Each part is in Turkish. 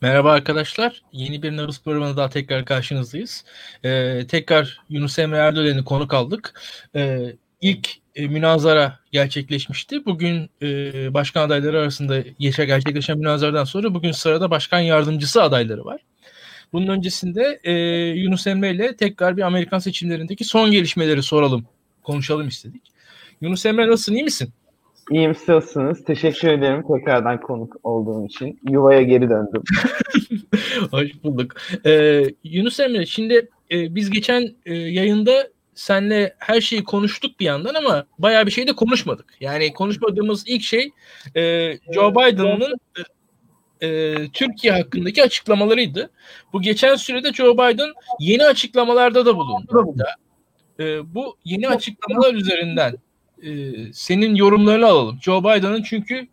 Merhaba arkadaşlar. Yeni bir Narus programında daha tekrar karşınızdayız. Ee, tekrar Yunus Emre Erdoğan'ı konuk aldık. Ee, ilk e, münazara gerçekleşmişti. Bugün e, başkan adayları arasında yaşa gerçekleşen münazaradan sonra bugün sırada başkan yardımcısı adayları var. Bunun öncesinde e, Yunus Emre ile tekrar bir Amerikan seçimlerindeki son gelişmeleri soralım, konuşalım istedik. Yunus Emre nasılsın, iyi misin? İyiyim siz nasılsınız? Teşekkür ederim tekrardan konuk olduğum için. Yuvaya geri döndüm. Hoş bulduk. Ee, Yunus Emre şimdi e, biz geçen e, yayında senle her şeyi konuştuk bir yandan ama bayağı bir şey de konuşmadık. Yani konuşmadığımız ilk şey e, Joe Biden'ın e, e, Türkiye hakkındaki açıklamalarıydı. Bu geçen sürede Joe Biden yeni açıklamalarda da bulundu. E, bu yeni açıklamalar üzerinden e, senin yorumlarını alalım. Joe Biden'ın çünkü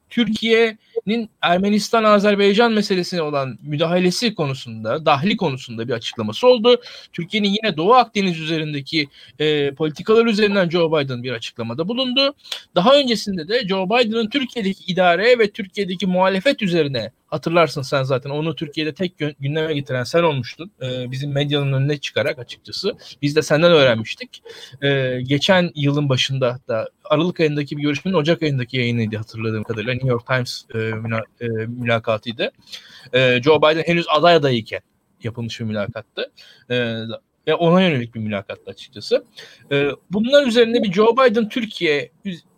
Türkiye'nin Ermenistan-Azerbaycan meselesine olan müdahalesi konusunda, dahli konusunda bir açıklaması oldu. Türkiye'nin yine Doğu Akdeniz üzerindeki e, politikalar üzerinden Joe Biden bir açıklamada bulundu. Daha öncesinde de Joe Biden'ın Türkiye'deki idare ve Türkiye'deki muhalefet üzerine hatırlarsın sen zaten onu Türkiye'de tek gündeme getiren sen olmuştun. Ee, bizim medyanın önüne çıkarak açıkçası. Biz de senden öğrenmiştik. Ee, geçen yılın başında da Aralık ayındaki bir görüşmenin Ocak ayındaki yayınıydı hatırladığım kadarıyla. New York Times e, müla, e, mülakatıydı. E, Joe Biden henüz aday adayıyken yapılmış bir mülakattı. E, ve ona yönelik bir mülakattı açıkçası. E, bunlar üzerine bir Joe Biden Türkiye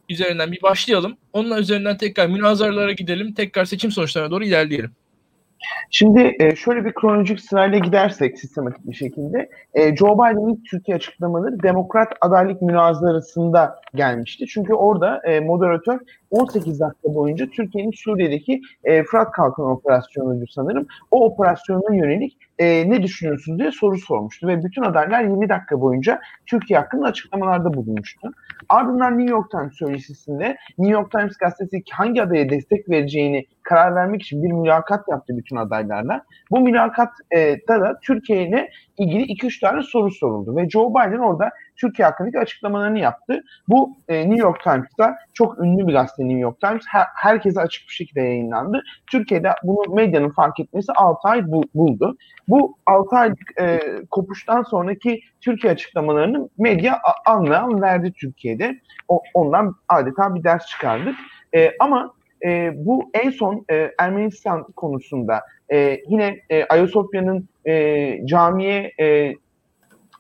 üzerinden bir başlayalım. Onun üzerinden tekrar münazaralara gidelim. Tekrar seçim sonuçlarına doğru ilerleyelim. Şimdi e, şöyle bir kronolojik sırayla gidersek sistematik bir şekilde e, Joe Biden'ın Türkiye açıklamaları Demokrat adaylık münazarasında gelmişti. Çünkü orada e, moderatör 18 dakika boyunca Türkiye'nin Suriye'deki Fırat Kalkın operasyonuydu sanırım. O operasyona yönelik ne düşünüyorsunuz diye soru sormuştu ve bütün adaylar 20 dakika boyunca Türkiye hakkında açıklamalarda bulunmuştu. Ardından New York Times söyleşisinde New York Times gazetesi hangi adaya destek vereceğini karar vermek için bir mülakat yaptı bütün adaylarla. Bu mülakatta da Türkiye ilgili 2-3 tane soru soruldu ve Joe Biden orada Türkiye hakkındaki açıklamalarını yaptı. Bu e, New York Times'ta çok ünlü bir gazete New York Times. Her, herkese açık bir şekilde yayınlandı. Türkiye'de bunu medyanın fark etmesi 6 ay bu, buldu. Bu 6 aylık e, kopuştan sonraki Türkiye açıklamalarını medya anlayan verdi Türkiye'de. O, ondan adeta bir ders çıkardık. E, ama e, bu en son e, Ermenistan konusunda e, yine e, Ayasofya'nın e, camiye e,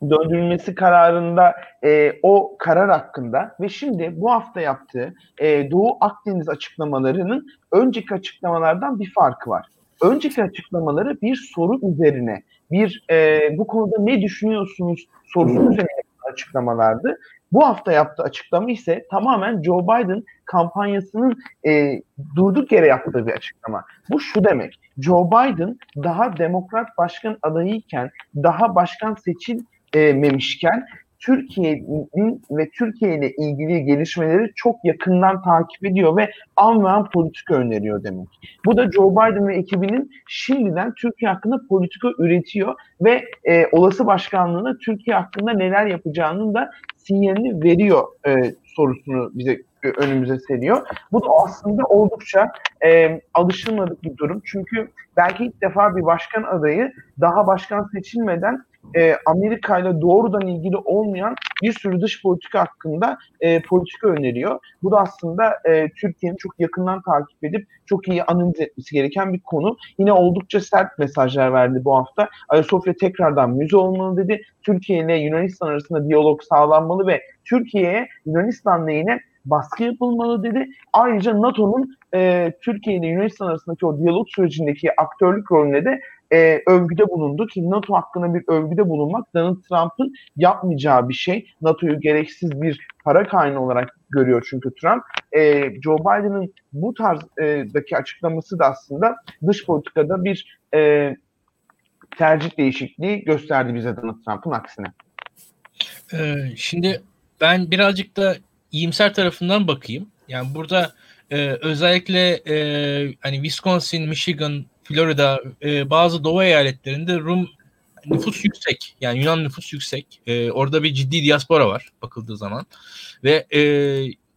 döndürülmesi kararında e, o karar hakkında ve şimdi bu hafta yaptığı e, Doğu Akdeniz açıklamalarının önceki açıklamalardan bir farkı var. Önceki açıklamaları bir soru üzerine, bir e, bu konuda ne düşünüyorsunuz sorusu üzerine açıklamalardı. Bu hafta yaptığı açıklama ise tamamen Joe Biden kampanyasının e, durduk yere yaptığı bir açıklama. Bu şu demek. Joe Biden daha demokrat başkan adayıyken, daha başkan seçilmemişken Türkiye'nin ve Türkiye ile ilgili gelişmeleri çok yakından takip ediyor ve an ve an politika öneriyor demek. Bu da Joe Biden ve ekibinin şimdiden Türkiye hakkında politika üretiyor ve e, olası başkanlığına Türkiye hakkında neler yapacağının da sinyalini veriyor e, sorusunu bize önümüze seriyor. Bu da aslında oldukça e, alışılmadık bir durum. Çünkü belki ilk defa bir başkan adayı daha başkan seçilmeden e, Amerika ile doğrudan ilgili olmayan bir sürü dış politika hakkında e, politika öneriyor. Bu da aslında e, Türkiye'nin çok yakından takip edip çok iyi analiz etmesi gereken bir konu. Yine oldukça sert mesajlar verdi bu hafta. Ayasofya tekrardan müze olmalı dedi. Türkiye ile Yunanistan arasında diyalog sağlanmalı ve Türkiye'ye Yunanistan lehine baskı yapılmalı dedi. Ayrıca NATO'nun e, Türkiye ile Yunanistan arasındaki o diyalog sürecindeki aktörlük rolüne de e, övgüde bulundu ki NATO hakkında bir övgüde bulunmak Donald Trump'ın yapmayacağı bir şey. NATO'yu gereksiz bir para kaynağı olarak görüyor çünkü Trump. E, Joe Biden'ın bu tarzdaki açıklaması da aslında dış politikada bir e, tercih değişikliği gösterdi bize Donald Trump'ın aksine. Ee, şimdi ben birazcık da iyimser tarafından bakayım. Yani burada e, özellikle e, hani Wisconsin, Michigan, Florida, e, bazı doğu eyaletlerinde Rum nüfus yüksek. Yani Yunan nüfus yüksek. E, orada bir ciddi diaspora var bakıldığı zaman. Ve e,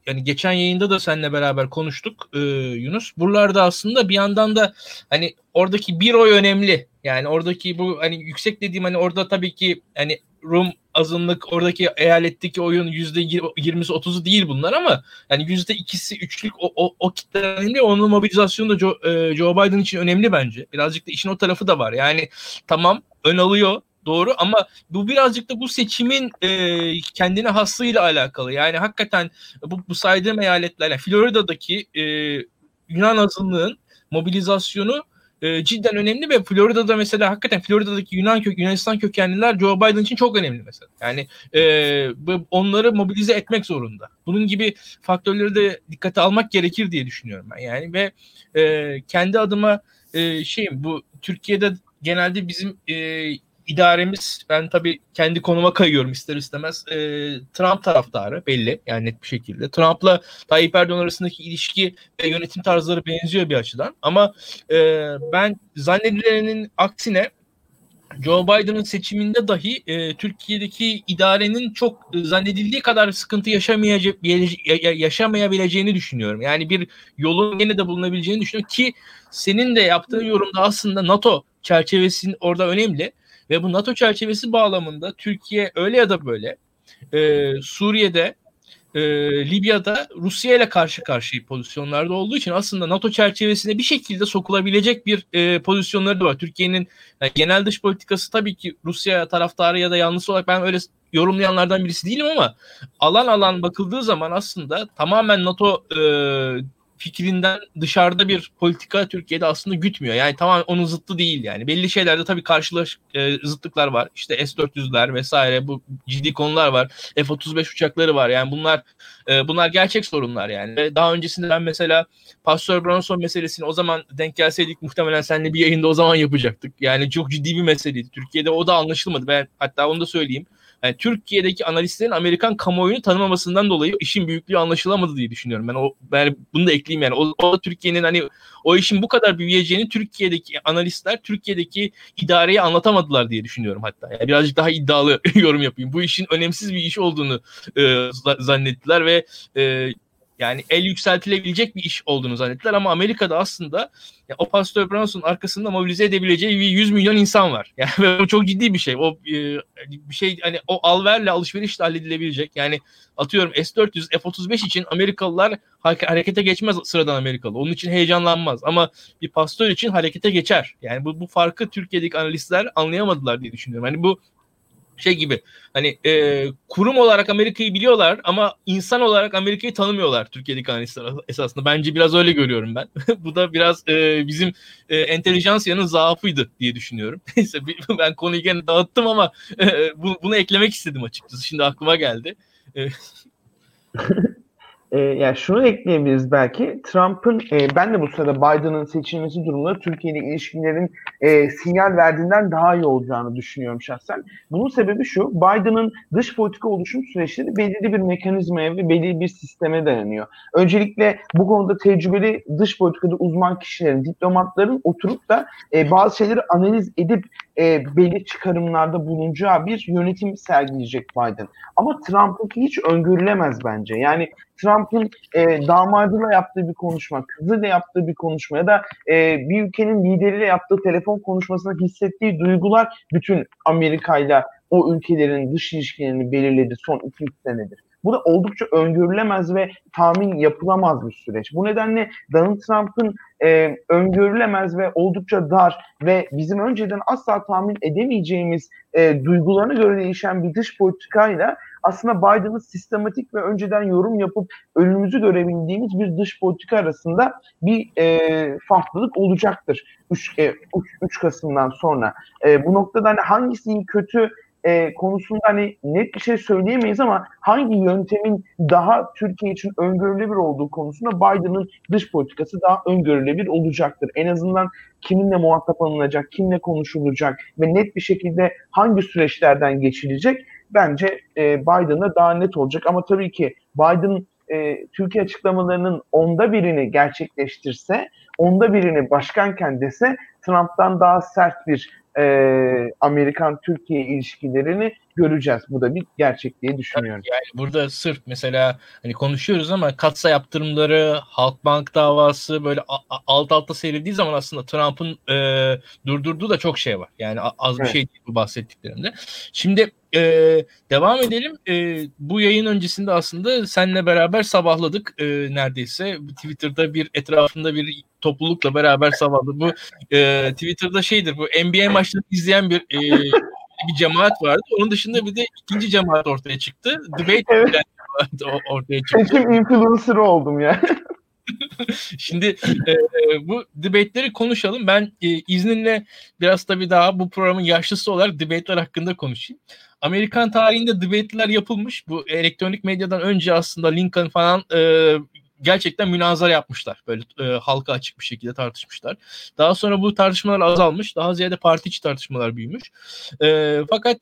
yani geçen yayında da seninle beraber konuştuk e, Yunus. Buralarda aslında bir yandan da hani oradaki bir oy önemli. Yani oradaki bu hani yüksek dediğim hani orada tabii ki hani Rum azınlık oradaki eyaletteki oyun yüzde yirmisi otuzu değil bunlar ama yani yüzde ikisi üçlük o, o, o kitle önemli. Onun mobilizasyonu da Joe, e, Joe Biden için önemli bence. Birazcık da işin o tarafı da var. Yani tamam ön alıyor doğru ama bu birazcık da bu seçimin e, kendine haslığıyla alakalı. Yani hakikaten bu, bu saydığım eyaletler yani Florida'daki e, Yunan azınlığın mobilizasyonu e, cidden önemli ve Florida'da mesela hakikaten Florida'daki Yunan kök Yunanistan kökenliler Joe Biden için çok önemli mesela. Yani e, onları mobilize etmek zorunda. Bunun gibi faktörleri de dikkate almak gerekir diye düşünüyorum ben. Yani ve e, kendi adıma e, şeyim bu Türkiye'de genelde bizim e, idaremiz ben tabii kendi konuma kayıyorum ister istemez. E, Trump taraftarı belli yani net bir şekilde. Trump'la Tayyip Erdoğan arasındaki ilişki ve yönetim tarzları benziyor bir açıdan. Ama e, ben zannedilenin aksine Joe Biden'ın seçiminde dahi e, Türkiye'deki idarenin çok e, zannedildiği kadar sıkıntı yaşamayacak yaşamayabileceğini düşünüyorum. Yani bir yolun yine de bulunabileceğini düşünüyorum ki senin de yaptığın yorumda aslında NATO çerçevesinin orada önemli. Ve bu NATO çerçevesi bağlamında Türkiye öyle ya da böyle e, Suriye'de e, Libya'da Rusya ile karşı karşıya pozisyonlarda olduğu için aslında NATO çerçevesine bir şekilde sokulabilecek bir e, pozisyonları da var. Türkiye'nin yani genel dış politikası tabii ki Rusya taraftarı ya da yanlısı olarak ben öyle yorumlayanlardan birisi değilim ama alan alan bakıldığı zaman aslında tamamen NATO e, fikrinden dışarıda bir politika Türkiye'de aslında gütmüyor. Yani tamam onun zıttı değil yani. Belli şeylerde tabii karşılaş e, zıtlıklar var. İşte S-400'ler vesaire bu ciddi konular var. F-35 uçakları var. Yani bunlar e, bunlar gerçek sorunlar yani. Ve daha öncesinde ben mesela Pastor Bronson meselesini o zaman denk gelseydik muhtemelen seninle bir yayında o zaman yapacaktık. Yani çok ciddi bir meseleydi. Türkiye'de o da anlaşılmadı. Ben hatta onu da söyleyeyim yani Türkiye'deki analistlerin Amerikan kamuoyunu tanımamasından dolayı işin büyüklüğü anlaşılamadı diye düşünüyorum. Ben o ben bunu da ekleyeyim yani. O, o Türkiye'nin hani o işin bu kadar büyüyeceğini Türkiye'deki analistler Türkiye'deki idareye anlatamadılar diye düşünüyorum hatta. Yani birazcık daha iddialı yorum yapayım. Bu işin önemsiz bir iş olduğunu e, zannettiler ve e, yani el yükseltilebilecek bir iş olduğunu zannettiler ama Amerika'da aslında ya, o Pastor Brunson arkasında mobilize edebileceği bir 100 milyon insan var. Yani bu çok ciddi bir şey. O e, bir şey hani o alverle alışveriş de halledilebilecek. Yani atıyorum S400, F35 için Amerikalılar harekete geçmez sıradan Amerikalı. Onun için heyecanlanmaz ama bir pastör için harekete geçer. Yani bu, bu farkı Türkiye'deki analistler anlayamadılar diye düşünüyorum. Hani bu şey gibi hani e, kurum olarak Amerika'yı biliyorlar ama insan olarak Amerika'yı tanımıyorlar Türkiye'deki analistler esasında. Bence biraz öyle görüyorum ben. Bu da biraz e, bizim e, entelijansiyanın zaafıydı diye düşünüyorum. Neyse ben konuyu gene dağıttım ama e, bunu eklemek istedim açıkçası. Şimdi aklıma geldi. E, E, yani şunu ekleyebiliriz belki. Trump'ın e, ben de bu sırada Biden'ın seçilmesi durumunda Türkiye ile ilişkilerin e, sinyal verdiğinden daha iyi olacağını düşünüyorum şahsen. Bunun sebebi şu. Biden'ın dış politika oluşum süreçleri belirli bir mekanizmaya ve belirli bir sisteme dayanıyor. Öncelikle bu konuda tecrübeli dış politikada uzman kişilerin, diplomatların oturup da e, bazı şeyleri analiz edip e, belli çıkarımlarda bulunacağı bir yönetim sergileyecek Biden. Ama Trump'ınki hiç öngörülemez bence. Yani Trump'ın e, damadıyla yaptığı bir konuşma, kızıyla yaptığı bir konuşma ya da e, bir ülkenin lideriyle yaptığı telefon konuşmasında hissettiği duygular bütün Amerika'yla o ülkelerin dış ilişkilerini belirledi son 2-3 senedir. Bu da oldukça öngörülemez ve tahmin yapılamaz bir süreç. Bu nedenle Donald Trump'ın e, öngörülemez ve oldukça dar ve bizim önceden asla tahmin edemeyeceğimiz e, duygularına göre değişen bir dış politikayla aslında Biden'ın sistematik ve önceden yorum yapıp önümüzü görebildiğimiz bir dış politika arasında bir e, farklılık olacaktır 3, e, 3 Kasım'dan sonra. E, bu noktada hani hangisinin kötü e, konusunda hani net bir şey söyleyemeyiz ama hangi yöntemin daha Türkiye için öngörülebilir olduğu konusunda Biden'ın dış politikası daha öngörülebilir olacaktır. En azından kiminle muhatap alınacak, kimle konuşulacak ve net bir şekilde hangi süreçlerden geçilecek bence e, Biden'a daha net olacak. Ama tabii ki Biden e, Türkiye açıklamalarının onda birini gerçekleştirse, onda birini başkanken dese Trump'tan daha sert bir e, Amerikan-Türkiye ilişkilerini göreceğiz. Bu da bir gerçek diye düşünüyorum. Yani burada sırf mesela hani konuşuyoruz ama katsa yaptırımları, Halkbank davası böyle alt alta seyredildiği zaman aslında Trump'ın e, durdurduğu da çok şey var. Yani az bir evet. şey değil bu bahsettiklerimde. Şimdi e, devam edelim. E, bu yayın öncesinde aslında seninle beraber sabahladık e, neredeyse. Twitter'da bir etrafında bir toplulukla beraber sabahladık. Bu e, Twitter'da şeydir bu NBA maçlarını izleyen bir e, bir cemaat vardı. Onun dışında bir de ikinci cemaat ortaya çıktı. Debate evet. ortaya çıktı. Seçim influencer oldum ya. Şimdi e, bu debate'leri konuşalım. Ben e, izninle biraz tabii daha bu programın yaşlısı olarak debate'ler hakkında konuşayım. Amerikan tarihinde debate'ler yapılmış. Bu elektronik medyadan önce aslında Lincoln falan e, gerçekten münazara yapmışlar. Böyle e, halka açık bir şekilde tartışmışlar. Daha sonra bu tartışmalar azalmış. Daha ziyade parti içi tartışmalar büyümüş. E, fakat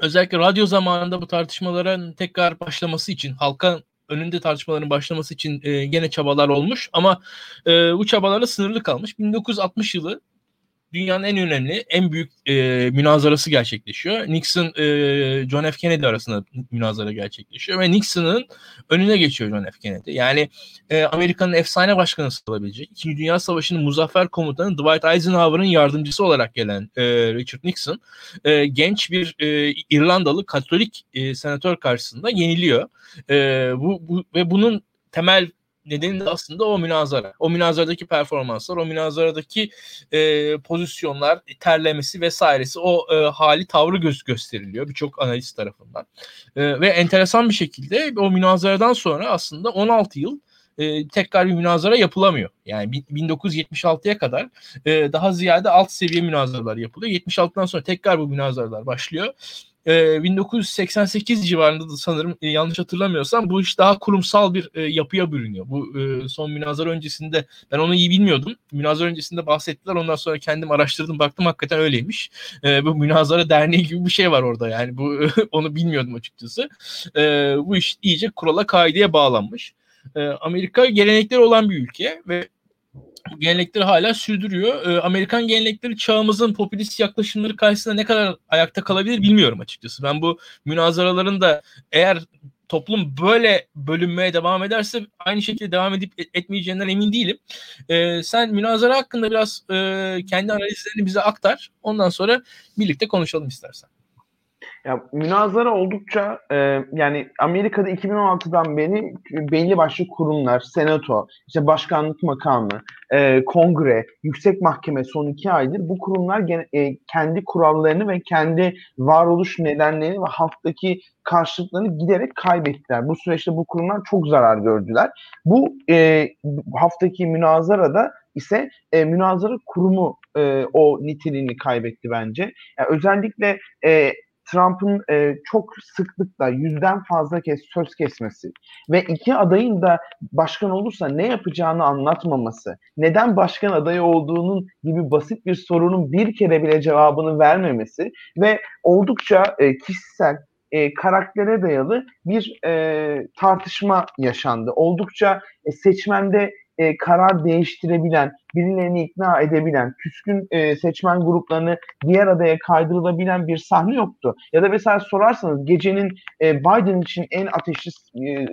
özellikle radyo zamanında bu tartışmaların tekrar başlaması için halka önünde tartışmaların başlaması için e, gene çabalar olmuş ama e, bu çabalarla sınırlı kalmış. 1960 yılı dünyanın en önemli, en büyük e, münazarası gerçekleşiyor. Nixon, e, John F. Kennedy arasında münazara gerçekleşiyor ve Nixon'ın önüne geçiyor John F. Kennedy. Yani e, Amerika'nın efsane başkanı sayılabilecek, İkinci Dünya Savaşı'nın muzaffer komutanı Dwight Eisenhower'ın yardımcısı olarak gelen e, Richard Nixon, e, genç bir e, İrlandalı Katolik e, senatör karşısında yeniliyor. E, bu, bu ve bunun temel nedeni de aslında o münazara. O münazaradaki performanslar, o münazaradaki e, pozisyonlar, terlemesi vesairesi o e, hali tavrı göz gösteriliyor birçok analist tarafından. E, ve enteresan bir şekilde o münazaradan sonra aslında 16 yıl e, tekrar bir münazara yapılamıyor. Yani 1976'ya kadar e, daha ziyade alt seviye münazaralar yapılıyor. 76'dan sonra tekrar bu münazaralar başlıyor e, 1988 civarında da sanırım e, yanlış hatırlamıyorsam bu iş daha kurumsal bir e, yapıya bürünüyor. Bu e, son münazara öncesinde ben onu iyi bilmiyordum. Münazara öncesinde bahsettiler. Ondan sonra kendim araştırdım baktım hakikaten öyleymiş. E, bu münazara derneği gibi bir şey var orada yani bu onu bilmiyordum açıkçası. E, bu iş iyice kurala kaideye bağlanmış. E, Amerika gelenekleri olan bir ülke ve bu gelenekleri hala sürdürüyor. Ee, Amerikan gelenekleri çağımızın popülist yaklaşımları karşısında ne kadar ayakta kalabilir bilmiyorum açıkçası. Ben bu münazaraların da eğer toplum böyle bölünmeye devam ederse aynı şekilde devam edip etmeyeceğinden emin değilim. Ee, sen münazara hakkında biraz e, kendi analizlerini bize aktar. Ondan sonra birlikte konuşalım istersen. Ya münazara oldukça e, yani Amerika'da 2016'dan beri belli başlı kurumlar, senato, işte başkanlık makamı, e, kongre, yüksek mahkeme son iki aydır bu kurumlar gene, e, kendi kurallarını ve kendi varoluş nedenlerini ve halktaki karşılıklarını giderek kaybettiler. Bu süreçte bu kurumlar çok zarar gördüler. Bu e, haftaki münazarada ise e, münazara kurumu e, o niteliğini kaybetti bence. Yani özellikle e, Trump'ın e, çok sıklıkla yüzden fazla kez söz kesmesi ve iki adayın da başkan olursa ne yapacağını anlatmaması, neden başkan adayı olduğunun gibi basit bir sorunun bir kere bile cevabını vermemesi ve oldukça e, kişisel e, karaktere dayalı bir e, tartışma yaşandı. Oldukça e, seçmende e, karar değiştirebilen, birilerini ikna edebilen, küskün e, seçmen gruplarını diğer adaya kaydırılabilen bir sahne yoktu. Ya da mesela sorarsanız gecenin e, Biden için en ateşli e,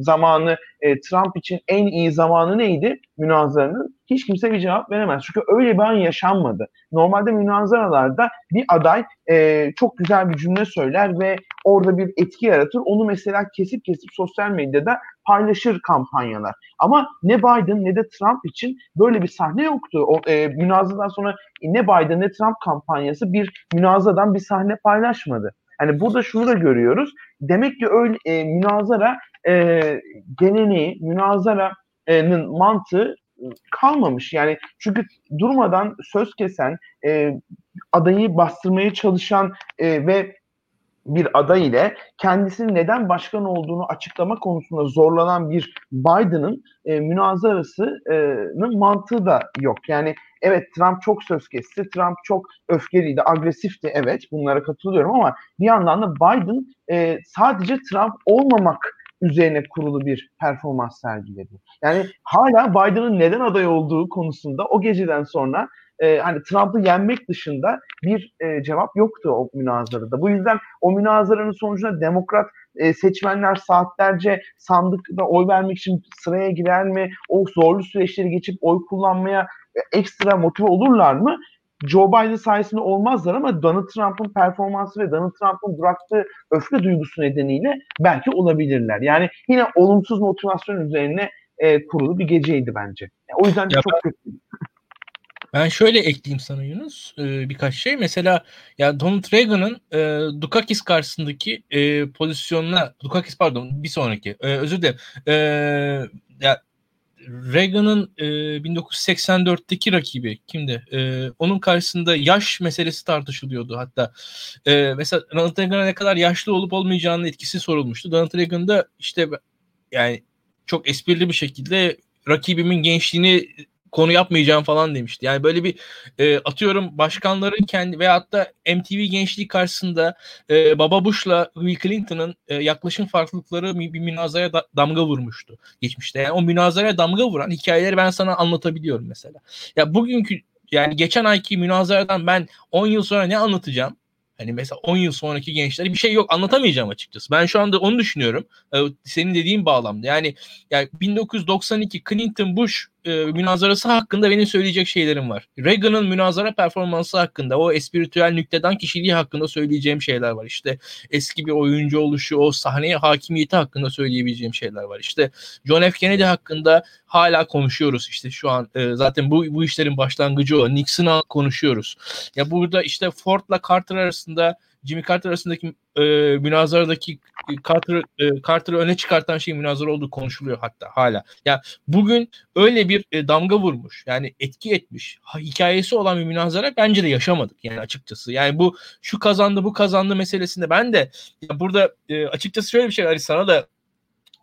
zamanı, e, Trump için en iyi zamanı neydi münazaranın? Hiç kimse bir cevap veremez. Çünkü öyle bir an yaşanmadı. Normalde münazaralarda bir aday e, çok güzel bir cümle söyler ve orada bir etki yaratır. Onu mesela kesip kesip sosyal medyada paylaşır kampanyalar. Ama ne Biden ne de Trump için böyle bir sahne yoktu. O, e, münazadan sonra ne Biden ne Trump kampanyası bir münazadan bir sahne paylaşmadı. Yani burada şunu da görüyoruz. Demek ki öyle e, münazara e, geleneği, münazaranın mantığı kalmamış. Yani çünkü durmadan söz kesen, e, adayı bastırmaya çalışan e, ve bir aday ile kendisinin neden başkan olduğunu açıklama konusunda zorlanan bir Biden'ın e, münazarasının mantığı da yok. Yani evet Trump çok söz kesti, Trump çok öfkeliydi, agresifti evet bunlara katılıyorum ama bir yandan da Biden e, sadece Trump olmamak üzerine kurulu bir performans sergiledi. Yani hala Biden'ın neden aday olduğu konusunda o geceden sonra e, hani Trump'ı yenmek dışında bir e, cevap yoktu o münazarada. Bu yüzden o münazaranın sonucunda demokrat e, seçmenler saatlerce sandıkta oy vermek için sıraya girer mi? O zorlu süreçleri geçip oy kullanmaya e, ekstra motive olurlar mı? Joe Biden sayesinde olmazlar ama Donald Trump'ın performansı ve Donald Trump'ın bıraktığı öfke duygusu nedeniyle belki olabilirler. Yani yine olumsuz motivasyon üzerine e, kurulu bir geceydi bence. Yani o yüzden ya çok ben, kötü. Ben şöyle ekleyeyim sana Yunus e, birkaç şey. Mesela ya Donald Reagan'ın e, Dukakis karşısındaki e, pozisyonuna Dukakis pardon bir sonraki e, özür dilerim. E, ya Reagan'ın e, 1984'teki rakibi kimdi? E, onun karşısında yaş meselesi tartışılıyordu hatta. E, mesela Ronald Reagan'a ne kadar yaşlı olup olmayacağının etkisi sorulmuştu. Donald Reagan da işte yani çok esprili bir şekilde rakibimin gençliğini konu yapmayacağım falan demişti. Yani böyle bir e, atıyorum başkanların kendi veyahut da MTV gençliği karşısında e, Baba Bush'la Bill Clinton'ın e, yaklaşım farklılıkları bir, münazaraya da, damga vurmuştu geçmişte. Yani o münazaraya damga vuran hikayeleri ben sana anlatabiliyorum mesela. Ya bugünkü yani geçen ayki münazaradan ben 10 yıl sonra ne anlatacağım? Hani mesela 10 yıl sonraki gençlere bir şey yok anlatamayacağım açıkçası. Ben şu anda onu düşünüyorum. Ee, senin dediğin bağlamda. Yani yani 1992 Clinton Bush e, münazarası hakkında benim söyleyecek şeylerim var. Reagan'ın münazara performansı hakkında, o espiritüel nükteden kişiliği hakkında söyleyeceğim şeyler var. İşte eski bir oyuncu oluşu, o sahneye hakimiyeti hakkında söyleyebileceğim şeyler var. İşte John F. Kennedy hakkında hala konuşuyoruz. İşte şu an e, zaten bu bu işlerin başlangıcı o. Nixon'a konuşuyoruz. Ya burada işte Ford'la Carter arasında Jimmy Carter arasındaki e, münazaradaki Carter e, Carter'ı öne çıkartan şey münazara olduğu konuşuluyor hatta hala. Ya bugün öyle bir e, damga vurmuş. Yani etki etmiş. Ha, hikayesi olan bir münazara bence de yaşamadık yani açıkçası. Yani bu şu kazandı bu kazandı meselesinde ben de ya burada e, açıkçası şöyle bir şey Ali sana da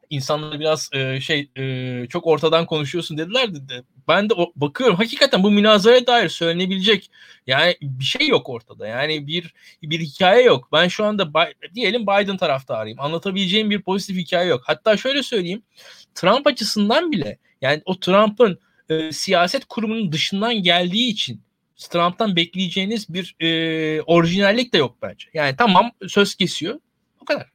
insanlar biraz e, şey e, çok ortadan konuşuyorsun dediler de ben de o, bakıyorum hakikaten bu münazaraya dair söylenebilecek yani bir şey yok ortada. Yani bir bir hikaye yok. Ben şu anda diyelim Biden taraftarıyım. Anlatabileceğim bir pozitif hikaye yok. Hatta şöyle söyleyeyim. Trump açısından bile yani o Trump'ın e, siyaset kurumunun dışından geldiği için Trump'tan bekleyeceğiniz bir e, orijinallik de yok bence. Yani tamam söz kesiyor. O kadar.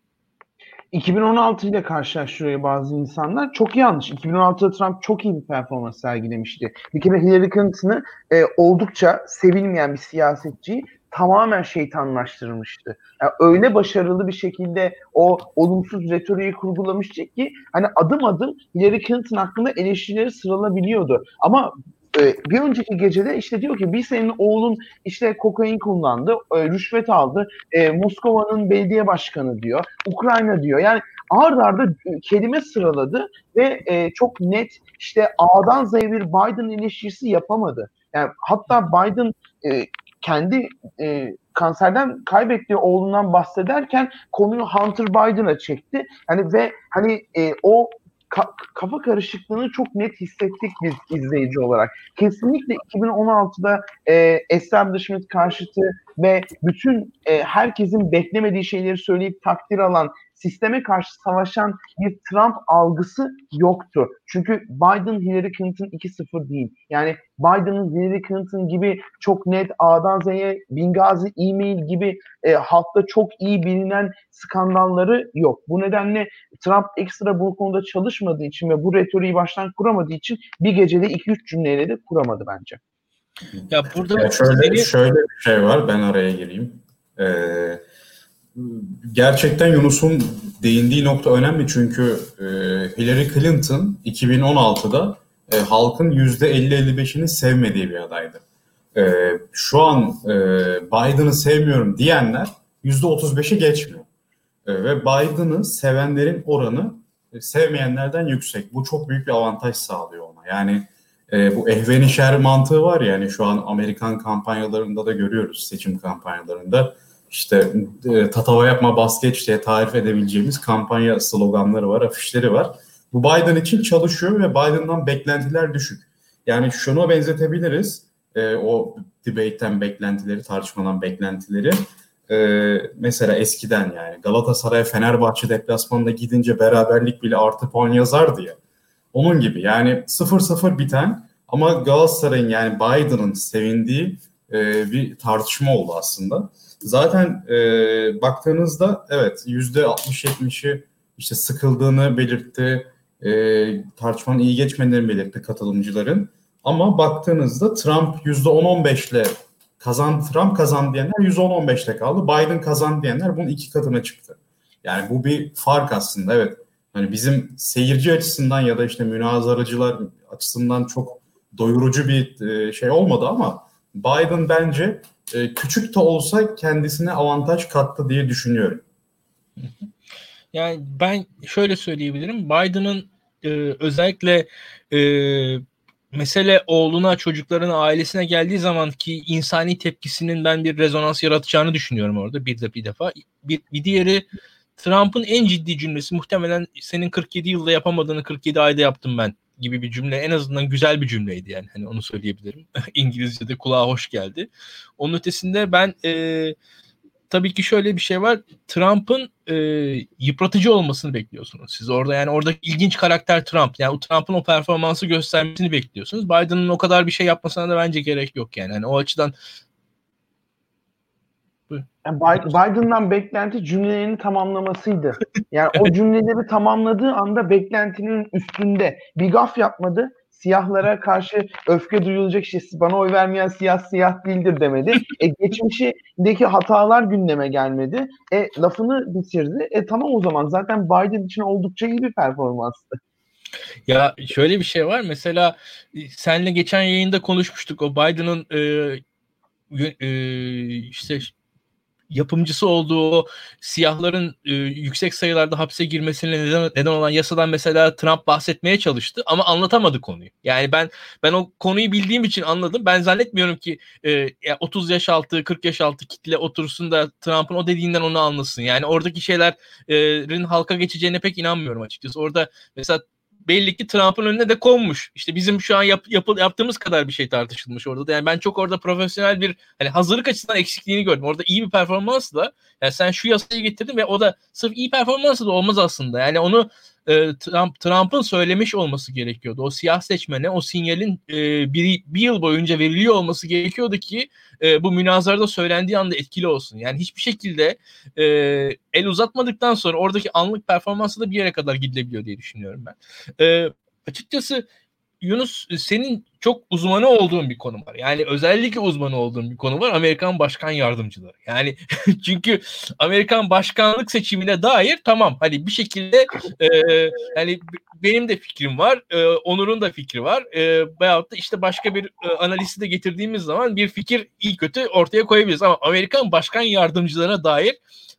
2016 ile karşılaştırıyor bazı insanlar. Çok yanlış. 2016'da Trump çok iyi bir performans sergilemişti. Bir kere Hillary Clinton'ı e, oldukça sevilmeyen bir siyasetçiyi tamamen şeytanlaştırmıştı. Yani öyle başarılı bir şekilde o olumsuz retoriği kurgulamıştı ki hani adım adım Hillary Clinton hakkında eleştirileri sıralabiliyordu. Ama bir önceki gecede işte diyor ki bir senin oğlun işte kokain kullandı, e, rüşvet aldı, e, Moskova'nın belediye başkanı diyor, Ukrayna diyor. Yani ard arda kelime sıraladı ve e, çok net işte A'dan Z'ye bir Biden eleştirisi yapamadı. Yani hatta Biden e, kendi e, kanserden kaybettiği oğlundan bahsederken konuyu Hunter Biden'a çekti. Hani ve hani e, o ka- kafa karışıklığını çok net hissettik biz izleyici olarak. Kesinlikle 2016'da e, establishment karşıtı ve bütün e, herkesin beklemediği şeyleri söyleyip takdir alan sisteme karşı savaşan bir Trump algısı yoktu. Çünkü Biden Hillary Clinton 2-0 değil. Yani Biden'ın Hillary Clinton gibi çok net A'dan Z'ye Bingazi e-mail gibi e, halkta çok iyi bilinen skandalları yok. Bu nedenle Trump ekstra bu konuda çalışmadığı için ve bu retoriği baştan kuramadığı için bir gecede 2-3 cümleyle de kuramadı bence. Ya burada ya şöyle, şöyle bir şey var ben araya gireyim. Ee, gerçekten Yunus'un değindiği nokta önemli çünkü e, Hillary Clinton 2016'da e, halkın %50-55'ini sevmediği bir adaydı. E, şu an e, Biden'ı sevmiyorum diyenler %35'i geçmiyor. Ve Biden'ı sevenlerin oranı sevmeyenlerden yüksek. Bu çok büyük bir avantaj sağlıyor ona. Yani e, bu ehvenişer mantığı var ya yani şu an Amerikan kampanyalarında da görüyoruz seçim kampanyalarında işte e, tatava yapma bas geç diye tarif edebileceğimiz kampanya sloganları var, afişleri var. Bu Biden için çalışıyor ve Biden'dan beklentiler düşük. Yani şunu benzetebiliriz. E, o debate'ten beklentileri, tartışmadan beklentileri. E, mesela eskiden yani Galatasaray Fenerbahçe deplasmanında gidince beraberlik bile artı puan yazardı ya. Onun gibi yani 0-0 biten Ama Galatasaray'ın yani Biden'ın sevindiği e, bir tartışma oldu aslında. Zaten e, baktığınızda evet yüzde 60-70'i işte sıkıldığını belirtti, e, tartışmanın iyi geçmediğini belirtti katılımcıların. Ama baktığınızda Trump yüzde 10-15 ile kazan, Trump kazan diyenler yüzde 10-15 ile kaldı. Biden kazan diyenler bunun iki katına çıktı. Yani bu bir fark aslında evet. Hani bizim seyirci açısından ya da işte münazaracılar açısından çok doyurucu bir e, şey olmadı ama Biden bence e, küçük de olsa kendisine avantaj kattı diye düşünüyorum. Yani ben şöyle söyleyebilirim. Biden'ın e, özellikle e, mesele oğluna, çocuklarına, ailesine geldiği zaman ki insani tepkisinin ben bir rezonans yaratacağını düşünüyorum orada bir de bir defa. Bir, bir diğeri Trump'ın en ciddi cümlesi muhtemelen senin 47 yılda yapamadığını 47 ayda yaptım ben gibi bir cümle en azından güzel bir cümleydi yani hani onu söyleyebilirim. İngilizce'de kulağa hoş geldi. Onun ötesinde ben e, tabii ki şöyle bir şey var. Trump'ın e, yıpratıcı olmasını bekliyorsunuz. Siz orada yani oradaki ilginç karakter Trump. Yani o Trump'ın o performansı göstermesini bekliyorsunuz. Biden'ın o kadar bir şey yapmasına da bence gerek yok yani. yani o açıdan yani Biden'dan beklenti cümlelerini tamamlamasıydı. Yani o cümleleri tamamladığı anda beklentinin üstünde bir gaf yapmadı. Siyahlara karşı öfke duyulacak işte bana oy vermeyen siyah siyah değildir demedi. E, geçmişindeki hatalar gündeme gelmedi. E, lafını bitirdi. E tamam o zaman zaten Biden için oldukça iyi bir performanstı. Ya şöyle bir şey var. Mesela e, senle geçen yayında konuşmuştuk. O Biden'ın e, e, işte yapımcısı olduğu siyahların e, yüksek sayılarda hapse girmesine neden, neden olan yasadan mesela Trump bahsetmeye çalıştı ama anlatamadı konuyu. Yani ben ben o konuyu bildiğim için anladım. Ben zannetmiyorum ki e, 30 yaş altı 40 yaş altı kitle otursun da Trump'ın o dediğinden onu anlasın. Yani oradaki şeylerin halka geçeceğine pek inanmıyorum açıkçası. Orada mesela belli ki Trump'ın önüne de konmuş. İşte bizim şu an yap, yap, yaptığımız kadar bir şey tartışılmış orada. Da. Yani ben çok orada profesyonel bir hani hazırlık açısından eksikliğini gördüm. Orada iyi bir performansla yani sen şu yasayı getirdin ve o da sırf iyi performansla da olmaz aslında. Yani onu e, Trump Trump'ın söylemiş olması gerekiyordu. O siyah seçmene o sinyalin e, bir, bir yıl boyunca veriliyor olması gerekiyordu ki e, bu münazarada söylendiği anda etkili olsun. Yani hiçbir şekilde e, el uzatmadıktan sonra oradaki anlık performansı da bir yere kadar gidilebiliyor diye düşünüyorum ben. E, açıkçası Yunus senin çok uzmanı olduğun bir konu var. Yani özellikle uzmanı olduğun bir konu var. Amerikan başkan yardımcıları. Yani çünkü Amerikan başkanlık seçimine dair tamam hani bir şekilde e, yani benim de fikrim var. E, Onur'un da fikri var. E, veyahut da işte başka bir e, analisti de getirdiğimiz zaman bir fikir iyi kötü ortaya koyabiliriz. Ama Amerikan başkan yardımcılarına dair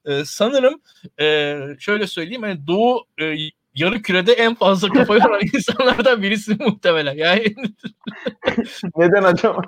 e, sanırım e, şöyle söyleyeyim hani Doğu e, yarı kürede en fazla kafa yoran insanlardan birisi muhtemelen. Yani neden acaba?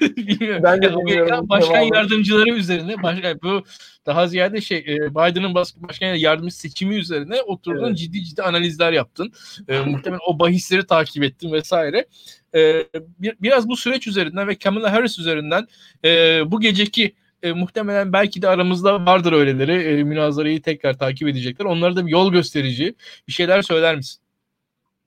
bilmiyorum. Ben de yani bilmiyorum. Başkan tamam. yardımcıları üzerine başkan bu daha ziyade şey e, Biden'ın başkan yardımcı seçimi üzerine oturdun evet. ciddi ciddi analizler yaptın. E, muhtemelen o bahisleri takip ettin vesaire. E, bir, biraz bu süreç üzerinden ve Kamala Harris üzerinden e, bu geceki e, muhtemelen belki de aramızda vardır öyleleri. E, münazarayı tekrar takip edecekler. Onlara da bir yol gösterici bir şeyler söyler misin?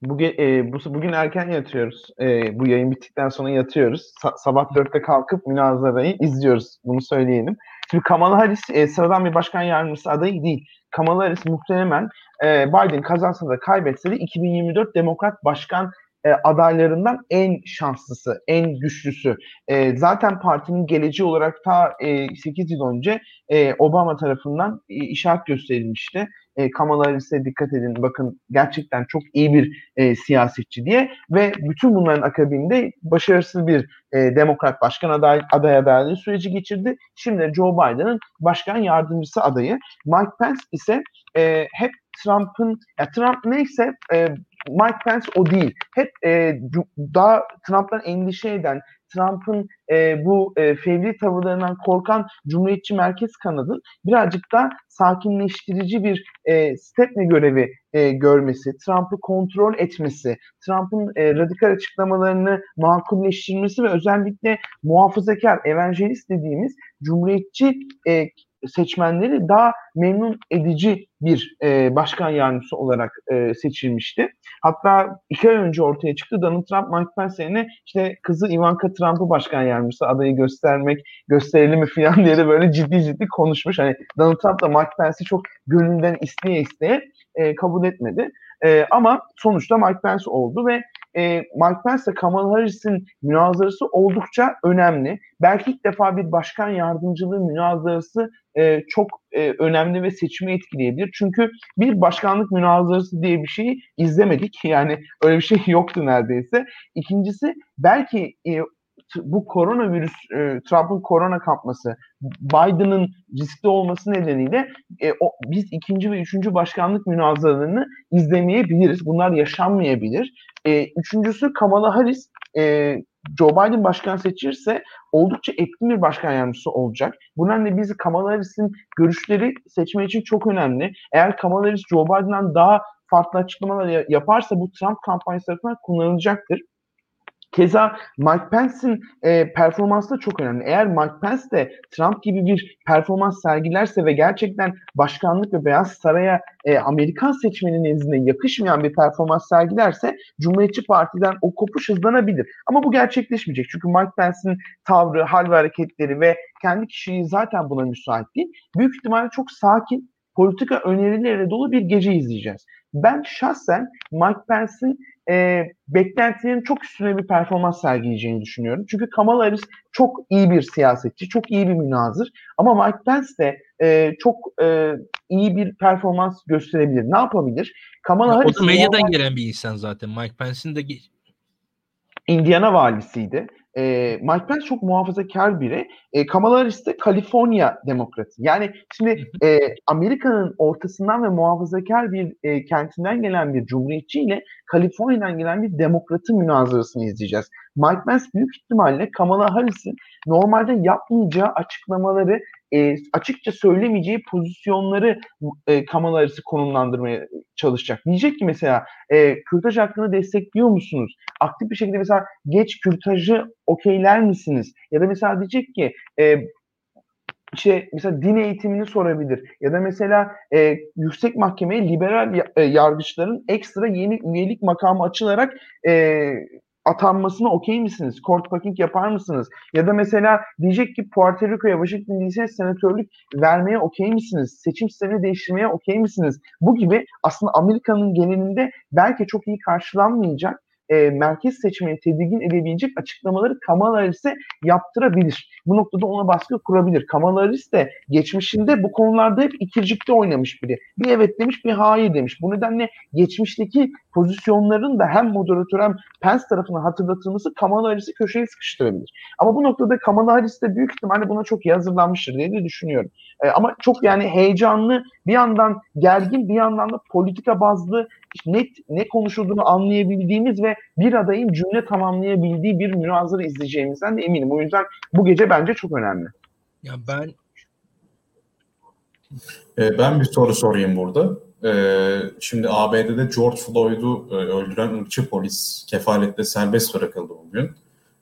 Bugün, e, bu, bugün erken yatıyoruz. E, bu yayın bittikten sonra yatıyoruz. Sa- sabah dörtte kalkıp münazarayı izliyoruz. Bunu söyleyelim. Şimdi Kamala Harris e, sıradan bir başkan yardımcısı adayı değil. Kamala Harris muhtemelen e, Biden kazansa da kaybetse de 2024 Demokrat Başkan e, adaylarından en şanslısı, en güçlüsü. E, zaten partinin geleceği olarak ta e, 8 yıl önce e, Obama tarafından e, işaret gösterilmişti. E, Kamala Harris'e dikkat edin bakın gerçekten çok iyi bir e, siyasetçi diye ve bütün bunların akabinde başarısız bir e, demokrat başkan aday, aday adaylığı süreci geçirdi. Şimdi Joe Biden'ın başkan yardımcısı adayı. Mike Pence ise e, hep Trump'ın ya Trump neyse e, Mike Pence o değil. Hep e, daha Trump'tan endişe eden, Trump'ın e, bu e, fevri tavırlarından korkan Cumhuriyetçi Merkez kanadın birazcık da sakinleştirici bir e, stepne görevi e, görmesi, Trump'ı kontrol etmesi, Trump'ın e, radikal açıklamalarını makulleştirmesi ve özellikle muhafazakar, evangelist dediğimiz Cumhuriyetçi e, seçmenleri daha memnun edici bir e, başkan yardımcısı olarak e, seçilmişti. Hatta iki ay önce ortaya çıktı. Donald Trump Mike Pence işte kızı Ivanka Trump'ı başkan yardımcısı adayı göstermek, gösterelim mi falan diye de böyle ciddi ciddi konuşmuş. Hani Donald Trump da Mike Pence'i çok gönlünden isteye isteye e, kabul etmedi. E, ama sonuçta Mike Pence oldu ve e, Mike Pence ile Kamala Harris'in münazarası oldukça önemli. Belki ilk defa bir başkan yardımcılığı münazarası e, çok e, önemli ve seçimi etkileyebilir. Çünkü bir başkanlık münazarası diye bir şeyi izlemedik. Yani öyle bir şey yoktu neredeyse. İkincisi belki e, bu koronavirüs, e, Trump'ın korona kapması, Biden'ın riskli olması nedeniyle e, o, biz ikinci ve üçüncü başkanlık münazaralarını izlemeyebiliriz. Bunlar yaşanmayabilir. E, üçüncüsü Kamala Harris e, Joe Biden başkan seçilirse oldukça etkin bir başkan yardımcısı olacak. Bu nedenle biz Kamala Harris'in görüşleri seçme için çok önemli. Eğer Kamala Harris Joe Biden'dan daha farklı açıklamalar yaparsa bu Trump kampanyası tarafından kullanılacaktır. Keza Mike Pence'in e, performansı da çok önemli. Eğer Mike Pence de Trump gibi bir performans sergilerse ve gerçekten başkanlık ve Beyaz Saray'a e, Amerikan seçmenin nezdinde yakışmayan bir performans sergilerse Cumhuriyetçi Parti'den o kopuş hızlanabilir. Ama bu gerçekleşmeyecek. Çünkü Mike Pence'in tavrı, hal ve hareketleri ve kendi kişiliği zaten buna müsait değil. Büyük ihtimalle çok sakin, politika önerileriyle dolu bir gece izleyeceğiz. Ben şahsen Mike Pence'in e, beklentilerin çok üstüne bir performans sergileyeceğini düşünüyorum. Çünkü Kamala Harris çok iyi bir siyasetçi, çok iyi bir münazır. Ama Mike Pence de e, çok e, iyi bir performans gösterebilir. Ne yapabilir? Kamala Harris... O da medyadan normal... gelen bir insan zaten. Mike Pence'in de Indiana valisiydi. E, Mike Pence çok muhafazakar biri. E, Kamala Harris de Kaliforniya demokratı. Yani şimdi e, Amerika'nın ortasından ve muhafazakar bir e, kentinden gelen bir cumhuriyetçi ile Kaliforniya'dan gelen bir demokratın münazarasını izleyeceğiz. Mike Pence büyük ihtimalle Kamala Harris'in normalde yapmayacağı açıklamaları e, açıkça söylemeyeceği pozisyonları e, Kamala Harris'i konumlandırmaya çalışacak. Diyecek ki mesela e, kürtaj hakkını destekliyor musunuz? Aktif bir şekilde mesela geç kürtajı okeyler misiniz? Ya da mesela diyecek ki e, şey mesela din eğitimini sorabilir ya da mesela e, yüksek mahkemeye liberal e, yargıçların ekstra yeni üyelik makamı açılarak e, atanmasına okey misiniz? Court packing yapar mısınız? Ya da mesela diyecek ki Puerto Rico'ya Washington DC'ye senatörlük vermeye okey misiniz? Seçim sistemini değiştirmeye okey misiniz? Bu gibi aslında Amerika'nın genelinde belki çok iyi karşılanmayacak e, merkez seçmeni tedirgin edebilecek açıklamaları Kamala Harris'e yaptırabilir. Bu noktada ona baskı kurabilir. Kamala Harris de geçmişinde bu konularda hep ikircikte oynamış biri. Bir evet demiş bir hayır demiş. Bu nedenle geçmişteki pozisyonların da hem moderatör hem Pence tarafından hatırlatılması Kamala Harris'i köşeye sıkıştırabilir. Ama bu noktada Kamala Harris de büyük ihtimalle buna çok iyi hazırlanmıştır diye de düşünüyorum. E, ama çok yani heyecanlı, bir yandan gergin, bir yandan da politika bazlı net ne konuşulduğunu anlayabildiğimiz ve bir adayın cümle tamamlayabildiği bir münazara izleyeceğimizden de eminim. O yüzden bu gece bence çok önemli. Ya ben e, ben bir soru sorayım burada. Ee, şimdi ABD'de George Floyd'u e, öldüren ırkçı polis kefaletle serbest bırakıldı bugün.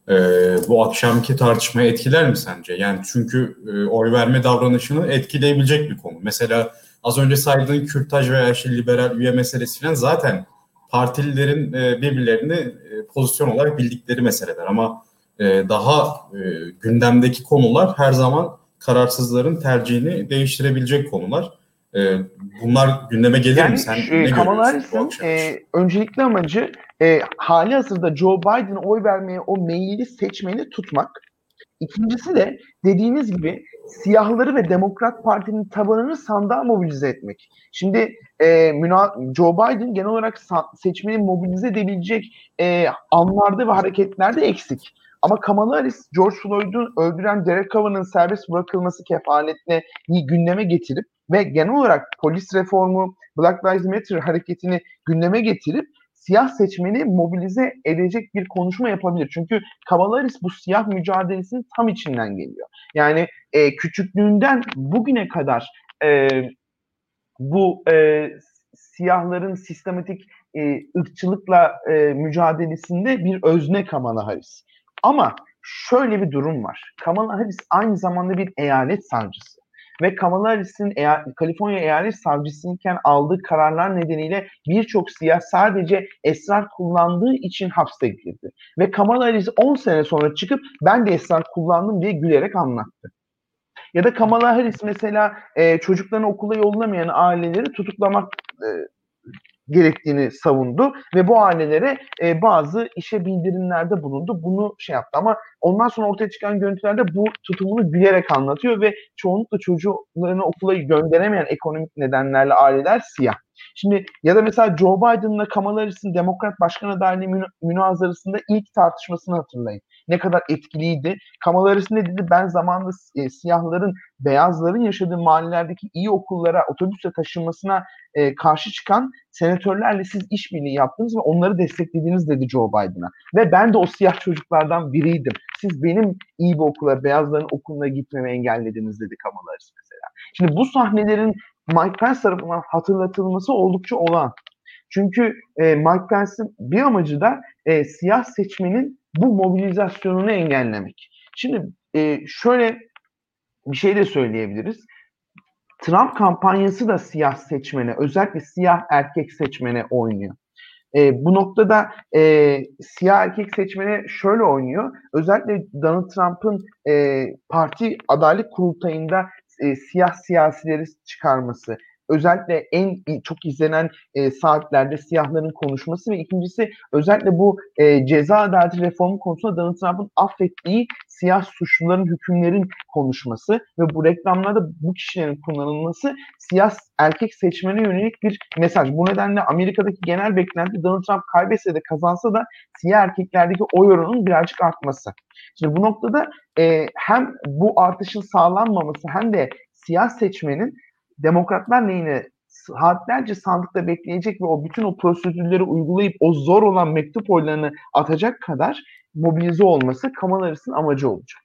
Ee, bu akşamki tartışmayı etkiler mi sence? Yani çünkü e, oy verme davranışını etkileyebilecek bir konu. Mesela az önce saydığın kürtaj veya işte liberal üye meselesi falan zaten partililerin e, birbirlerini e, pozisyon olarak bildikleri meseleler ama e, daha e, gündemdeki konular her zaman kararsızların tercihini değiştirebilecek konular. E, bunlar gündeme gelir yani, mi? Sen e, ne Kamala Harris'in e, öncelikli amacı e, hali hazırda Joe Biden'a oy vermeye o meyilli seçmeni tutmak. İkincisi de dediğiniz gibi siyahları ve Demokrat Parti'nin tabanını sandığa mobilize etmek. Şimdi e, Joe Biden genel olarak seçmeni mobilize edebilecek e, anlarda ve hareketlerde eksik. Ama Kamala Harris, George Floyd'u öldüren Derek Chauvin'ın serbest bırakılması kefaletine gündeme getirip ve genel olarak polis reformu, Black Lives Matter hareketini gündeme getirip siyah seçmeni mobilize edecek bir konuşma yapabilir. Çünkü Kamala Harris bu siyah mücadelesinin tam içinden geliyor. Yani e, küçüklüğünden bugüne kadar e, bu e, siyahların sistematik e, ırkçılıkla e, mücadelesinde bir özne Kamala Harris. Ama şöyle bir durum var. Kamala Harris aynı zamanda bir eyalet savcısı. Ve Kamala Harris'in eya- Kaliforniya eyalet savcısıyken aldığı kararlar nedeniyle birçok siyah sadece esrar kullandığı için hapse girdi. Ve Kamala Harris 10 sene sonra çıkıp ben de esrar kullandım diye gülerek anlattı. Ya da Kamala Harris mesela e, çocuklarını okula yollamayan aileleri tutuklamak e, gerektiğini savundu ve bu ailelere e, bazı işe bildirimlerde bulundu. Bunu şey yaptı ama ondan sonra ortaya çıkan görüntülerde bu tutumunu gülerek anlatıyor ve çoğunlukla çocuklarını okula gönderemeyen ekonomik nedenlerle aileler siyah. Şimdi ya da mesela Joe Biden'la Kamala Harris'in Demokrat Başkan adaylığı mün- münazarasında ilk tartışmasını hatırlayın. Ne kadar etkiliydi. Kamala Harris ne dedi? Ben zamanında e, siyahların, beyazların yaşadığı mahallelerdeki iyi okullara otobüsle taşınmasına e, karşı çıkan senatörlerle siz işbirliği yaptınız ve onları desteklediğiniz dedi Joe Biden'a. Ve ben de o siyah çocuklardan biriydim. Siz benim iyi bir okula, beyazların okuluna gitmemi engellediniz dedi Kamala Harris. Şimdi bu sahnelerin Mike Pence tarafından hatırlatılması oldukça olağan. Çünkü e, Mike Pence'in bir amacı da e, siyah seçmenin bu mobilizasyonunu engellemek. Şimdi e, şöyle bir şey de söyleyebiliriz. Trump kampanyası da siyah seçmene, özellikle siyah erkek seçmene oynuyor. E, bu noktada e, siyah erkek seçmene şöyle oynuyor. Özellikle Donald Trump'ın e, parti adaylık kurultayında e, siyah siyasileri çıkarması, özellikle en çok izlenen e, saatlerde siyahların konuşması ve ikincisi özellikle bu e, ceza adaleti reformu konusunda Donald Trump'ın affettiği siyah suçluların hükümlerin konuşması ve bu reklamlarda bu kişilerin kullanılması siyah erkek seçmene yönelik bir mesaj. Bu nedenle Amerika'daki genel beklenti Donald Trump kaybetse de kazansa da siyah erkeklerdeki oy oranının birazcık artması. Şimdi bu noktada e, hem bu artışın sağlanmaması hem de siyah seçmenin demokratlar lehine saatlerce sandıkta bekleyecek ve o bütün o prosedürleri uygulayıp o zor olan mektup oylarını atacak kadar mobilize olması Kamala Harris'in amacı olacak.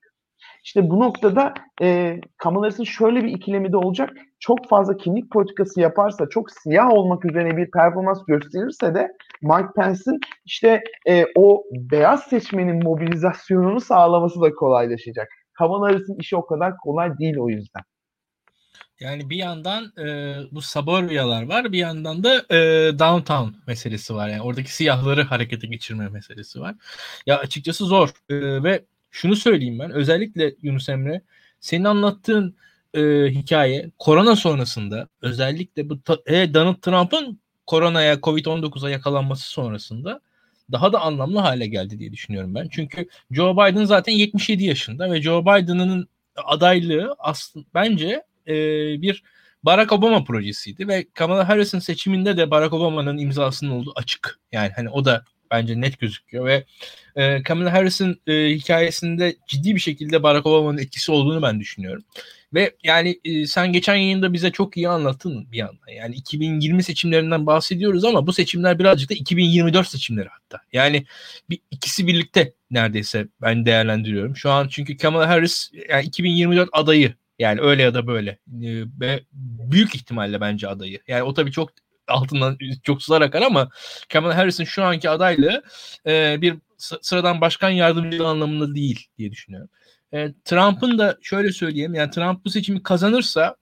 İşte bu noktada e, Kamala Harris'in şöyle bir ikilemi de olacak. Çok fazla kimlik politikası yaparsa, çok siyah olmak üzerine bir performans gösterirse de Mike Pence'in işte e, o beyaz seçmenin mobilizasyonunu sağlaması da kolaylaşacak. Kamala Harris'in işi o kadar kolay değil o yüzden. Yani bir yandan e, bu suburbiyalar var, bir yandan da e, downtown meselesi var. Yani oradaki siyahları harekete geçirme meselesi var. Ya açıkçası zor e, ve şunu söyleyeyim ben özellikle Yunus Emre senin anlattığın e, hikaye korona sonrasında özellikle bu e, Donald Trump'ın koronaya Covid-19'a yakalanması sonrasında daha da anlamlı hale geldi diye düşünüyorum ben. Çünkü Joe Biden zaten 77 yaşında ve Joe Biden'ın adaylığı aslında bence e, bir Barack Obama projesiydi ve Kamala Harris'in seçiminde de Barack Obama'nın imzasının olduğu açık. Yani hani o da bence net gözüküyor ve e, Kamala Harris'in e, hikayesinde ciddi bir şekilde Barack Obama'nın etkisi olduğunu ben düşünüyorum. Ve yani e, sen geçen yayında bize çok iyi anlattın bir yandan. Yani 2020 seçimlerinden bahsediyoruz ama bu seçimler birazcık da 2024 seçimleri hatta. Yani bir, ikisi birlikte neredeyse ben değerlendiriyorum. Şu an çünkü Kamala Harris yani 2024 adayı yani öyle ya da böyle. Ve büyük ihtimalle bence adayı. Yani o tabii çok altından çok sular akar ama Kamala Harris'in şu anki adaylığı e, bir sıradan başkan yardımcılığı anlamında değil diye düşünüyorum. E, Trump'ın da şöyle söyleyeyim yani Trump bu seçimi kazanırsa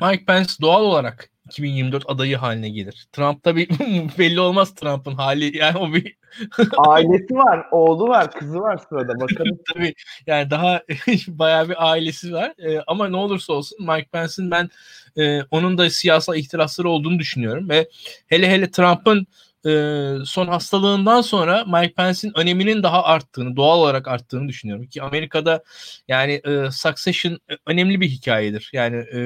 Mike Pence doğal olarak 2024 adayı haline gelir. Trump tabi belli olmaz Trump'ın hali yani o bir ailesi var, oğlu var, kızı var sırada bakalım. tabii yani daha bayağı bir ailesi var ee, ama ne olursa olsun Mike Pence'in ben e, onun da siyasal ihtirasları olduğunu düşünüyorum ve hele hele Trump'ın e, son hastalığından sonra Mike Pence'in öneminin daha arttığını, doğal olarak arttığını düşünüyorum. Ki Amerika'da yani e, Succession önemli bir hikayedir. Yani e,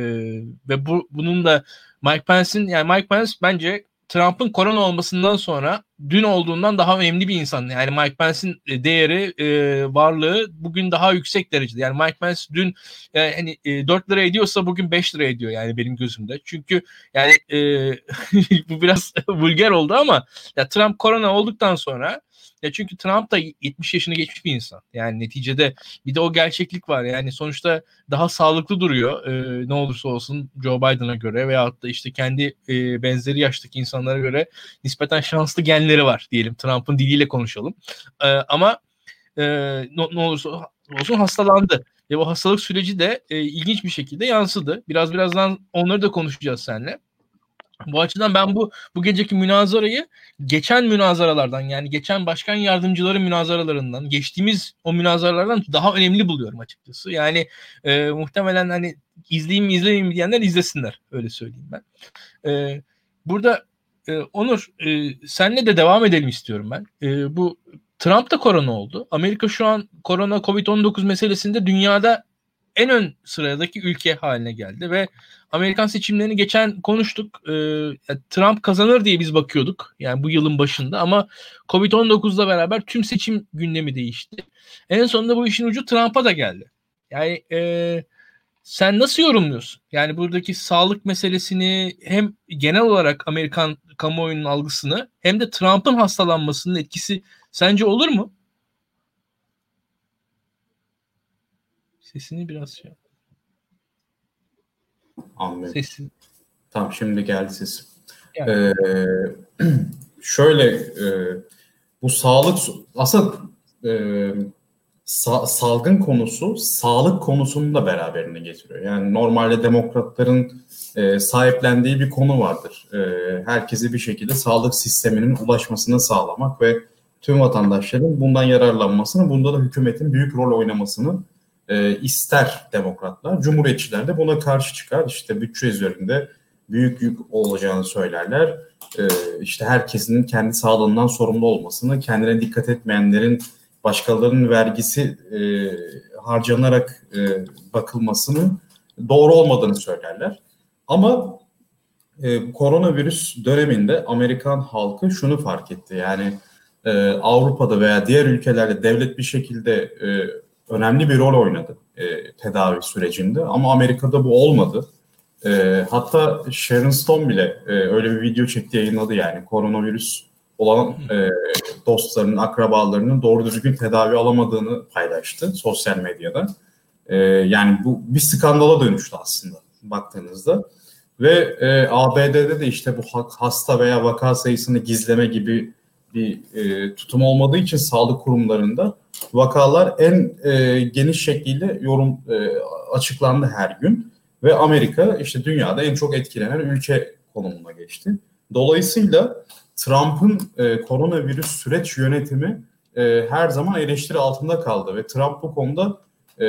ve bu bunun da Mike Pence'in yani Mike Pence bence Trump'ın korona olmasından sonra dün olduğundan daha önemli bir insan. Yani Mike Pence'in e, değeri, e, varlığı bugün daha yüksek derecede. Yani Mike Pence dün yani hani e, 4 lira ediyorsa bugün 5 lira ediyor yani benim gözümde. Çünkü yani e, bu biraz vulgar oldu ama ya Trump korona olduktan sonra ya çünkü Trump da 70 yaşını geçmiş bir insan. Yani neticede bir de o gerçeklik var. Yani sonuçta daha sağlıklı duruyor. E, ne olursa olsun Joe Biden'a göre veyahut da işte kendi e, benzeri yaştaki insanlara göre nispeten şanslı genleri var diyelim. Trump'ın diliyle konuşalım. E, ama e, ne, ne olursa olsun hastalandı. Ve bu hastalık süreci de e, ilginç bir şekilde yansıdı. Biraz birazdan onları da konuşacağız seninle. Bu açıdan ben bu bu geceki münazarayı geçen münazaralardan yani geçen başkan yardımcıları münazaralarından geçtiğimiz o münazaralardan daha önemli buluyorum açıkçası. Yani e, muhtemelen hani izleyeyim mi izlemeyeyim mi diyenler izlesinler öyle söyleyeyim ben. E, burada e, Onur e, senle de devam edelim istiyorum ben. E, bu Trump da korona oldu. Amerika şu an korona Covid-19 meselesinde dünyada en ön sıradaki ülke haline geldi ve Amerikan seçimlerini geçen konuştuk. Ee, Trump kazanır diye biz bakıyorduk. Yani bu yılın başında ama Covid-19'la beraber tüm seçim gündemi değişti. En sonunda bu işin ucu Trump'a da geldi. Yani e, sen nasıl yorumluyorsun? Yani buradaki sağlık meselesini hem genel olarak Amerikan kamuoyunun algısını hem de Trump'ın hastalanmasının etkisi sence olur mu? Sesini biraz şey Anlıyorum. Sesin. Tamam şimdi geldi sesim. Yani. Ee, şöyle e, bu sağlık asıl e, sa, salgın konusu sağlık konusunu da beraberinde getiriyor. Yani normalde demokratların e, sahiplendiği bir konu vardır. E, herkese bir şekilde sağlık sisteminin ulaşmasını sağlamak ve tüm vatandaşların bundan yararlanmasını, bunda da hükümetin büyük rol oynamasını e, ister demokratlar. Cumhuriyetçiler de buna karşı çıkar. İşte bütçe üzerinde büyük yük olacağını söylerler. E, işte herkesin kendi sağlığından sorumlu olmasını, kendine dikkat etmeyenlerin başkalarının vergisi e, harcanarak e, bakılmasının doğru olmadığını söylerler. Ama e, koronavirüs döneminde Amerikan halkı şunu fark etti. Yani e, Avrupa'da veya diğer ülkelerde devlet bir şekilde e, önemli bir rol oynadı e, tedavi sürecinde ama Amerika'da bu olmadı. E, hatta Sharon Stone bile e, öyle bir video çekti yayınladı yani koronavirüs olan e, dostlarının, akrabalarının doğru düzgün tedavi alamadığını paylaştı sosyal medyada. E, yani bu bir skandala dönüştü aslında baktığınızda. Ve e, ABD'de de işte bu hasta veya vaka sayısını gizleme gibi bir e, tutum olmadığı için sağlık kurumlarında vakalar en e, geniş şekilde yorum e, açıklandı her gün ve Amerika işte dünyada en çok etkilenen ülke konumuna geçti. Dolayısıyla Trump'ın e, koronavirüs süreç yönetimi e, her zaman eleştiri altında kaldı ve Trump bu konuda e,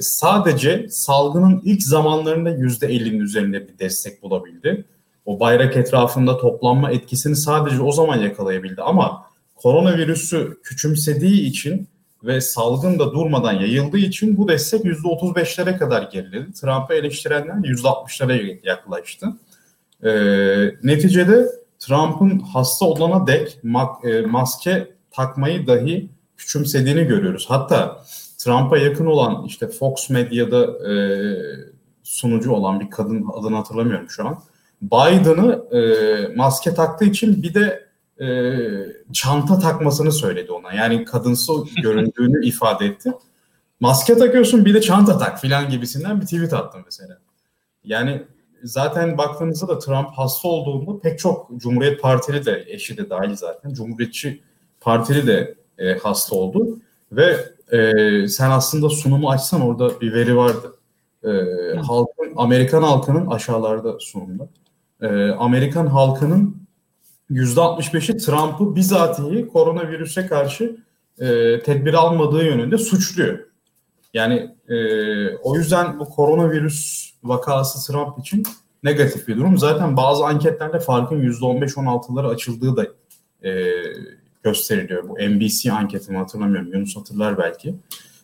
sadece salgının ilk zamanlarında yüzde 50'nin üzerinde bir destek bulabildi. O bayrak etrafında toplanma etkisini sadece o zaman yakalayabildi ama koronavirüsü küçümsediği için ve salgın da durmadan yayıldığı için bu destek %35'lere kadar geriledi. Trump'ı eleştirenler %60'lara yaklaştı. E, neticede Trump'ın hasta olana dek e, maske takmayı dahi küçümsediğini görüyoruz. Hatta Trump'a yakın olan işte Fox Medya'da e, sunucu olan bir kadın adını hatırlamıyorum şu an. Biden'ı e, maske taktığı için bir de e, çanta takmasını söyledi ona. Yani kadınsı göründüğünü ifade etti. Maske takıyorsun bir de çanta tak filan gibisinden bir tweet attım mesela. Yani zaten baktığınızda da Trump hasta olduğunda pek çok Cumhuriyet Partili de eşi de dahil zaten Cumhuriyetçi Partili de e, hasta oldu ve e, sen aslında sunumu açsan orada bir veri vardı. E, halkın Amerikan halkının aşağılarda sunumda. E, Amerikan halkının %65'i Trump'ı bizatihi koronavirüse karşı e, tedbir almadığı yönünde suçluyor. Yani e, o yüzden bu koronavirüs vakası Trump için negatif bir durum. Zaten bazı anketlerde farkın %15-16'ları açıldığı da e, gösteriliyor. Bu NBC anketini hatırlamıyorum. Yunus hatırlar belki.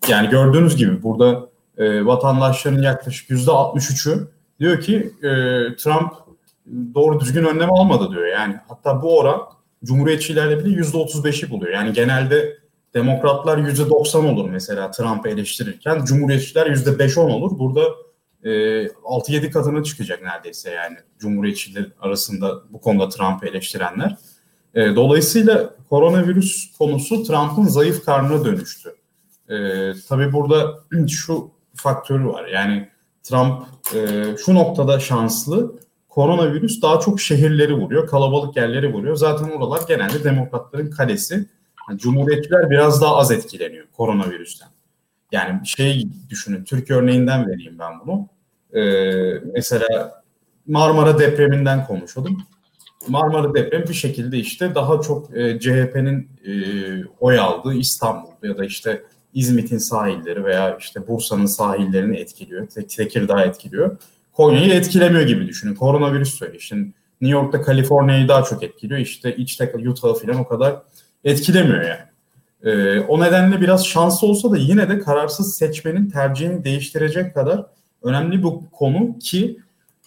Yani gördüğünüz gibi burada e, vatandaşların yaklaşık %63'ü diyor ki e, Trump doğru düzgün önlem almadı diyor. Yani hatta bu oran Cumhuriyetçilerle bile %35'i buluyor. Yani genelde demokratlar %90 olur mesela Trump'ı eleştirirken. Cumhuriyetçiler %5-10 olur. Burada e, 6-7 katına çıkacak neredeyse yani Cumhuriyetçiler arasında bu konuda Trump'ı eleştirenler. E, dolayısıyla koronavirüs konusu Trump'ın zayıf karnına dönüştü. E, tabii burada şu faktörü var. Yani Trump e, şu noktada şanslı koronavirüs daha çok şehirleri vuruyor, kalabalık yerleri vuruyor. Zaten oralar genelde demokratların kalesi. Yani cumhuriyetçiler biraz daha az etkileniyor koronavirüsten. Yani şey düşünün, Türkiye örneğinden vereyim ben bunu. Ee, mesela Marmara depreminden konuşalım. Marmara depremi bir şekilde işte daha çok e, CHP'nin e, oy aldığı İstanbul ya da işte İzmit'in sahilleri veya işte Bursa'nın sahillerini etkiliyor. Tekirdağ etkiliyor. Konya'yı etkilemiyor gibi düşünün. Koronavirüs söyle. New York'ta Kaliforniya'yı daha çok etkiliyor. İşte içte Utah'ı falan o kadar etkilemiyor yani. Ee, o nedenle biraz şanslı olsa da yine de kararsız seçmenin tercihini değiştirecek kadar önemli bu konu ki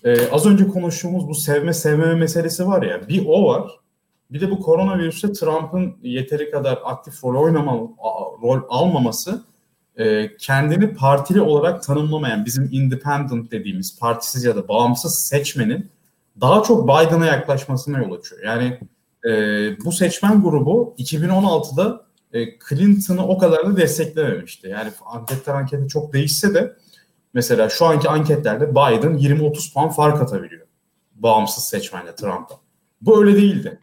e, az önce konuştuğumuz bu sevme sevmeme meselesi var ya bir o var. Bir de bu koronavirüste Trump'ın yeteri kadar aktif rol oynama, rol almaması e, kendini partili olarak tanımlamayan bizim independent dediğimiz partisiz ya da bağımsız seçmenin daha çok Biden'a yaklaşmasına yol açıyor. Yani e, bu seçmen grubu 2016'da e, Clinton'ı o kadar da desteklememişti. Yani anketler anketi çok değişse de mesela şu anki anketlerde Biden 20-30 puan fark atabiliyor. Bağımsız seçmenle Trump'a. Bu öyle değildi.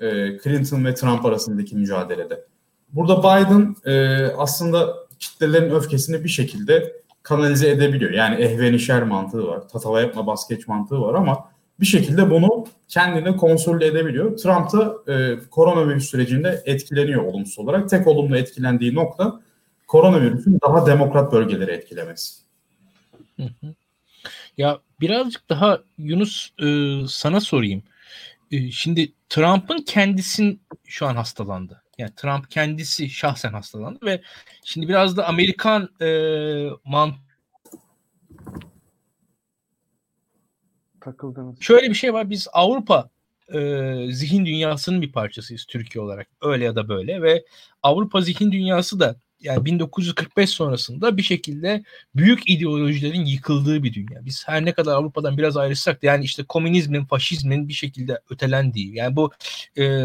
E, Clinton ve Trump arasındaki mücadelede. Burada Biden e, aslında kitlelerin öfkesini bir şekilde kanalize edebiliyor. Yani ehvenişer mantığı var. Tatava yapma bas geç mantığı var ama bir şekilde bunu kendine konsolide edebiliyor. Trump da e, koronavirüs sürecinde etkileniyor olumsuz olarak. Tek olumlu etkilendiği nokta koronavirüsün daha demokrat bölgeleri etkilemesi. Ya birazcık daha Yunus e, sana sorayım. E, şimdi Trump'ın kendisin şu an hastalandı. Yani Trump kendisi şahsen hastalandı ve şimdi biraz da Amerikan e, mant takıldınız. Şöyle bir şey var. Biz Avrupa e, zihin dünyasının bir parçasıyız Türkiye olarak. Öyle ya da böyle ve Avrupa zihin dünyası da yani 1945 sonrasında bir şekilde büyük ideolojilerin yıkıldığı bir dünya. Biz her ne kadar Avrupa'dan biraz ayrışsak da yani işte komünizmin, faşizmin bir şekilde ötelendiği yani bu e,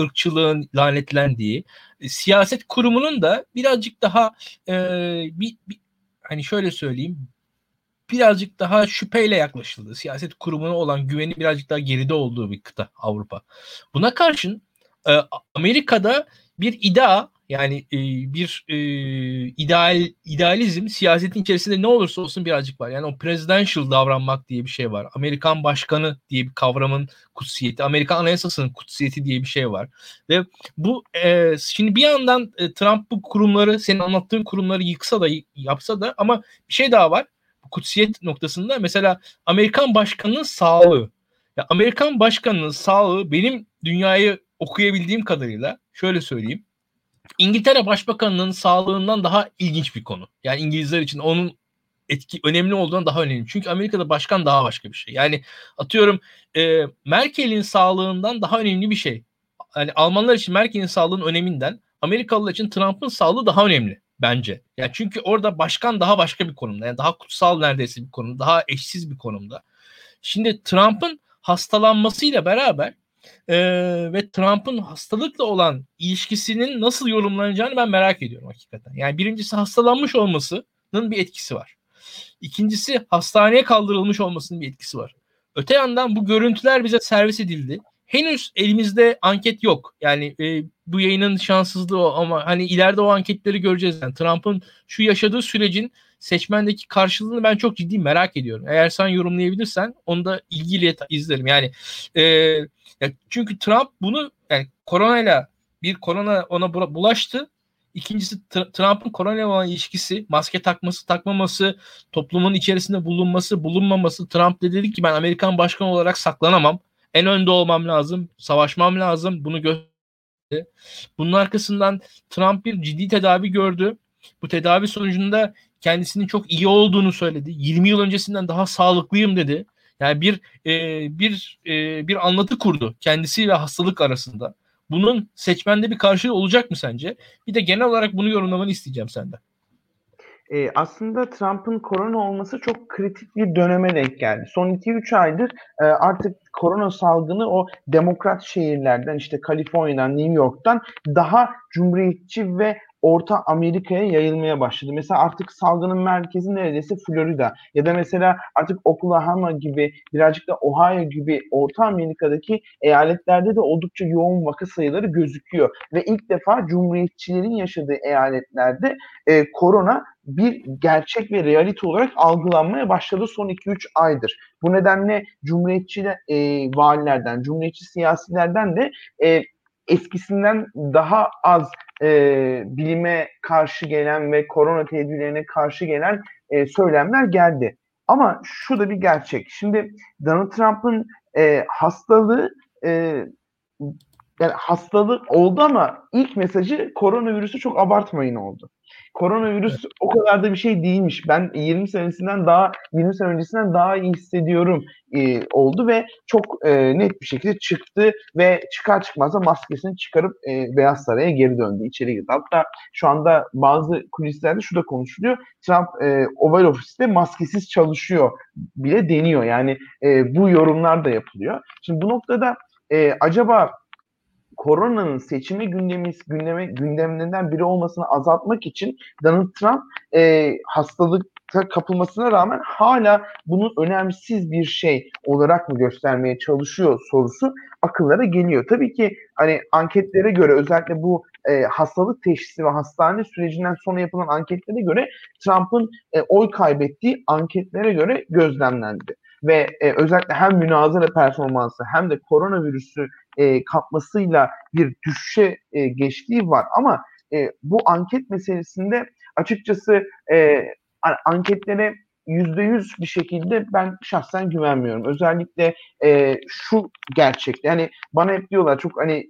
ırkçılığın lanetlendiği e, siyaset kurumunun da birazcık daha e, bir, bir hani şöyle söyleyeyim birazcık daha şüpheyle yaklaşıldığı, siyaset kurumuna olan güveni birazcık daha geride olduğu bir kıta Avrupa. Buna karşın e, Amerika'da bir idea yani e, bir e, ideal idealizm siyasetin içerisinde ne olursa olsun birazcık var. Yani o presidential davranmak diye bir şey var. Amerikan başkanı diye bir kavramın kutsiyeti, Amerikan anayasasının kutsiyeti diye bir şey var. Ve bu e, şimdi bir yandan e, Trump bu kurumları, senin anlattığın kurumları yıksa da yapsa da ama bir şey daha var kutsiyet noktasında mesela Amerikan başkanının sağlığı. Ya Amerikan başkanının sağlığı benim dünyayı okuyabildiğim kadarıyla şöyle söyleyeyim. İngiltere Başbakanının sağlığından daha ilginç bir konu. Yani İngilizler için onun etki önemli olduğundan daha önemli. Çünkü Amerika'da başkan daha başka bir şey. Yani atıyorum e, Merkel'in sağlığından daha önemli bir şey. Yani Almanlar için Merkel'in sağlığının öneminden Amerikalılar için Trump'ın sağlığı daha önemli bence. Yani çünkü orada başkan daha başka bir konumda. Yani daha kutsal neredeyse bir konumda. Daha eşsiz bir konumda. Şimdi Trump'ın hastalanmasıyla beraber e, ve Trump'ın hastalıkla olan ilişkisinin nasıl yorumlanacağını ben merak ediyorum hakikaten. Yani birincisi hastalanmış olmasının bir etkisi var. İkincisi hastaneye kaldırılmış olmasının bir etkisi var. Öte yandan bu görüntüler bize servis edildi. Henüz elimizde anket yok. Yani e, bu yayının şanssızlığı o ama hani ileride o anketleri göreceğiz. Yani Trump'ın şu yaşadığı sürecin seçmendeki karşılığını ben çok ciddi merak ediyorum. Eğer sen yorumlayabilirsen onu da ilgiyle izlerim. Yani e, ya çünkü Trump bunu yani koronayla bir korona ona bulaştı. İkincisi Trump'ın koronayla olan ilişkisi, maske takması, takmaması, toplumun içerisinde bulunması, bulunmaması. Trump da dedi ki ben Amerikan başkanı olarak saklanamam. En önde olmam lazım, savaşmam lazım. Bunu gö bunun arkasından Trump bir ciddi tedavi gördü. Bu tedavi sonucunda kendisinin çok iyi olduğunu söyledi. 20 yıl öncesinden daha sağlıklıyım dedi. Yani bir e, bir e, bir anlatı kurdu kendisi ve hastalık arasında. Bunun seçmende bir karşılığı olacak mı sence? Bir de genel olarak bunu yorumlamanı isteyeceğim senden e, aslında Trump'ın korona olması çok kritik bir döneme denk geldi. Son 2-3 aydır e, artık korona salgını o demokrat şehirlerden işte Kaliforniya'dan, New York'tan daha cumhuriyetçi ve Orta Amerika'ya yayılmaya başladı. Mesela artık salgının merkezi neredeyse Florida ya da mesela artık Oklahoma gibi birazcık da Ohio gibi Orta Amerika'daki eyaletlerde de oldukça yoğun vaka sayıları gözüküyor. Ve ilk defa Cumhuriyetçilerin yaşadığı eyaletlerde e, korona bir gerçek ve realite olarak algılanmaya başladı son 2-3 aydır. Bu nedenle Cumhuriyetçi e, valilerden, Cumhuriyetçi siyasilerden de e, eskisinden daha az e, bilime karşı gelen ve korona tedbirlerine karşı gelen e, söylemler geldi. Ama şu da bir gerçek. Şimdi Donald Trump'ın e, hastalığı e, yani hastalık oldu ama ilk mesajı koronavirüsü çok abartmayın oldu koronavirüs o kadar da bir şey değilmiş. Ben 20 senesinden daha 20 sene öncesinden daha iyi hissediyorum e, oldu ve çok e, net bir şekilde çıktı ve çıkar çıkmaz da maskesini çıkarıp e, Beyaz Saray'a geri döndü, içeri girdi. Hatta şu anda bazı kulislerde şu da konuşuluyor. Trump e, Oval Office'te maskesiz çalışıyor bile deniyor. Yani e, bu yorumlar da yapılıyor. Şimdi bu noktada e, acaba koronanın seçimi gündemi, gündeme, gündemlerinden biri olmasını azaltmak için Donald Trump e, hastalıkta kapılmasına rağmen hala bunu önemsiz bir şey olarak mı göstermeye çalışıyor sorusu akıllara geliyor. Tabii ki hani anketlere göre özellikle bu e, hastalık teşhisi ve hastane sürecinden sonra yapılan anketlere göre Trump'ın e, oy kaybettiği anketlere göre gözlemlendi ve e, özellikle hem münazara performansı hem de koronavirüsü e, kapmasıyla bir düşüşe e, geçtiği var. Ama e, bu anket meselesinde açıkçası e, anketlere yüzde yüz bir şekilde ben şahsen güvenmiyorum. Özellikle e, şu gerçekte yani bana hep diyorlar çok hani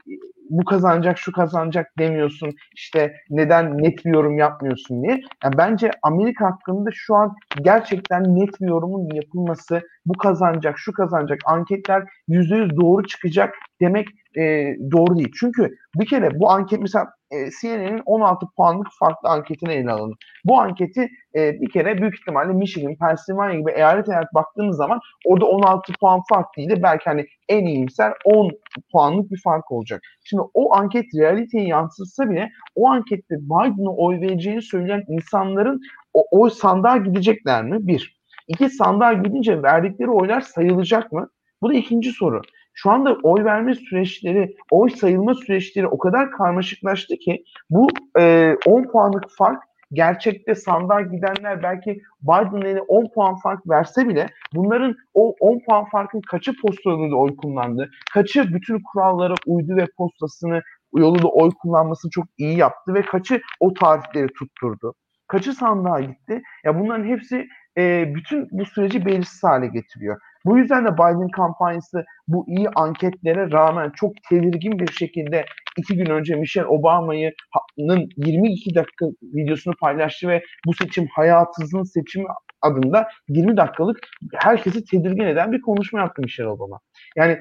bu kazanacak şu kazanacak demiyorsun işte neden net bir yorum yapmıyorsun diye. Yani bence Amerika hakkında şu an gerçekten net bir yorumun yapılması bu kazanacak şu kazanacak anketler yüzde yüz doğru çıkacak demek e, doğru değil. Çünkü bir kere bu anket mesela e, CNN'in 16 puanlık farklı anketini ele alalım. Bu anketi e, bir kere büyük ihtimalle Michigan, Pennsylvania gibi eyalet eyalet baktığınız zaman orada 16 puan fark değil de belki hani en iyimser 10 puanlık bir fark olacak. Şimdi o anket realiteyi yansıtsa bile o ankette Biden'a oy vereceğini söyleyen insanların o oy sandığa gidecekler mi? Bir. İki sandığa gidince verdikleri oylar sayılacak mı? Bu da ikinci soru. Şu anda oy verme süreçleri, oy sayılma süreçleri o kadar karmaşıklaştı ki bu e, 10 puanlık fark gerçekte sandığa gidenler belki Biden'ın 10 puan fark verse bile bunların o 10 puan farkın kaçı postalında oy kullandı, kaçı bütün kurallara uydu ve postasını yolunda oy kullanmasını çok iyi yaptı ve kaçı o tarihleri tutturdu. Kaçı sandığa gitti? Ya bunların hepsi e, bütün bu süreci belirsiz hale getiriyor. Bu yüzden de Biden kampanyası bu iyi anketlere rağmen çok tedirgin bir şekilde iki gün önce Michelle Obama'nın 22 dakika videosunu paylaştı ve bu seçim hayatınızın seçimi adında 20 dakikalık herkesi tedirgin eden bir konuşma yaptı Michelle Obama. Yani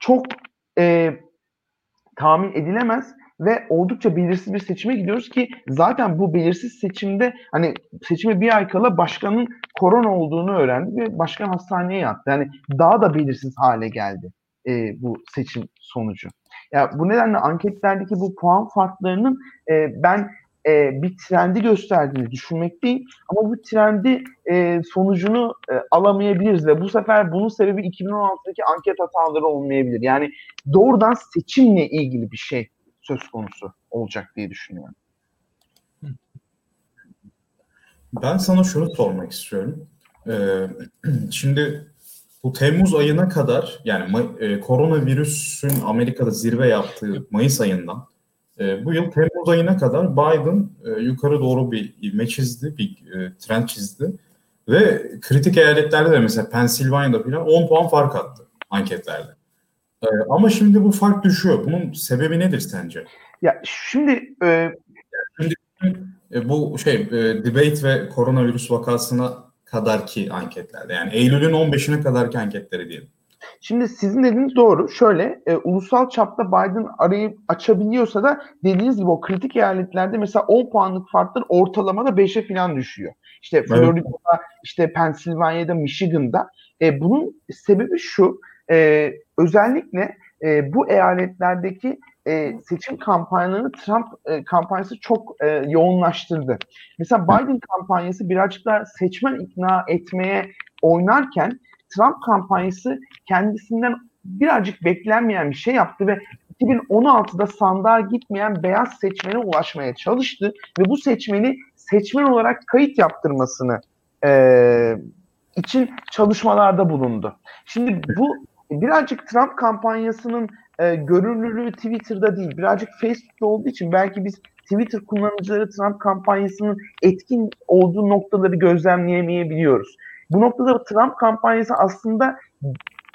çok e, tahmin edilemez ve oldukça belirsiz bir seçime gidiyoruz ki zaten bu belirsiz seçimde hani seçime bir ay kala başkanın korona olduğunu öğrendi ve başkan hastaneye yattı. Yani daha da belirsiz hale geldi e, bu seçim sonucu. Ya bu nedenle anketlerdeki bu puan farklarının e, ben e, bir trendi gösterdiğini düşünmekteyim. Ama bu trendi e, sonucunu e, alamayabiliriz ve bu sefer bunun sebebi 2016'daki anket hataları olmayabilir. Yani doğrudan seçimle ilgili bir şey söz konusu olacak diye düşünüyorum. Ben sana şunu sormak istiyorum. Ee, şimdi bu Temmuz ayına kadar yani e, koronavirüsün Amerika'da zirve yaptığı Mayıs ayından e, bu yıl Temmuz ayına kadar Biden e, yukarı doğru bir ivme çizdi, bir e, trend çizdi ve kritik eyaletlerde de mesela Pennsylvania'da falan 10 puan fark attı anketlerde. E, ama şimdi bu fark düşüyor. Bunun sebebi nedir sence? Ya şimdi e... şimdi e, bu şey e, debate ve koronavirüs vakasına kadarki anketlerde yani Eylül'ün 15'ine kadarki anketleri diyelim. Şimdi sizin dediğiniz doğru. Şöyle e, ulusal çapta Biden arayı açabiliyorsa da dediğiniz gibi o kritik eyaletlerde mesela 10 puanlık farklar ortalamada 5'e falan düşüyor. İşte Florida'da, evet. işte Pennsylvania'da, Michigan'da. E, bunun sebebi şu. E, özellikle e, bu eyaletlerdeki e, seçim kampanyalarını Trump e, kampanyası çok e, yoğunlaştırdı. Mesela Biden kampanyası birazcık daha seçmen ikna etmeye oynarken Trump kampanyası kendisinden birazcık beklenmeyen bir şey yaptı ve 2016'da sandığa gitmeyen beyaz seçmene ulaşmaya çalıştı ve bu seçmeni seçmen olarak kayıt yaptırmasını e, için çalışmalarda bulundu. Şimdi bu birazcık Trump kampanyasının e, görünürlüğü Twitter'da değil, birazcık Facebook'ta olduğu için belki biz Twitter kullanıcıları Trump kampanyasının etkin olduğu noktaları gözlemleyemeyebiliyoruz. Bu noktada Trump kampanyası aslında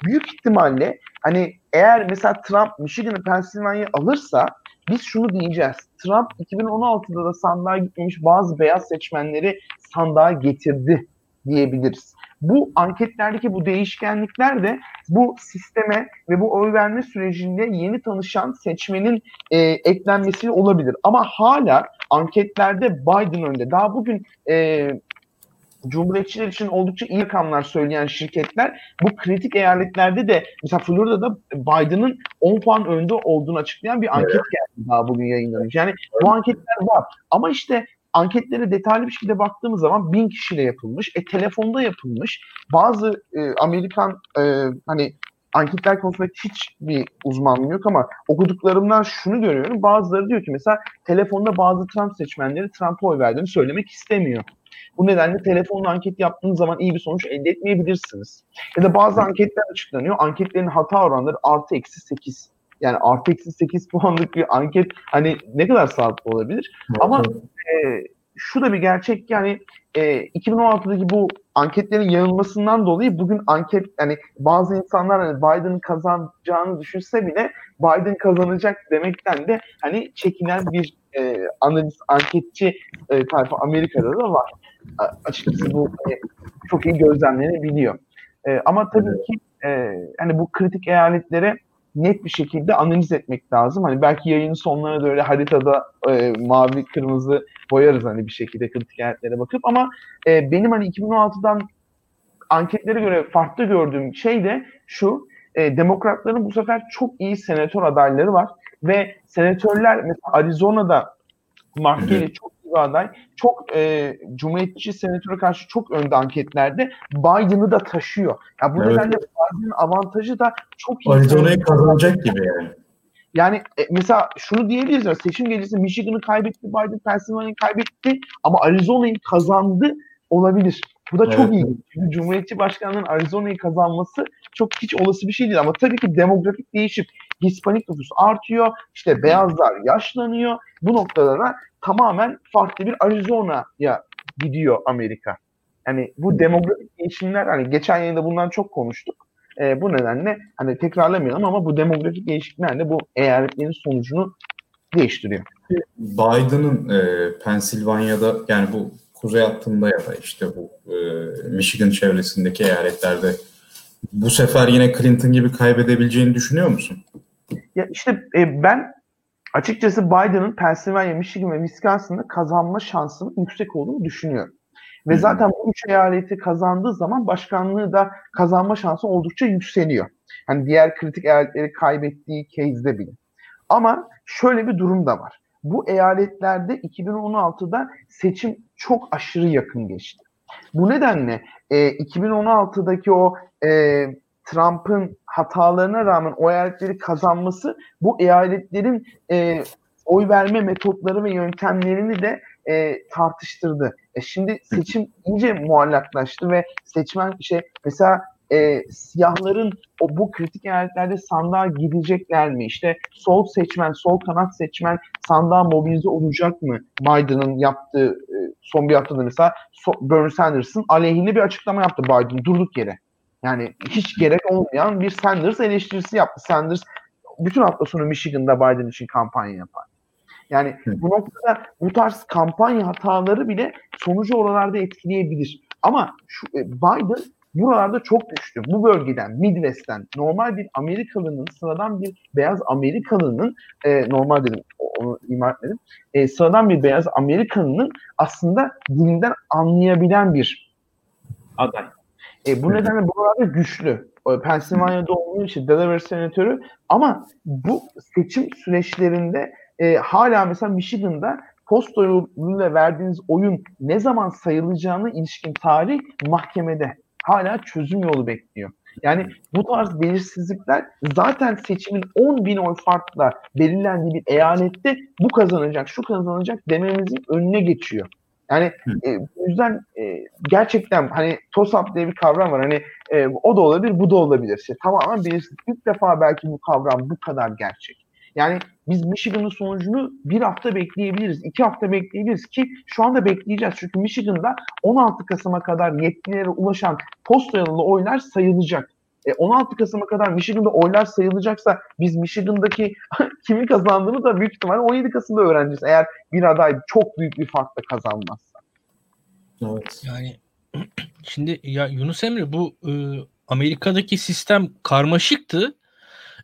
büyük ihtimalle hani eğer mesela Trump Michigan'ı Pennsylvania'yı alırsa biz şunu diyeceğiz. Trump 2016'da da sandığa gitmemiş bazı beyaz seçmenleri sandığa getirdi diyebiliriz. Bu anketlerdeki bu değişkenlikler de bu sisteme ve bu oy verme sürecinde yeni tanışan seçmenin e, eklenmesi olabilir. Ama hala anketlerde Biden önde. Daha bugün e, Cumhuriyetçiler için oldukça iyi rakamlar söyleyen şirketler bu kritik eyaletlerde de mesela Florida'da Biden'ın 10 puan önde olduğunu açıklayan bir anket geldi daha bugün yayınlanmış. Yani bu anketler var. Ama işte anketlere detaylı bir şekilde baktığımız zaman bin kişiyle yapılmış. E telefonda yapılmış. Bazı e, Amerikan e, hani anketler konusunda hiç bir uzmanlığım yok ama okuduklarımdan şunu görüyorum. Bazıları diyor ki mesela telefonda bazı Trump seçmenleri Trump'a oy verdiğini söylemek istemiyor. Bu nedenle telefonla anket yaptığınız zaman iyi bir sonuç elde etmeyebilirsiniz. Ya da bazı anketler açıklanıyor. Anketlerin hata oranları artı eksi 8. Yani artı eksi 8 puanlık bir anket hani ne kadar sağlıklı olabilir? Ama e, şu da bir gerçek yani e, 2016'daki bu anketlerin yayılmasından dolayı bugün anket yani bazı insanlar hani Biden'ın kazanacağını düşünse bile Biden kazanacak demekten de hani çekinen bir e, analiz anketçi e, tayfa Amerika'da da var. A, açıkçası bu e, çok iyi gözlemlenebiliyor. E, ama tabii ki e, hani bu kritik eyaletlere net bir şekilde analiz etmek lazım. Hani belki yayının sonlarına da öyle haritada e, mavi kırmızı boyarız hani bir şekilde kritik eyaletlere bakıp. Ama e, benim hani 2016'dan anketlere göre farklı gördüğüm şey de şu e, demokratların bu sefer çok iyi senatör adayları var. Ve senatörler mesela Arizona'da Mark Kelly çok bir aday. Çok e, Cumhuriyetçi senatöre karşı çok önde anketlerde. Biden'ı da taşıyor. Ya yani bu evet. nedenle Biden'ın avantajı da çok iyi. Arizona'yı kazanacak gibi yani. Yani e, mesela şunu diyebiliriz ya seçim gecesi Michigan'ı kaybetti, Biden Pennsylvania'yı kaybetti ama Arizona'yı kazandı olabilir. Bu da çok evet. iyi. Çünkü Cumhuriyetçi Başkanlığı'nın Arizona'yı kazanması çok hiç olası bir şey değil ama tabii ki demografik değişip Hispanik nüfus artıyor, işte beyazlar yaşlanıyor. Bu noktada da tamamen farklı bir Arizona'ya gidiyor Amerika. Yani bu demografik değişimler hani geçen yayında bundan çok konuştuk. E, bu nedenle hani tekrarlamayalım ama bu demografik değişiklikler de bu eyaletlerin sonucunu değiştiriyor. Biden'ın e, Pensilvanya'da yani bu kuzey hattında ya da işte bu e, Michigan çevresindeki eyaletlerde bu sefer yine Clinton gibi kaybedebileceğini düşünüyor musun? Ya işte e, ben açıkçası Biden'ın Pennsylvania, Michigan ve Wisconsin'da kazanma şansının yüksek olduğunu düşünüyorum. Ve zaten bu üç eyaleti kazandığı zaman başkanlığı da kazanma şansı oldukça yükseliyor. Hani diğer kritik eyaletleri kaybettiği case'de bile. Ama şöyle bir durum da var. Bu eyaletlerde 2016'da seçim çok aşırı yakın geçti. Bu nedenle e, 2016'daki o e, Trump'ın hatalarına rağmen o eyaletleri kazanması bu eyaletlerin e, oy verme metotları ve yöntemlerini de e, tartıştırdı. E, şimdi seçim iyice muallaklaştı ve seçmen şey mesela e, siyahların o bu kritik eyaletlerde sandığa gidecekler mi? İşte sol seçmen, sol kanat seçmen sandığa mobilize olacak mı? Biden'ın yaptığı e, son bir haftada mesela so, Bernie Sanders'ın aleyhine bir açıklama yaptı Biden durduk yere. Yani hiç gerek olmayan bir Sanders eleştirisi yaptı. Sanders bütün hafta sonu Michigan'da Biden için kampanya yapar. Yani bu noktada bu tarz kampanya hataları bile sonucu oralarda etkileyebilir. Ama şu, e, Biden buralarda çok düştü. Bu bölgeden, Midwest'ten normal bir Amerikalının, sıradan bir beyaz Amerikalının, e, normal dedim, onu ima etmedim, e, sıradan bir beyaz Amerikalının aslında dilinden anlayabilen bir aday. E, bu nedenle buralarda güçlü. Pennsylvania'da olduğu için Delaware senatörü ama bu seçim süreçlerinde e, hala mesela Michigan'da posta yoluyla verdiğiniz oyun ne zaman sayılacağını ilişkin tarih mahkemede. Hala çözüm yolu bekliyor. Yani bu tarz belirsizlikler zaten seçimin 10 bin oy farkla belirlendiği bir eyalette bu kazanacak, şu kazanacak dememizin önüne geçiyor. Yani e, bu yüzden e, gerçekten hani TOSAP diye bir kavram var. Hani e, o da olabilir, bu da olabilir. İşte, tamamen belirsizlik. İlk defa belki bu kavram bu kadar gerçek. Yani biz Michigan'ın sonucunu bir hafta bekleyebiliriz, iki hafta bekleyebiliriz ki şu anda bekleyeceğiz. Çünkü Michigan'da 16 Kasım'a kadar yetkililere ulaşan posta yolunda oylar sayılacak. E 16 Kasım'a kadar Michigan'da oylar sayılacaksa biz Michigan'daki kimin kazandığını da büyük ihtimalle 17 Kasım'da öğreneceğiz. Eğer bir aday çok büyük bir farkla kazanmazsa. Evet. Yani şimdi ya Yunus Emre bu e, Amerika'daki sistem karmaşıktı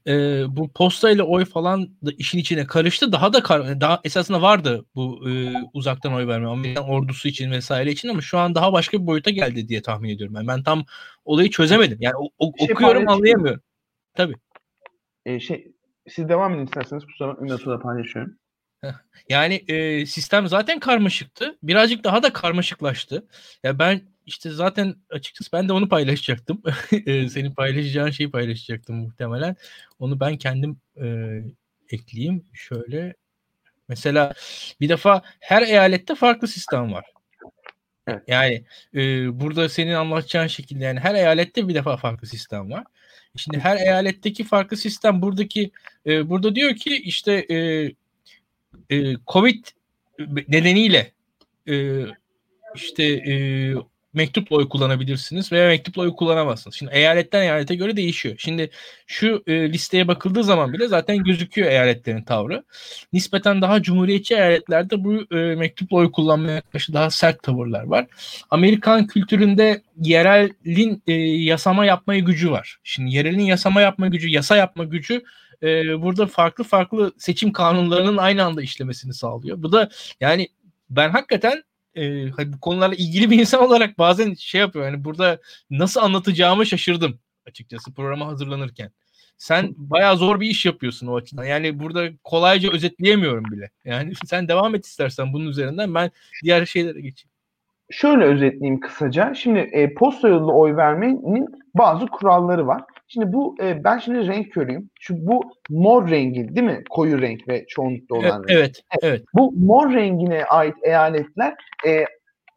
e, bu posta ile oy falan da işin içine karıştı. Daha da kar daha esasında vardı bu e, uzaktan oy verme Amerikan ordusu için vesaire için ama şu an daha başka bir boyuta geldi diye tahmin ediyorum. Yani ben tam olayı çözemedim. Yani o, o, şey okuyorum anlayamıyorum. Tabii. E, şey siz devam edin isterseniz kusura bakmayın da paylaşıyorum. Yani e, sistem zaten karmaşıktı. Birazcık daha da karmaşıklaştı. Ya ben işte zaten açıkçası ben de onu paylaşacaktım. Senin paylaşacağın şeyi paylaşacaktım muhtemelen. Onu ben kendim e, ekleyeyim. Şöyle mesela bir defa her eyalette farklı sistem var. Yani e, burada senin anlatacağın şekilde yani her eyalette bir defa farklı sistem var. Şimdi her eyaletteki farklı sistem buradaki e, burada diyor ki işte e, e, Covid nedeniyle e, işte e, mektupla oy kullanabilirsiniz veya mektupla oy kullanamazsınız. Şimdi eyaletten eyalete göre değişiyor. Şimdi şu e, listeye bakıldığı zaman bile zaten gözüküyor eyaletlerin tavrı. Nispeten daha cumhuriyetçi eyaletlerde bu e, mektupla oy kullanmaya karşı daha sert tavırlar var. Amerikan kültüründe yerelin e, yasama yapmaya gücü var. Şimdi yerelin yasama yapma gücü, yasa yapma gücü e, burada farklı farklı seçim kanunlarının aynı anda işlemesini sağlıyor. Bu da yani ben hakikaten e, bu konularla ilgili bir insan olarak bazen şey yapıyor. Yani burada nasıl anlatacağımı şaşırdım açıkçası programa hazırlanırken. Sen bayağı zor bir iş yapıyorsun o açıdan. Yani burada kolayca özetleyemiyorum bile. Yani sen devam et istersen bunun üzerinden ben diğer şeylere geçeyim. Şöyle özetleyeyim kısaca. Şimdi e, posta yolunda oy vermenin bazı kuralları var. Şimdi bu e, ben şimdi renk körüyüm. Çünkü bu mor rengi değil mi? Koyu renk ve çoğunlukla olan renk. Evet, evet. Bu mor rengine ait eyaletler e,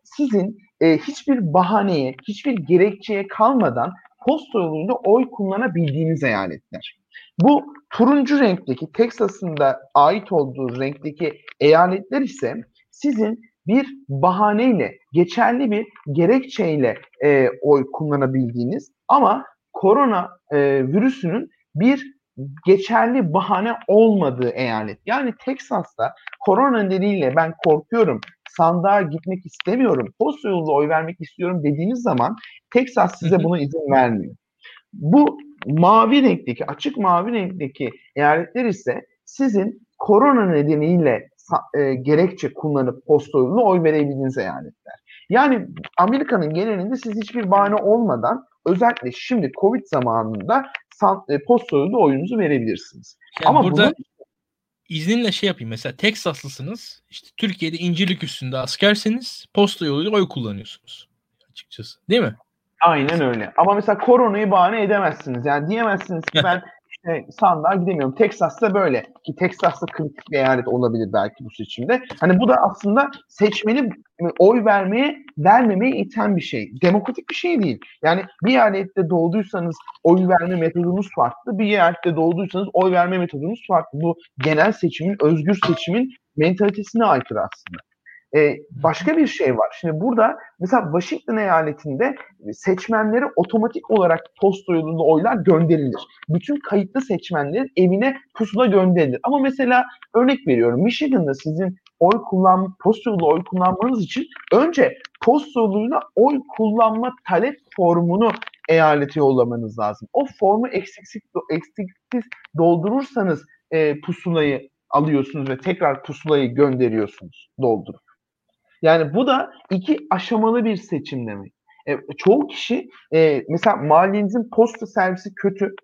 sizin e, hiçbir bahaneye, hiçbir gerekçeye kalmadan posta yoluyla oy kullanabildiğiniz eyaletler. Bu turuncu renkteki Texas'ın da ait olduğu renkteki eyaletler ise sizin bir bahaneyle, geçerli bir gerekçeyle e, oy kullanabildiğiniz ama korona e, virüsünün bir geçerli bahane olmadığı eyalet. Yani Teksas'ta korona nedeniyle ben korkuyorum, sandığa gitmek istemiyorum, posta yolunda oy vermek istiyorum dediğiniz zaman Teksas size buna izin vermiyor. Bu mavi renkteki, açık mavi renkteki eyaletler ise sizin korona nedeniyle e, gerekçe kullanıp posta yoluna oy verebildiğiniz eyaletler. Yani Amerika'nın genelinde siz hiçbir bahane olmadan özellikle şimdi Covid zamanında e, posta yolunda oyunuzu verebilirsiniz. Yani Ama burada bunu... izninle şey yapayım mesela Teksaslısınız işte Türkiye'de İncirlik üstünde askerseniz posta yoluyla oy kullanıyorsunuz açıkçası değil mi? Aynen öyle. Ama mesela koronayı bahane edemezsiniz. Yani diyemezsiniz ki ben işte sandığa gidemiyorum. Texas'ta böyle ki Texas'ta kritik bir eyalet olabilir belki bu seçimde. Hani bu da aslında seçmeni oy vermeye vermemeye iten bir şey. Demokratik bir şey değil. Yani bir eyalette doğduysanız oy verme metodunuz farklı. Bir eyalette doğduysanız oy verme metodunuz farklı. Bu genel seçimin, özgür seçimin mentalitesine aykırı aslında. E, başka bir şey var. Şimdi burada mesela Washington eyaletinde seçmenlere otomatik olarak posta yolunda oylar gönderilir. Bütün kayıtlı seçmenlerin evine pusula gönderilir. Ama mesela örnek veriyorum Michigan'da sizin oy kullan posta yolunda oy kullanmanız için önce posta yoluyla oy kullanma talep formunu eyalete yollamanız lazım. O formu eksiksiz, eksiksiz doldurursanız e, pusulayı alıyorsunuz ve tekrar pusulayı gönderiyorsunuz doldurup. Yani bu da iki aşamalı bir seçim demek. E, çoğu kişi e, mesela mahallenizin posta servisi kötü.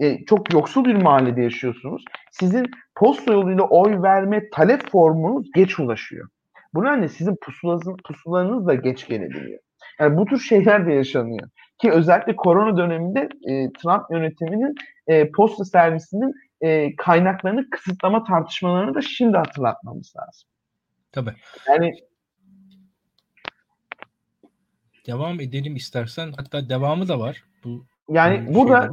E, çok yoksul bir mahallede yaşıyorsunuz. Sizin posta yoluyla oy verme talep formunuz geç ulaşıyor. Bu nedenle sizin pusulanız, pusulanız da geç gelebiliyor. Yani bu tür şeyler de yaşanıyor. Ki özellikle korona döneminde e, Trump yönetiminin e, posta servisinin e, kaynaklarını kısıtlama tartışmalarını da şimdi hatırlatmamız lazım. Tabii. Yani devam edelim istersen. Hatta devamı da var. Bu yani bu burada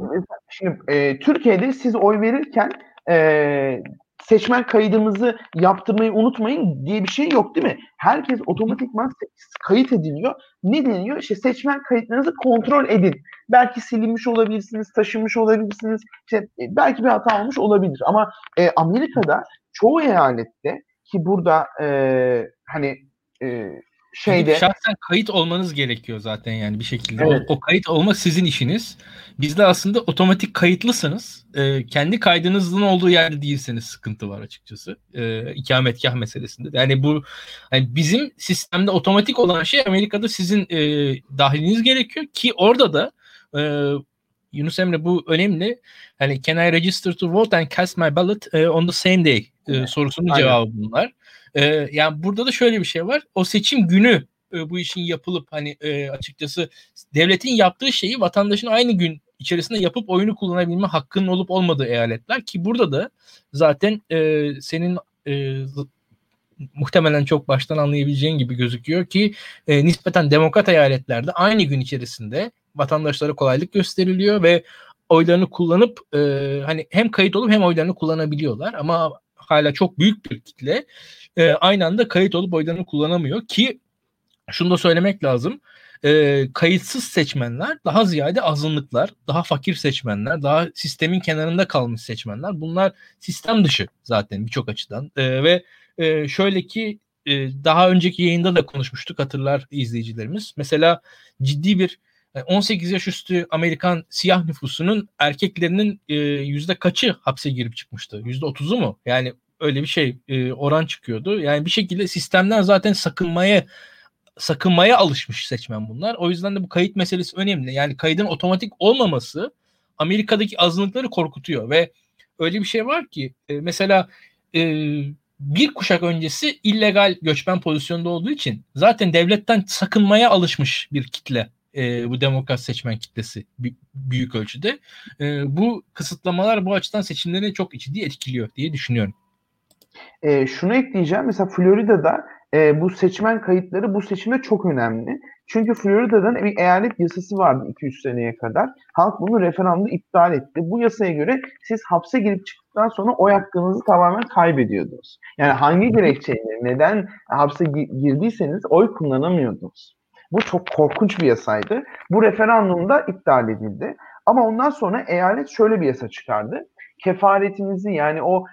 şimdi e, Türkiye'de siz oy verirken e, seçmen kaydımızı yaptırmayı unutmayın diye bir şey yok değil mi? Herkes otomatikman kayıt ediliyor. Ne deniyor? İşte seçmen kayıtlarınızı kontrol edin. Belki silinmiş olabilirsiniz, taşınmış olabilirsiniz. İşte e, belki bir hata olmuş olabilir. Ama e, Amerika'da çoğu eyalette ki burada e, hani e, şeyde şahsen kayıt olmanız gerekiyor zaten yani bir şekilde. Evet. O, o kayıt olma sizin işiniz. Bizde aslında otomatik kayıtlısınız. Ee, kendi kaydınızın olduğu yerde değilseniz sıkıntı var açıkçası. Ee, ikametgah meselesinde. Yani bu yani bizim sistemde otomatik olan şey Amerika'da sizin e, dahiliniz gerekiyor ki orada da e, Yunus Emre bu önemli. Hani can I register to vote and cast my ballot uh, on the same day e, sorusunun Aynen. cevabı bunlar. E, yani burada da şöyle bir şey var. O seçim günü e, bu işin yapılıp hani e, açıkçası devletin yaptığı şeyi vatandaşın aynı gün içerisinde yapıp oyunu kullanabilme hakkının olup olmadığı eyaletler ki burada da zaten e, senin e, muhtemelen çok baştan anlayabileceğin gibi gözüküyor ki e, nispeten demokrat eyaletlerde aynı gün içerisinde vatandaşlara kolaylık gösteriliyor ve oylarını kullanıp e, hani hem kayıt olup hem oylarını kullanabiliyorlar ama hala çok büyük bir kitle e, aynı anda kayıt olup oylarını kullanamıyor ki şunu da söylemek lazım. E, kayıtsız seçmenler daha ziyade azınlıklar, daha fakir seçmenler, daha sistemin kenarında kalmış seçmenler. Bunlar sistem dışı zaten birçok açıdan e, ve e, şöyle ki e, daha önceki yayında da konuşmuştuk hatırlar izleyicilerimiz. Mesela ciddi bir 18 yaş üstü Amerikan siyah nüfusunun erkeklerinin e, yüzde kaçı hapse girip çıkmıştı? Yüzde otuzu mu? Yani öyle bir şey e, oran çıkıyordu. Yani bir şekilde sistemden zaten sakınmaya sakınmaya alışmış seçmen bunlar. O yüzden de bu kayıt meselesi önemli. Yani kaydın otomatik olmaması Amerika'daki azınlıkları korkutuyor ve öyle bir şey var ki e, mesela e, bir kuşak öncesi illegal göçmen pozisyonda olduğu için zaten devletten sakınmaya alışmış bir kitle e, bu demokrat seçmen kitlesi büyük ölçüde. E, bu kısıtlamalar bu açıdan seçimleri çok ciddi etkiliyor diye düşünüyorum. E, şunu ekleyeceğim. Mesela Florida'da e, bu seçmen kayıtları bu seçimde çok önemli. Çünkü Florida'dan bir eyalet yasası vardı 200 seneye kadar. Halk bunu referandumda iptal etti. Bu yasaya göre siz hapse girip çıktıktan sonra oy hakkınızı tamamen kaybediyordunuz. Yani hangi gerekçeyle, neden hapse girdiyseniz oy kullanamıyordunuz. Bu çok korkunç bir yasaydı. Bu referandumda iptal edildi. Ama ondan sonra eyalet şöyle bir yasa çıkardı kefaretinizi yani o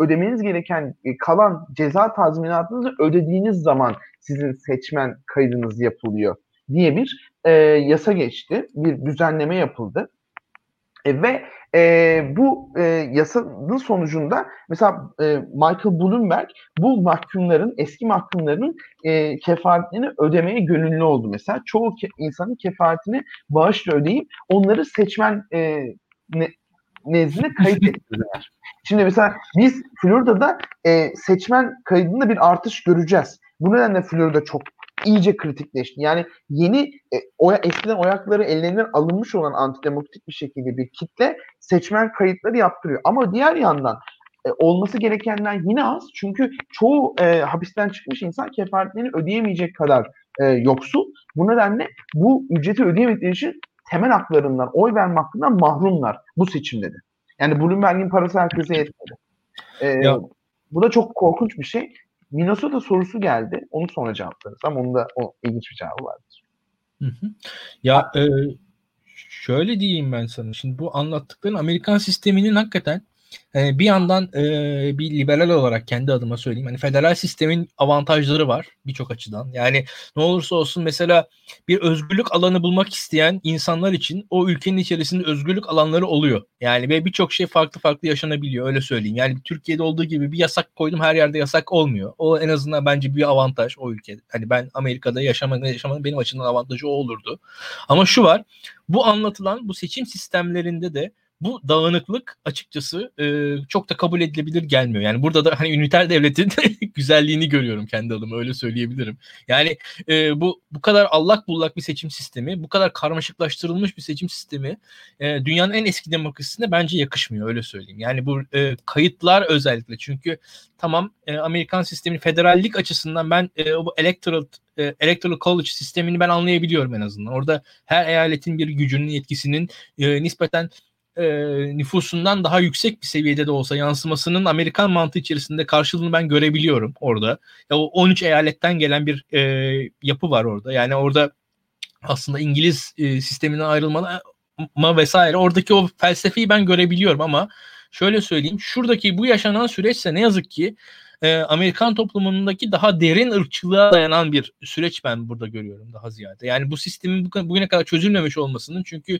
ödemeniz gereken e, kalan ceza tazminatınızı ödediğiniz zaman sizin seçmen kaydınız yapılıyor diye bir e, yasa geçti. Bir düzenleme yapıldı. E, ve e, bu e, yasanın sonucunda mesela e, Michael Bloomberg bu mahkumların, eski mahkumların e, kefaretini ödemeye gönüllü oldu mesela. Çoğu ke- insanın kefaretini bağışla ödeyip onları seçmen e, ne, nezdinde kayıt ettirdiler. Şimdi mesela biz Florida'da e, seçmen kaydında bir artış göreceğiz. Bu nedenle Florida çok iyice kritikleşti. Yani yeni e, oya, eskiden oyakları ellerinden alınmış olan antidemokratik bir şekilde bir kitle seçmen kayıtları yaptırıyor. Ama diğer yandan e, olması gerekenden yine az. Çünkü çoğu e, hapisten çıkmış insan kefaretlerini ödeyemeyecek kadar e, yoksul. Bu nedenle bu ücreti ödeyemedikleri için temel haklarından, oy verme hakkından mahrumlar bu seçimde de. Yani Bloomberg'in parası herkese yetmedi. Ee, bu da çok korkunç bir şey. Minnesota sorusu geldi. Onu sonra cevaplarız ama onun da o ilginç bir cevabı vardır. Hı hı. Ya e, şöyle diyeyim ben sana. Şimdi bu anlattıkların Amerikan sisteminin hakikaten e, bir yandan e, bir liberal olarak kendi adıma söyleyeyim. Hani federal sistemin avantajları var birçok açıdan. Yani ne olursa olsun mesela bir özgürlük alanı bulmak isteyen insanlar için o ülkenin içerisinde özgürlük alanları oluyor. Yani ve birçok şey farklı farklı yaşanabiliyor öyle söyleyeyim. Yani Türkiye'de olduğu gibi bir yasak koydum her yerde yasak olmuyor. O en azından bence bir avantaj o ülkede. Hani ben Amerika'da yaşamak yaşamanın benim açımdan avantajı o olurdu. Ama şu var bu anlatılan bu seçim sistemlerinde de bu dağınıklık açıkçası e, çok da kabul edilebilir gelmiyor. Yani burada da hani üniter devletin güzelliğini görüyorum kendi adıma öyle söyleyebilirim. Yani e, bu bu kadar allak bullak bir seçim sistemi, bu kadar karmaşıklaştırılmış bir seçim sistemi e, dünyanın en eski demokrasisine bence yakışmıyor öyle söyleyeyim. Yani bu e, kayıtlar özellikle çünkü tamam e, Amerikan sisteminin federallik açısından ben e, bu electoral e, electoral college sistemini ben anlayabiliyorum en azından. Orada her eyaletin bir gücünün yetkisinin e, nispeten e, nüfusundan daha yüksek bir seviyede de olsa yansımasının Amerikan mantığı içerisinde karşılığını ben görebiliyorum orada. Ya o 13 eyaletten gelen bir e, yapı var orada. Yani orada aslında İngiliz e, sisteminden ayrılma vesaire oradaki o felsefeyi ben görebiliyorum ama şöyle söyleyeyim şuradaki bu yaşanan süreçse ne yazık ki e, Amerikan toplumundaki daha derin ırkçılığa dayanan bir süreç ben burada görüyorum daha ziyade. Yani bu sistemin bugüne kadar çözülmemiş olmasının çünkü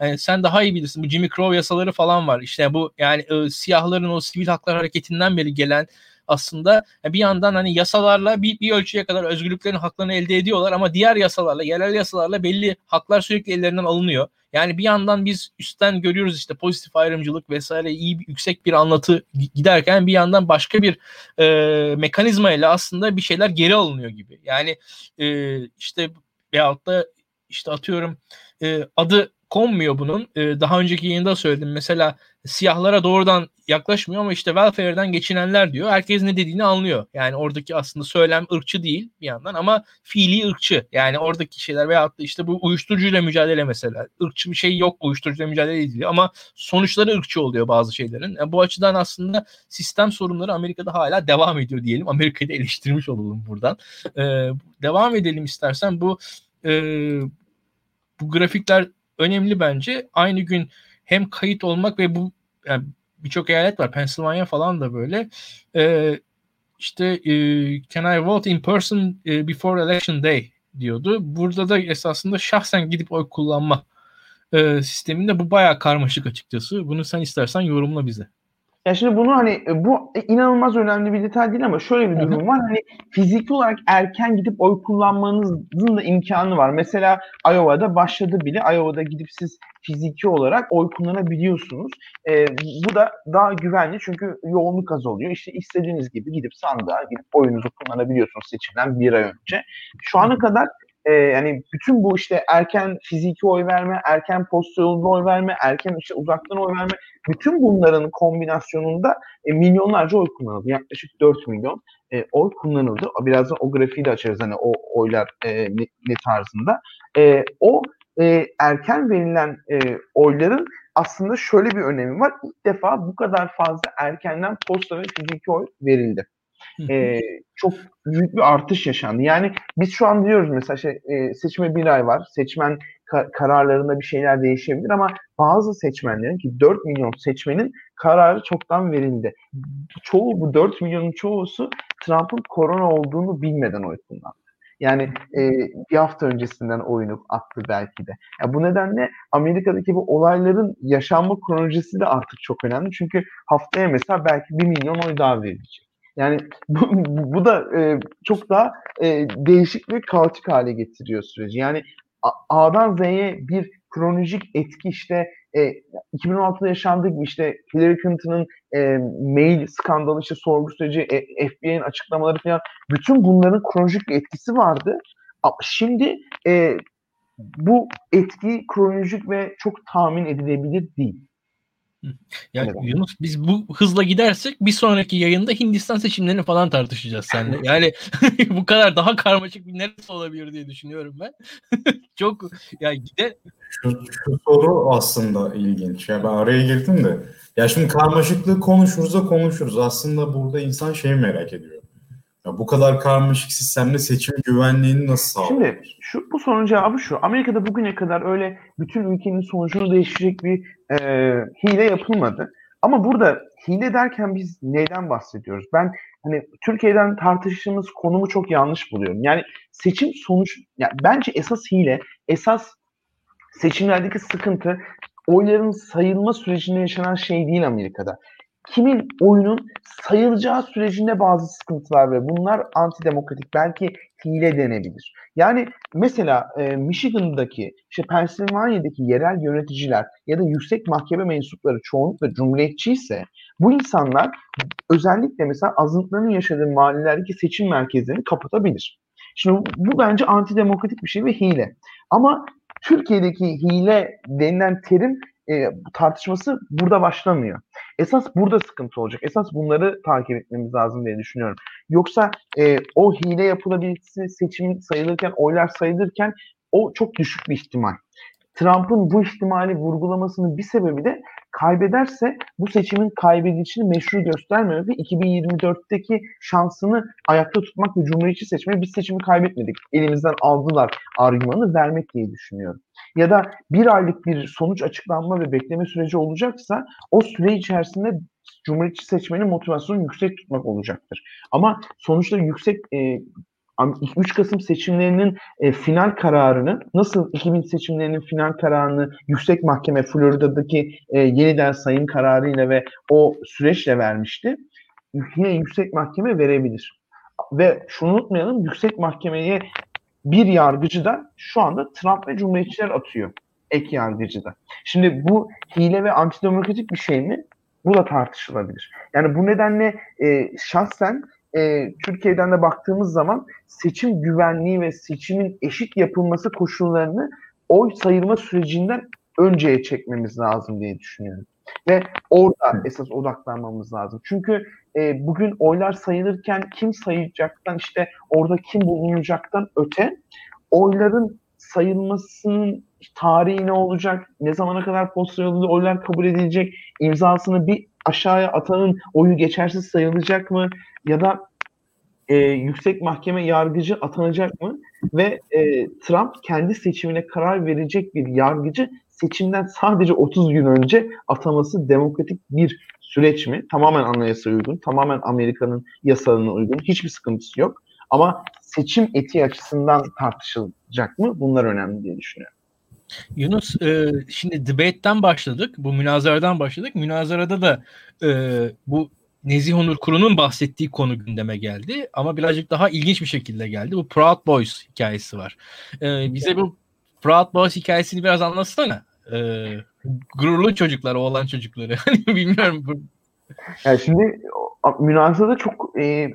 yani sen daha iyi bilirsin. Bu Jimmy Crow yasaları falan var. İşte bu yani e, siyahların o sivil haklar hareketinden beri gelen aslında bir yandan hani yasalarla bir, bir ölçüye kadar özgürlüklerin haklarını elde ediyorlar ama diğer yasalarla, yerel yasalarla belli haklar sürekli ellerinden alınıyor. Yani bir yandan biz üstten görüyoruz işte pozitif ayrımcılık vesaire iyi yüksek bir anlatı giderken bir yandan başka bir e, mekanizma ile aslında bir şeyler geri alınıyor gibi. Yani e, işte veyahut da işte atıyorum e, adı konmuyor bunun. E, daha önceki yayında söyledim. Mesela siyahlara doğrudan yaklaşmıyor ama işte welfare'den geçinenler diyor. Herkes ne dediğini anlıyor. Yani oradaki aslında söylem ırkçı değil bir yandan ama fiili ırkçı. Yani oradaki şeyler veyahut da işte bu uyuşturucuyla mücadele mesela. Irkçı bir şey yok uyuşturucuyla mücadele ediliyor ama sonuçları ırkçı oluyor bazı şeylerin. Yani bu açıdan aslında sistem sorunları Amerika'da hala devam ediyor diyelim. Amerika'yı da eleştirmiş olalım buradan. Ee, devam edelim istersen bu e, bu grafikler önemli bence. Aynı gün hem kayıt olmak ve bu yani birçok eyalet var. Pennsylvania falan da böyle. E, işte e, can I vote in person e, before election day diyordu. Burada da esasında şahsen gidip oy kullanma e, sisteminde bu bayağı karmaşık açıkçası. Bunu sen istersen yorumla bize. Ya şimdi bunu hani e, bu inanılmaz önemli bir detay değil ama şöyle bir durum var. Hani fiziki olarak erken gidip oy kullanmanızın da imkanı var. Mesela Iowa'da başladı bile. Iowa'da gidip siz fiziki olarak oy kullanabiliyorsunuz. E, bu da daha güvenli çünkü yoğunluk az oluyor. İşte istediğiniz gibi gidip sandığa gidip oyunuzu kullanabiliyorsunuz seçimden bir ay önce. Şu ana kadar e, yani bütün bu işte erken fiziki oy verme, erken posta yolunda oy verme, erken işte uzaktan oy verme bütün bunların kombinasyonunda e, milyonlarca oy kullanıldı. Yaklaşık 4 milyon e, oy kullanıldı. Birazdan o grafiği de açarız hani o oylar e, ne, ne tarzında. E, o e, erken verilen e, oyların aslında şöyle bir önemi var. İlk defa bu kadar fazla erkenden posta ve fiziki oy verildi e, çok büyük bir artış yaşandı. Yani biz şu an diyoruz mesela şey, e, seçime bir ay var. Seçmen ka- kararlarında bir şeyler değişebilir ama bazı seçmenlerin ki 4 milyon seçmenin kararı çoktan verildi. Çoğu bu 4 milyonun çoğusu Trump'ın korona olduğunu bilmeden oy kullandı. Yani e, bir hafta öncesinden oyunu attı belki de. Yani bu nedenle Amerika'daki bu olayların yaşanma kronolojisi de artık çok önemli. Çünkü haftaya mesela belki bir milyon oy daha verilecek. Yani bu, bu da e, çok daha e, değişik ve kaotik hale getiriyor süreci. Yani A'dan Z'ye bir kronolojik etki işte e, 2016'da yaşandığı gibi işte Hillary Clinton'ın e, mail skandalı işte sorgu süreci e, FBI'nin açıklamaları falan bütün bunların kronolojik bir etkisi vardı. Şimdi e, bu etki kronolojik ve çok tahmin edilebilir değil. Ya evet. Yunus biz bu hızla gidersek bir sonraki yayında Hindistan seçimlerini falan tartışacağız seninle. Yani bu kadar daha karmaşık bir neresi olabilir diye düşünüyorum ben. Çok ya gider. Şu, şu soru aslında ilginç. Ya ben araya girdim de. Ya şimdi karmaşıklığı konuşuruz da konuşuruz. Aslında burada insan şeyi merak ediyor. Ya bu kadar karmaşık sistemde seçim güvenliğini nasıl sağlar? Şimdi şu, bu sorunun cevabı şu. Amerika'da bugüne kadar öyle bütün ülkenin sonucunu değiştirecek bir e, hile yapılmadı. Ama burada hile derken biz neyden bahsediyoruz? Ben hani Türkiye'den tartıştığımız konumu çok yanlış buluyorum. Yani seçim sonuç, yani bence esas hile, esas seçimlerdeki sıkıntı oyların sayılma sürecinde yaşanan şey değil Amerika'da. Kimin oyunun sayılacağı sürecinde bazı sıkıntılar ve bunlar antidemokratik belki hile denebilir. Yani mesela e, Michigan'daki, işte Pennsylvania'daki yerel yöneticiler ya da yüksek mahkeme mensupları çoğunlukla cumhuriyetçi ise bu insanlar özellikle mesela azınlıkların yaşadığı mahallelerdeki seçim merkezlerini kapatabilir. Şimdi bu bence antidemokratik bir şey ve hile. Ama Türkiye'deki hile denilen terim e, tartışması burada başlamıyor. Esas burada sıkıntı olacak. Esas bunları takip etmemiz lazım diye düşünüyorum. Yoksa e, o hile yapılabilirse seçim sayılırken, oylar sayılırken o çok düşük bir ihtimal. Trump'ın bu ihtimali vurgulamasının bir sebebi de kaybederse bu seçimin kaybedişini meşru göstermiyor ve 2024'teki şansını ayakta tutmak ve cumhuriyetçi seçmeyi biz seçimi kaybetmedik. Elimizden aldılar argümanı vermek diye düşünüyorum. Ya da bir aylık bir sonuç açıklanma ve bekleme süreci olacaksa o süre içerisinde Cumhuriyetçi seçmenin motivasyonu yüksek tutmak olacaktır. Ama sonuçta yüksek e, 3 Kasım seçimlerinin e, final kararını nasıl 2000 seçimlerinin final kararını yüksek mahkeme Florida'daki e, yeniden sayım kararıyla ve o süreçle vermişti. Yine yüksek mahkeme verebilir. Ve şunu unutmayalım yüksek mahkemeye bir yargıcı da şu anda Trump ve Cumhuriyetçiler atıyor. Ek yargıcı da. Şimdi bu hile ve antidemokratik bir şey mi? Bu da tartışılabilir. Yani bu nedenle e, şahsen e, Türkiye'den de baktığımız zaman seçim güvenliği ve seçimin eşit yapılması koşullarını oy sayılma sürecinden önceye çekmemiz lazım diye düşünüyorum. Ve orada esas odaklanmamız lazım. Çünkü e, bugün oylar sayılırken kim sayacaktan işte orada kim bulunacaktan öte oyların sayılmasının tarihi ne olacak, ne zamana kadar posta yolunda oylar kabul edilecek, imzasını bir aşağıya atanın oyu geçersiz sayılacak mı ya da e, yüksek mahkeme yargıcı atanacak mı ve e, Trump kendi seçimine karar verecek bir yargıcı seçimden sadece 30 gün önce ataması demokratik bir süreç mi? Tamamen anayasa uygun, tamamen Amerika'nın yasalarına uygun, hiçbir sıkıntısı yok. Ama seçim etiği açısından tartışılacak mı? Bunlar önemli diye düşünüyorum. Yunus e, şimdi debate'den başladık. Bu münazaradan başladık. Münazarada da e, bu Nezih Onur Kuru'nun bahsettiği konu gündeme geldi. Ama birazcık daha ilginç bir şekilde geldi. Bu Proud Boys hikayesi var. E, bize bu Proud Boys hikayesini biraz anlatsana. E, gururlu çocuklar, oğlan çocukları. Hani bilmiyorum. Yani şimdi münazarada çok e,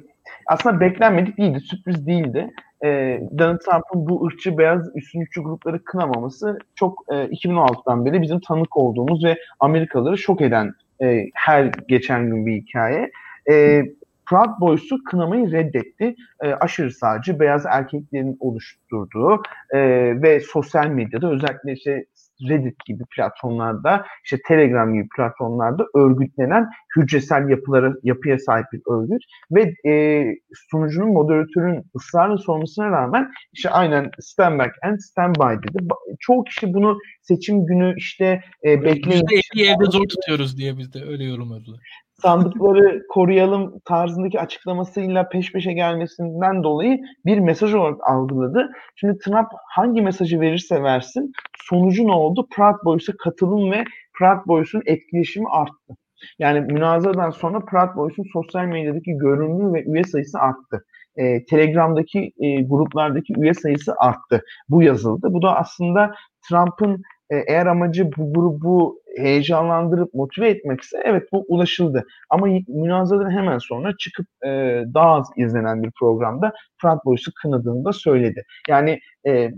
aslında beklenmedik değildi, sürpriz değildi e, Donald Trump'ın bu ırkçı beyaz üstünlükçü grupları kınamaması çok e, 2016'dan beri bizim tanık olduğumuz ve Amerikalıları şok eden e, her geçen gün bir hikaye. E, Proud Boys'u kınamayı reddetti. E, aşırı sağcı beyaz erkeklerin oluşturduğu e, ve sosyal medyada özellikle işte Reddit gibi platformlarda, işte Telegram gibi platformlarda örgütlenen hücresel yapılara, yapıya sahip bir örgüt ve e, sunucunun, moderatörün ısrarla sormasına rağmen işte aynen stand back and stand by dedi. Çoğu kişi bunu seçim günü işte e, bekleyin. %50 evde zor tutuyoruz diye biz de öyle yorumladılar sandıkları koruyalım tarzındaki açıklamasıyla peş peşe gelmesinden dolayı bir mesaj olarak algıladı. Şimdi Trump hangi mesajı verirse versin sonucu ne oldu? Proud Boys'a katılım ve Proud Boys'un etkileşimi arttı. Yani münazaradan sonra Proud Boys'un sosyal medyadaki görünümü ve üye sayısı arttı. E, Telegram'daki e, gruplardaki üye sayısı arttı. Bu yazıldı. Bu da aslında Trump'ın e, eğer amacı bu grubu heyecanlandırıp motive etmekse evet bu ulaşıldı. Ama münazaradan hemen sonra çıkıp e, daha az izlenen bir programda Frank Boyce'u kınadığını da söyledi. Yani e,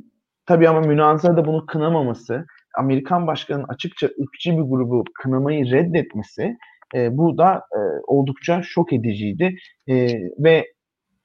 tabii ama münazarada bunu kınamaması, Amerikan başkanının açıkça ırkçı bir grubu kınamayı reddetmesi e, bu da e, oldukça şok ediciydi. E, ve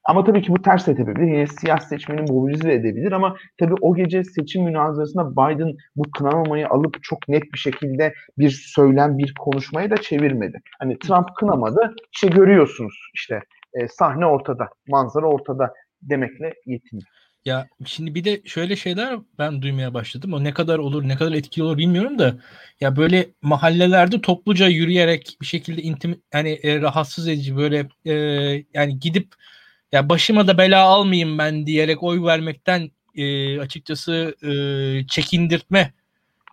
ama tabii ki bu ters tepebilir. Yine siyasi seçmeni mobilize edebilir ama tabii o gece seçim münazarasında Biden bu kınamamayı alıp çok net bir şekilde bir söylem, bir konuşmayı da çevirmedi. Hani Trump kınamadı. İşte görüyorsunuz işte e, sahne ortada, manzara ortada demekle yetiniyor. Ya şimdi bir de şöyle şeyler ben duymaya başladım. O ne kadar olur, ne kadar etkili olur bilmiyorum da ya böyle mahallelerde topluca yürüyerek bir şekilde intim yani e, rahatsız edici böyle e, yani gidip ya başıma da bela almayayım ben diyerek oy vermekten e, açıkçası e, çekindirtme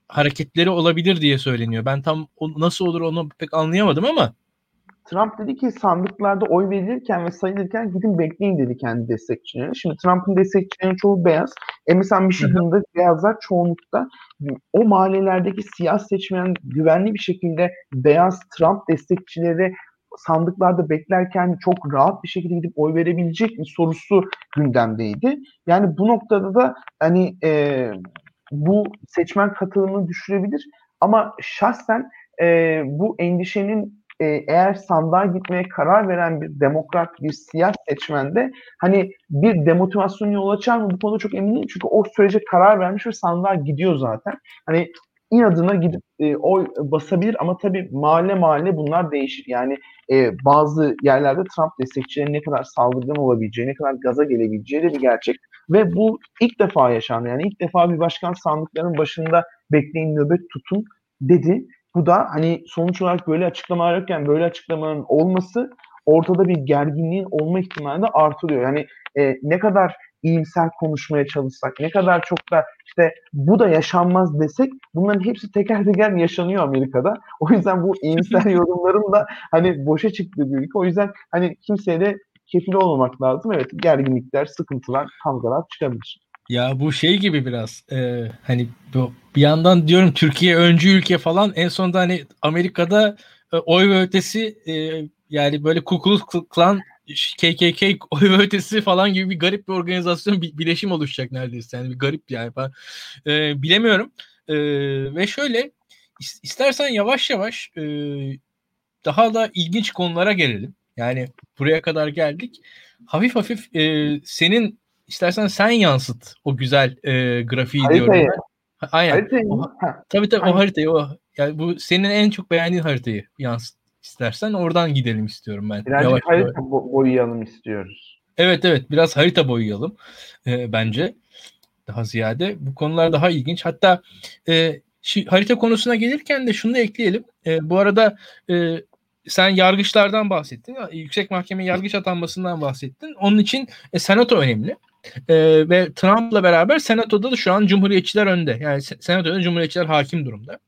hareketleri olabilir diye söyleniyor. Ben tam o, nasıl olur onu pek anlayamadım ama Trump dedi ki sandıklarda oy verilirken ve sayılırken gidin bekleyin dedi kendi destekçilerine. Şimdi Trump'ın destekçilerinin çoğu beyaz. E mesela Michigan'da beyazlar çoğunlukta o mahallelerdeki siyah seçmen güvenli bir şekilde beyaz Trump destekçileri sandıklarda beklerken çok rahat bir şekilde gidip oy verebilecek mi sorusu gündemdeydi. Yani bu noktada da hani e, bu seçmen katılımını düşürebilir ama şahsen e, bu endişenin e, eğer sandığa gitmeye karar veren bir demokrat, bir siyah seçmende hani bir demotivasyon yol açar mı bu konuda çok emin değilim. Çünkü o sürece karar vermiş ve sandığa gidiyor zaten. Hani inadına gidip e, oy basabilir ama tabii mahalle mahalle bunlar değişir. Yani e, bazı yerlerde Trump destekçilerinin ne kadar saldırgan olabileceği, ne kadar gaza gelebileceği de bir gerçek. Ve bu ilk defa yaşandı. Yani ilk defa bir başkan sandıkların başında bekleyin nöbet tutun dedi. Bu da hani sonuç olarak böyle açıklamalar yokken böyle açıklamanın olması ortada bir gerginliğin olma ihtimali de artırıyor. Yani e, ne kadar iyimser konuşmaya çalışsak, ne kadar çok da işte bu da yaşanmaz desek bunların hepsi teker teker yaşanıyor Amerika'da. O yüzden bu iyimser yorumların da hani boşa çıktığı bir ülke. O yüzden hani kimseye de kefil olmamak lazım. Evet gerginlikler, sıkıntılar, kavgalar çıkabilir. Ya bu şey gibi biraz e, hani bu, bir yandan diyorum Türkiye öncü ülke falan en sonunda hani Amerika'da e, oy ve ötesi e, yani böyle Ku Klux Klan KKK oy ötesi falan gibi bir garip bir organizasyon bir bileşim oluşacak neredeyse yani bir garip yani ben e, bilemiyorum e, ve şöyle istersen yavaş yavaş e, daha da ilginç konulara gelelim yani buraya kadar geldik hafif hafif e, senin istersen sen yansıt o güzel e, grafiği haritayı. diyorum. Ben. Aynen. Haritayı o, tabii tabii Aynen. o haritayı o. Yani bu senin en çok beğendiğin haritayı yansıt istersen oradan gidelim istiyorum ben. Birazcık Yavaş harita bo- boyayalım istiyoruz. Evet evet biraz harita boyayalım e, bence daha ziyade. Bu konular daha ilginç. Hatta e, şu harita konusuna gelirken de şunu da ekleyelim. E, bu arada e, sen yargıçlardan bahsettin. Yüksek Mahkeme yargıç atanmasından bahsettin. Onun için e, senato önemli. E, ve Trump'la beraber senatoda da şu an cumhuriyetçiler önde. Yani senatoda cumhuriyetçiler hakim durumda.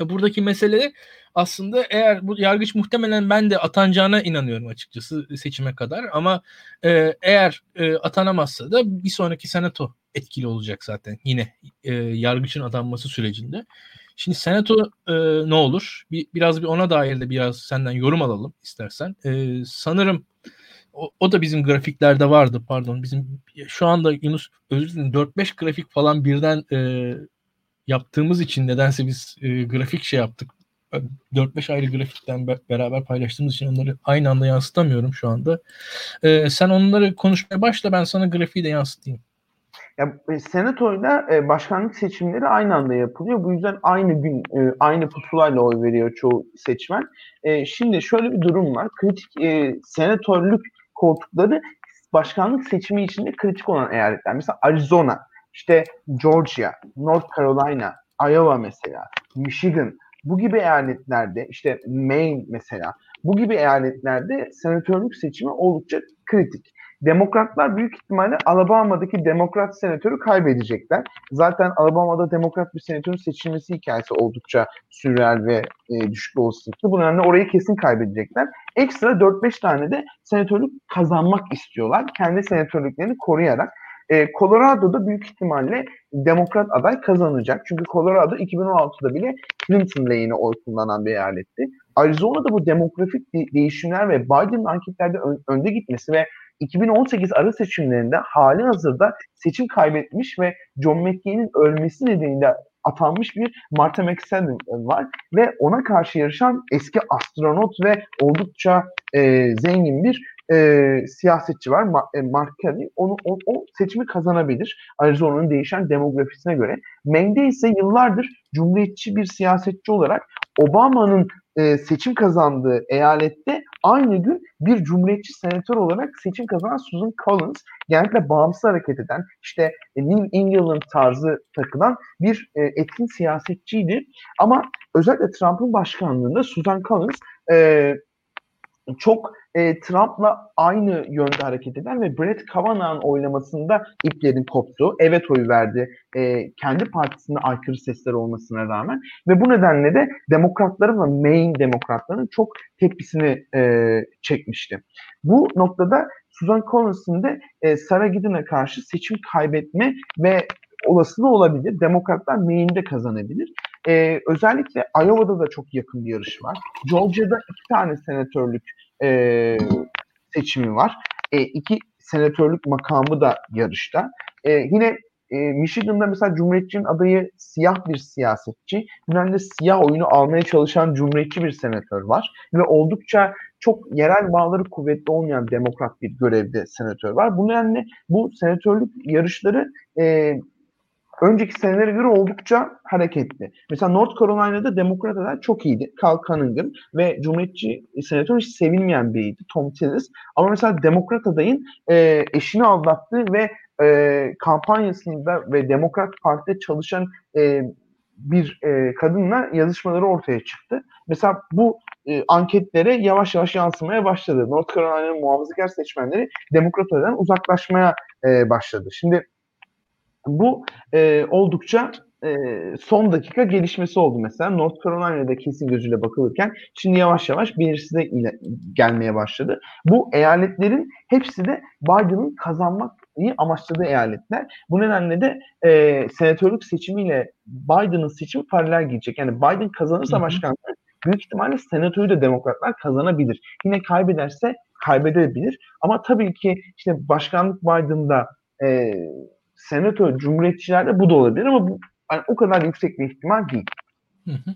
E, buradaki mesele aslında eğer bu yargıç muhtemelen ben de atanacağına inanıyorum açıkçası seçime kadar ama e, eğer e, atanamazsa da bir sonraki senato etkili olacak zaten yine e, yargıçın atanması sürecinde. Şimdi senato e, ne olur? Bir, biraz bir ona dair de biraz senden yorum alalım istersen. E, sanırım o, o da bizim grafiklerde vardı pardon. Bizim şu anda Yunus özür dilerim 4-5 grafik falan birden e, yaptığımız için nedense biz e, grafik şey yaptık. 4-5 ayrı grafikten be- beraber paylaştığımız için onları aynı anda yansıtamıyorum şu anda. E, sen onları konuşmaya başla ben sana grafiği de yansıtayım. Ya e, senatoyla e, başkanlık seçimleri aynı anda yapılıyor. Bu yüzden aynı gün e, aynı pusulayla oy veriyor çoğu seçmen. E, şimdi şöyle bir durum var. Kritik e, senatörlük koltukları başkanlık seçimi içinde kritik olan eyaletler. Mesela Arizona, işte Georgia, North Carolina, Iowa mesela, Michigan bu gibi eyaletlerde işte Maine mesela bu gibi eyaletlerde senatörlük seçimi oldukça kritik. Demokratlar büyük ihtimalle Alabama'daki demokrat senatörü kaybedecekler. Zaten Alabama'da demokrat bir senatörün seçilmesi hikayesi oldukça sürreal ve e, düşük olasılıklı. Bu nedenle orayı kesin kaybedecekler. Ekstra 4-5 tane de senatörlük kazanmak istiyorlar. Kendi senatörlüklerini koruyarak. E, Colorado'da büyük ihtimalle demokrat aday kazanacak. Çünkü Colorado 2016'da bile Clinton lehine oy kullanan bir eyaletti. Arizona'da bu demografik de- değişimler ve Biden'ın anketlerde ön- önde gitmesi ve 2018 ara seçimlerinde hali hazırda seçim kaybetmiş ve John McCain'in ölmesi nedeniyle atanmış bir Martha McSally var ve ona karşı yarışan eski astronot ve oldukça e, zengin bir e, siyasetçi var e, Mark Kelly. Onu, o, o seçimi kazanabilir Arizona'nın değişen demografisine göre. Main'de ise yıllardır cumhuriyetçi bir siyasetçi olarak Obama'nın e, seçim kazandığı eyalette aynı gün bir cumhuriyetçi senatör olarak seçim kazanan Susan Collins genellikle bağımsız hareket eden işte e, New England tarzı takılan bir e, etkin siyasetçiydi. Ama özellikle Trump'ın başkanlığında Susan Collins e, çok e, Trump'la aynı yönde hareket eden ve Brett Kavanaugh'ın oylamasında iplerin koptu. Evet oyu verdi. E, kendi partisinde aykırı sesler olmasına rağmen. Ve bu nedenle de demokratların ve Maine demokratların çok tepkisini e, çekmişti. Bu noktada Susan Collins'in de e, Sarah Gideon'a karşı seçim kaybetme ve olasılığı olabilir. Demokratlar Maine'de kazanabilir. Ee, özellikle Iowa'da da çok yakın bir yarış var. Georgia'da iki tane senatörlük e, seçimi var. E, iki senatörlük makamı da yarışta. E, yine e, Michigan'da mesela Cumhuriyetçinin adayı siyah bir siyasetçi. Yunan'da siyah oyunu almaya çalışan Cumhuriyetçi bir senatör var. Ve oldukça çok yerel bağları kuvvetli olmayan demokrat bir görevde senatör var. Bu nedenle bu senatörlük yarışları e, önceki senelere göre oldukça hareketli. Mesela North Carolina'da Demokrat çok iyiydi. Cal Cunningham ve Cumhuriyetçi senatör hiç sevilmeyen biriydi. Tom Tillis. Ama mesela Demokrat adayın e, eşini aldattığı ve e, kampanyasında ve Demokrat Parti'de çalışan e, bir e, kadınla yazışmaları ortaya çıktı. Mesela bu e, anketlere yavaş yavaş yansımaya başladı. North Carolina'nın muhafazakar seçmenleri Demokrat adaydan uzaklaşmaya e, başladı. Şimdi bu e, oldukça e, son dakika gelişmesi oldu mesela. North Carolina'da kesin gözüyle bakılırken şimdi yavaş yavaş belirsize gelmeye başladı. Bu eyaletlerin hepsi de Biden'ın kazanmak amaçladığı eyaletler. Bu nedenle de e, senatörlük seçimiyle Biden'ın seçimi paralel gidecek. Yani Biden kazanırsa başkanlığı büyük ihtimalle senatoyu da demokratlar kazanabilir. Yine kaybederse kaybedebilir. Ama tabii ki işte başkanlık Biden'da e, senato cumhuriyetçilerde bu da olabilir ama bu yani o kadar yüksek bir ihtimal değil. Hı hı.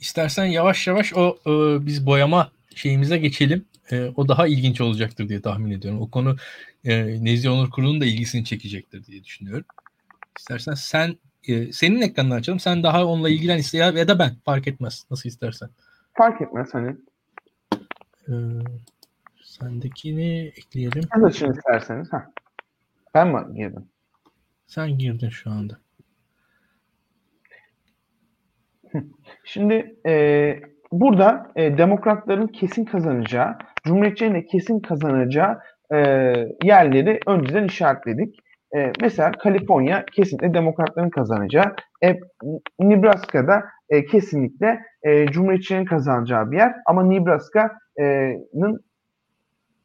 İstersen yavaş yavaş o e, biz boyama şeyimize geçelim. E, o daha ilginç olacaktır diye tahmin ediyorum. O konu e, Nezih Onur Kurulu'nun da ilgisini çekecektir diye düşünüyorum. İstersen sen e, senin ekranını açalım. Sen daha onunla ilgilen iste ya da ben fark etmez. Nasıl istersen. Fark etmez hani. E, sendekini ekleyelim. Sen açın isterseniz. Ha. Ben mi girdim? Sen girdin şu anda. Şimdi e, burada e, demokratların kesin kazanacağı, cumhuriyetçilerin de kesin kazanacağı e, yerleri önceden işaretledik. E, mesela Kaliforniya kesinlikle demokratların kazanacağı, e, Nebraska'da e, kesinlikle e, cumhuriyetçilerin kazanacağı bir yer. Ama Nebraska'nın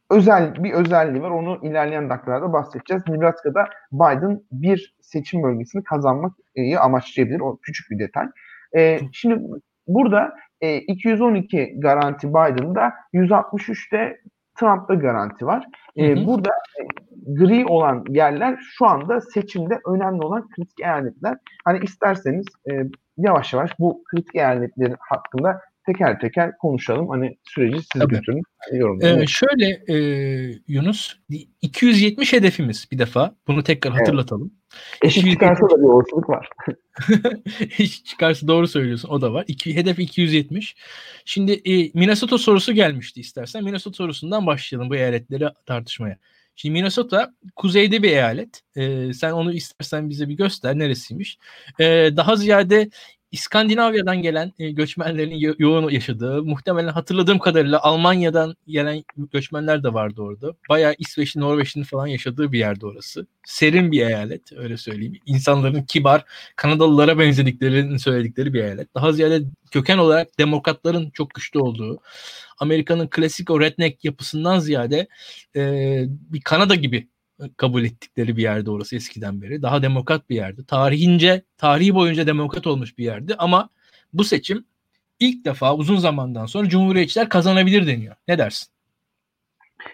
özel bir özelliği var. Onu ilerleyen dakikalarda bahsedeceğiz. Nebraska'da Biden bir seçim bölgesini kazanmayı amaçlayabilir. O küçük bir detay. E, şimdi burada e, 212 garanti Biden'da 163'te Trump'ta garanti var. E, hı hı. Burada e, gri olan yerler şu anda seçimde önemli olan kritik eyaletler. Hani isterseniz e, yavaş yavaş bu kritik eyaletlerin hakkında teker teker konuşalım. Hani süreci siz Tabii. götürün. Ee, şöyle e, Yunus 270 hedefimiz bir defa. Bunu tekrar evet. hatırlatalım. Eşit çıkarsa da bir olasılık var. Eşit çıkarsa doğru söylüyorsun. O da var. İki, hedef 270. Şimdi e, Minnesota sorusu gelmişti istersen. Minnesota sorusundan başlayalım bu eyaletleri tartışmaya. Şimdi Minnesota kuzeyde bir eyalet. Ee, sen onu istersen bize bir göster neresiymiş. Ee, daha ziyade İskandinavya'dan gelen e, göçmenlerin yo- yoğun yaşadığı, muhtemelen hatırladığım kadarıyla Almanya'dan gelen göçmenler de vardı orada. Bayağı İsveç'in, Norveç'in falan yaşadığı bir yerde orası. Serin bir eyalet öyle söyleyeyim. İnsanların kibar, Kanadalılara benzediklerini söyledikleri bir eyalet. Daha ziyade köken olarak demokratların çok güçlü olduğu, Amerika'nın klasik o redneck yapısından ziyade e, bir Kanada gibi kabul ettikleri bir yerde orası eskiden beri. Daha demokrat bir yerde. Tarihince, tarihi boyunca demokrat olmuş bir yerdi ama bu seçim ilk defa uzun zamandan sonra Cumhuriyetçiler kazanabilir deniyor. Ne dersin?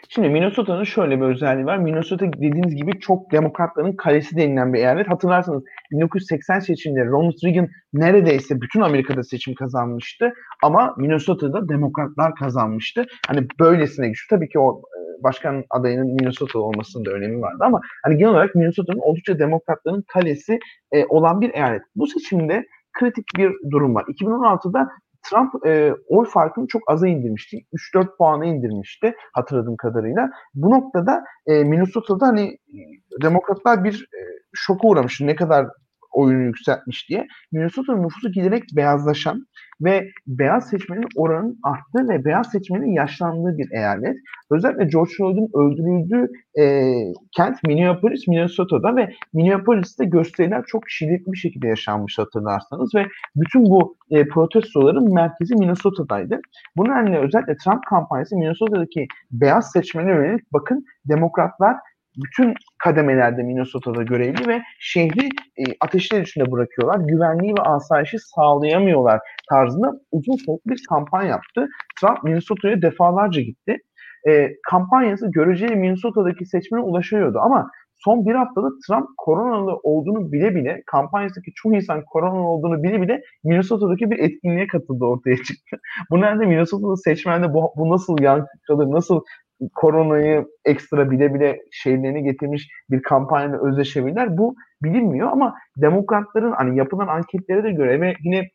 Şimdi Minnesota'nın şöyle bir özelliği var. Minnesota dediğiniz gibi çok demokratların kalesi denilen bir eyalet. Hatırlarsanız 1980 seçimleri Ronald Reagan neredeyse bütün Amerika'da seçim kazanmıştı. Ama Minnesota'da demokratlar kazanmıştı. Hani böylesine güçlü. Tabii ki o başkan adayının Minnesota olmasının da önemi vardı ama hani genel olarak Minnesota'nın oldukça demokratların kalesi e, olan bir eyalet. Bu seçimde kritik bir durum var. 2016'da Trump e, oy farkını çok aza indirmişti. 3-4 puana indirmişti hatırladığım kadarıyla. Bu noktada e, Minnesota'da hani demokratlar bir e, şoka uğramış. Ne kadar oyunu yükseltmiş diye. Minnesota'nın nüfusu giderek beyazlaşan ve beyaz seçmenin oranının arttığı ve beyaz seçmenin yaşlandığı bir eyalet. Özellikle George Floyd'un öldürüldüğü e, kent Minneapolis, Minnesota'da ve Minneapolis'te gösteriler çok şiddetli bir şekilde yaşanmış hatırlarsanız ve bütün bu e, protestoların merkezi Minnesota'daydı. Bu nedenle özellikle Trump kampanyası Minnesota'daki beyaz seçmene yönelik bakın demokratlar bütün kademelerde Minnesota'da görevli ve şehri e, ateşler içinde bırakıyorlar. Güvenliği ve asayişi sağlayamıyorlar tarzında uzun soluklu bir kampanya yaptı. Trump Minnesota'ya defalarca gitti. E, kampanyası göreceği Minnesota'daki seçmene ulaşıyordu ama son bir haftada Trump koronalı olduğunu bile bile kampanyasındaki çoğu insan koronalı olduğunu bile bile Minnesota'daki bir etkinliğe katıldı ortaya çıktı. Bu nedenle Minnesota'da seçmende bu, bu nasıl yankı kalır, nasıl koronayı ekstra bile bile şeylerini getirmiş bir kampanyayla özdeşebilirler. Bu bilinmiyor ama demokratların hani yapılan anketlere de göre ve yine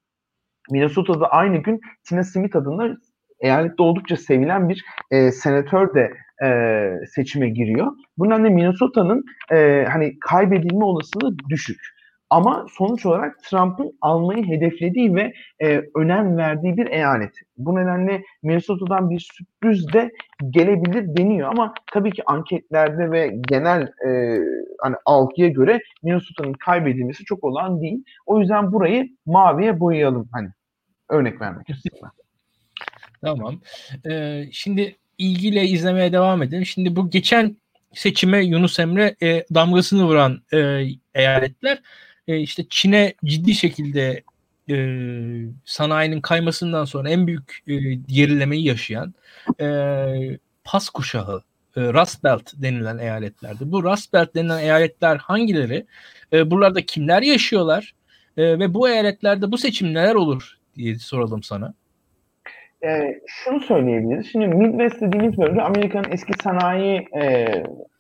Minnesota'da aynı gün Tina Smith adında eyalette oldukça sevilen bir e, senatör de e, seçime giriyor. Bunun de Minnesota'nın e, hani kaybedilme olasılığı düşük. Ama sonuç olarak Trump'ın almayı hedeflediği ve e, önem verdiği bir eyalet. Bu nedenle Minnesota'dan bir sürpriz de gelebilir deniyor ama tabii ki anketlerde ve genel e, hani algıya göre Minnesota'nın kaybedilmesi çok olan değil. O yüzden burayı maviye boyayalım hani örnek vermek istiyorum. Tamam. Ee, şimdi ilgiyle izlemeye devam edelim. Şimdi bu geçen seçime Yunus Emre e, damgasını vuran e, eyaletler e, işte Çin'e ciddi şekilde e, sanayinin kaymasından sonra en büyük e, gerilemeyi yaşayan e, pas kuşağı e, Rust Belt denilen eyaletlerdi. Bu Rust Belt denilen eyaletler hangileri? E, buralarda kimler yaşıyorlar? E, ve bu eyaletlerde bu seçim neler olur diye soralım sana. E, şunu söyleyebiliriz. Şimdi Midwest dediğimiz bölge Amerika'nın eski sanayi e,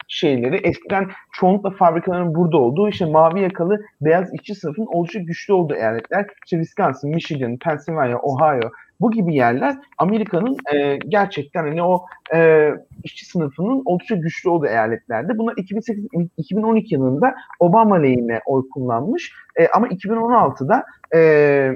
şeyleri eskiden çoğunlukla fabrikaların burada olduğu işte mavi yakalı beyaz işçi sınıfın oldukça güçlü olduğu eyaletler işte Wisconsin, Michigan, Pennsylvania, Ohio bu gibi yerler Amerika'nın e, gerçekten hani o e, işçi sınıfının oldukça güçlü olduğu eyaletlerde. Bunlar 2008 2012 yılında Obama lehine oy kullanmış. E, ama 2016'da e,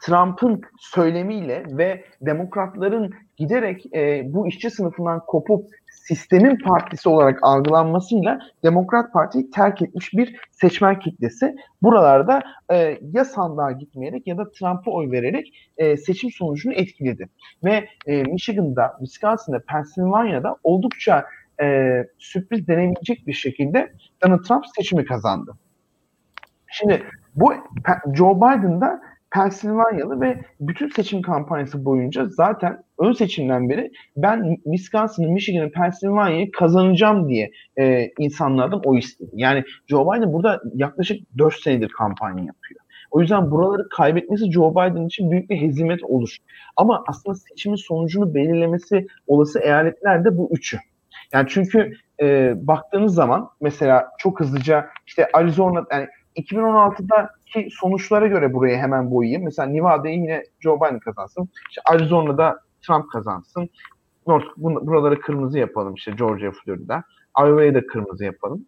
Trump'ın söylemiyle ve demokratların giderek e, bu işçi sınıfından kopup sistemin partisi olarak algılanmasıyla Demokrat Parti'yi terk etmiş bir seçmen kitlesi. Buralarda e, ya sandığa gitmeyerek ya da Trump'a oy vererek e, seçim sonucunu etkiledi. Ve e, Michigan'da, Wisconsin'da, Pennsylvania'da oldukça e, sürpriz denebilecek bir şekilde Donald Trump seçimi kazandı. Şimdi bu Joe Biden'da Pennsylvania'lı ve bütün seçim kampanyası boyunca zaten ön seçimden beri ben Wisconsin'ı, Michigan'ı, Pennsylvania'yı kazanacağım diye e, insanlardan o istedi. Yani Joe Biden burada yaklaşık 4 senedir kampanya yapıyor. O yüzden buraları kaybetmesi Joe Biden için büyük bir hezimet olur. Ama aslında seçimin sonucunu belirlemesi olası eyaletler de bu üçü. Yani çünkü e, baktığınız zaman mesela çok hızlıca işte Arizona yani 2016'daki sonuçlara göre buraya hemen boyayayım. Mesela Nevada'yı yine Joe Biden kazansın. İşte Arizona'da Trump kazansın. North, buraları kırmızı yapalım işte Georgia, Florida. Iowa'yı da kırmızı yapalım.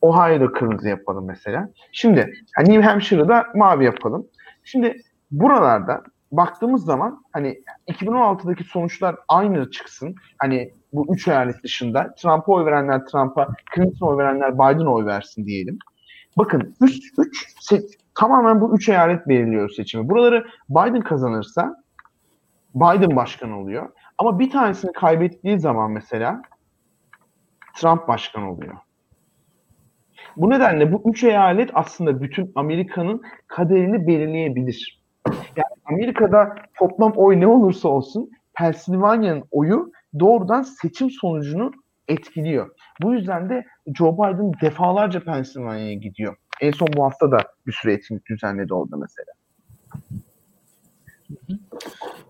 Ohio'da kırmızı yapalım mesela. Şimdi yani New Hampshire'ı da mavi yapalım. Şimdi buralarda baktığımız zaman hani 2016'daki sonuçlar aynı çıksın. Hani bu üç eyalet dışında Trump'a oy verenler Trump'a, Clinton'a oy verenler Biden'a oy versin diyelim. Bakın 3 3 tamamen bu üç eyalet belirliyor seçimi. Buraları Biden kazanırsa Biden başkan oluyor. Ama bir tanesini kaybettiği zaman mesela Trump başkan oluyor. Bu nedenle bu üç eyalet aslında bütün Amerika'nın kaderini belirleyebilir. Yani Amerika'da toplam oy ne olursa olsun Pennsylvania'nın oyu doğrudan seçim sonucunu etkiliyor. Bu yüzden de Joe Biden defalarca Pennsylvania'ya gidiyor. En son bu hafta da bir süre etkinlik düzenledi orada mesela.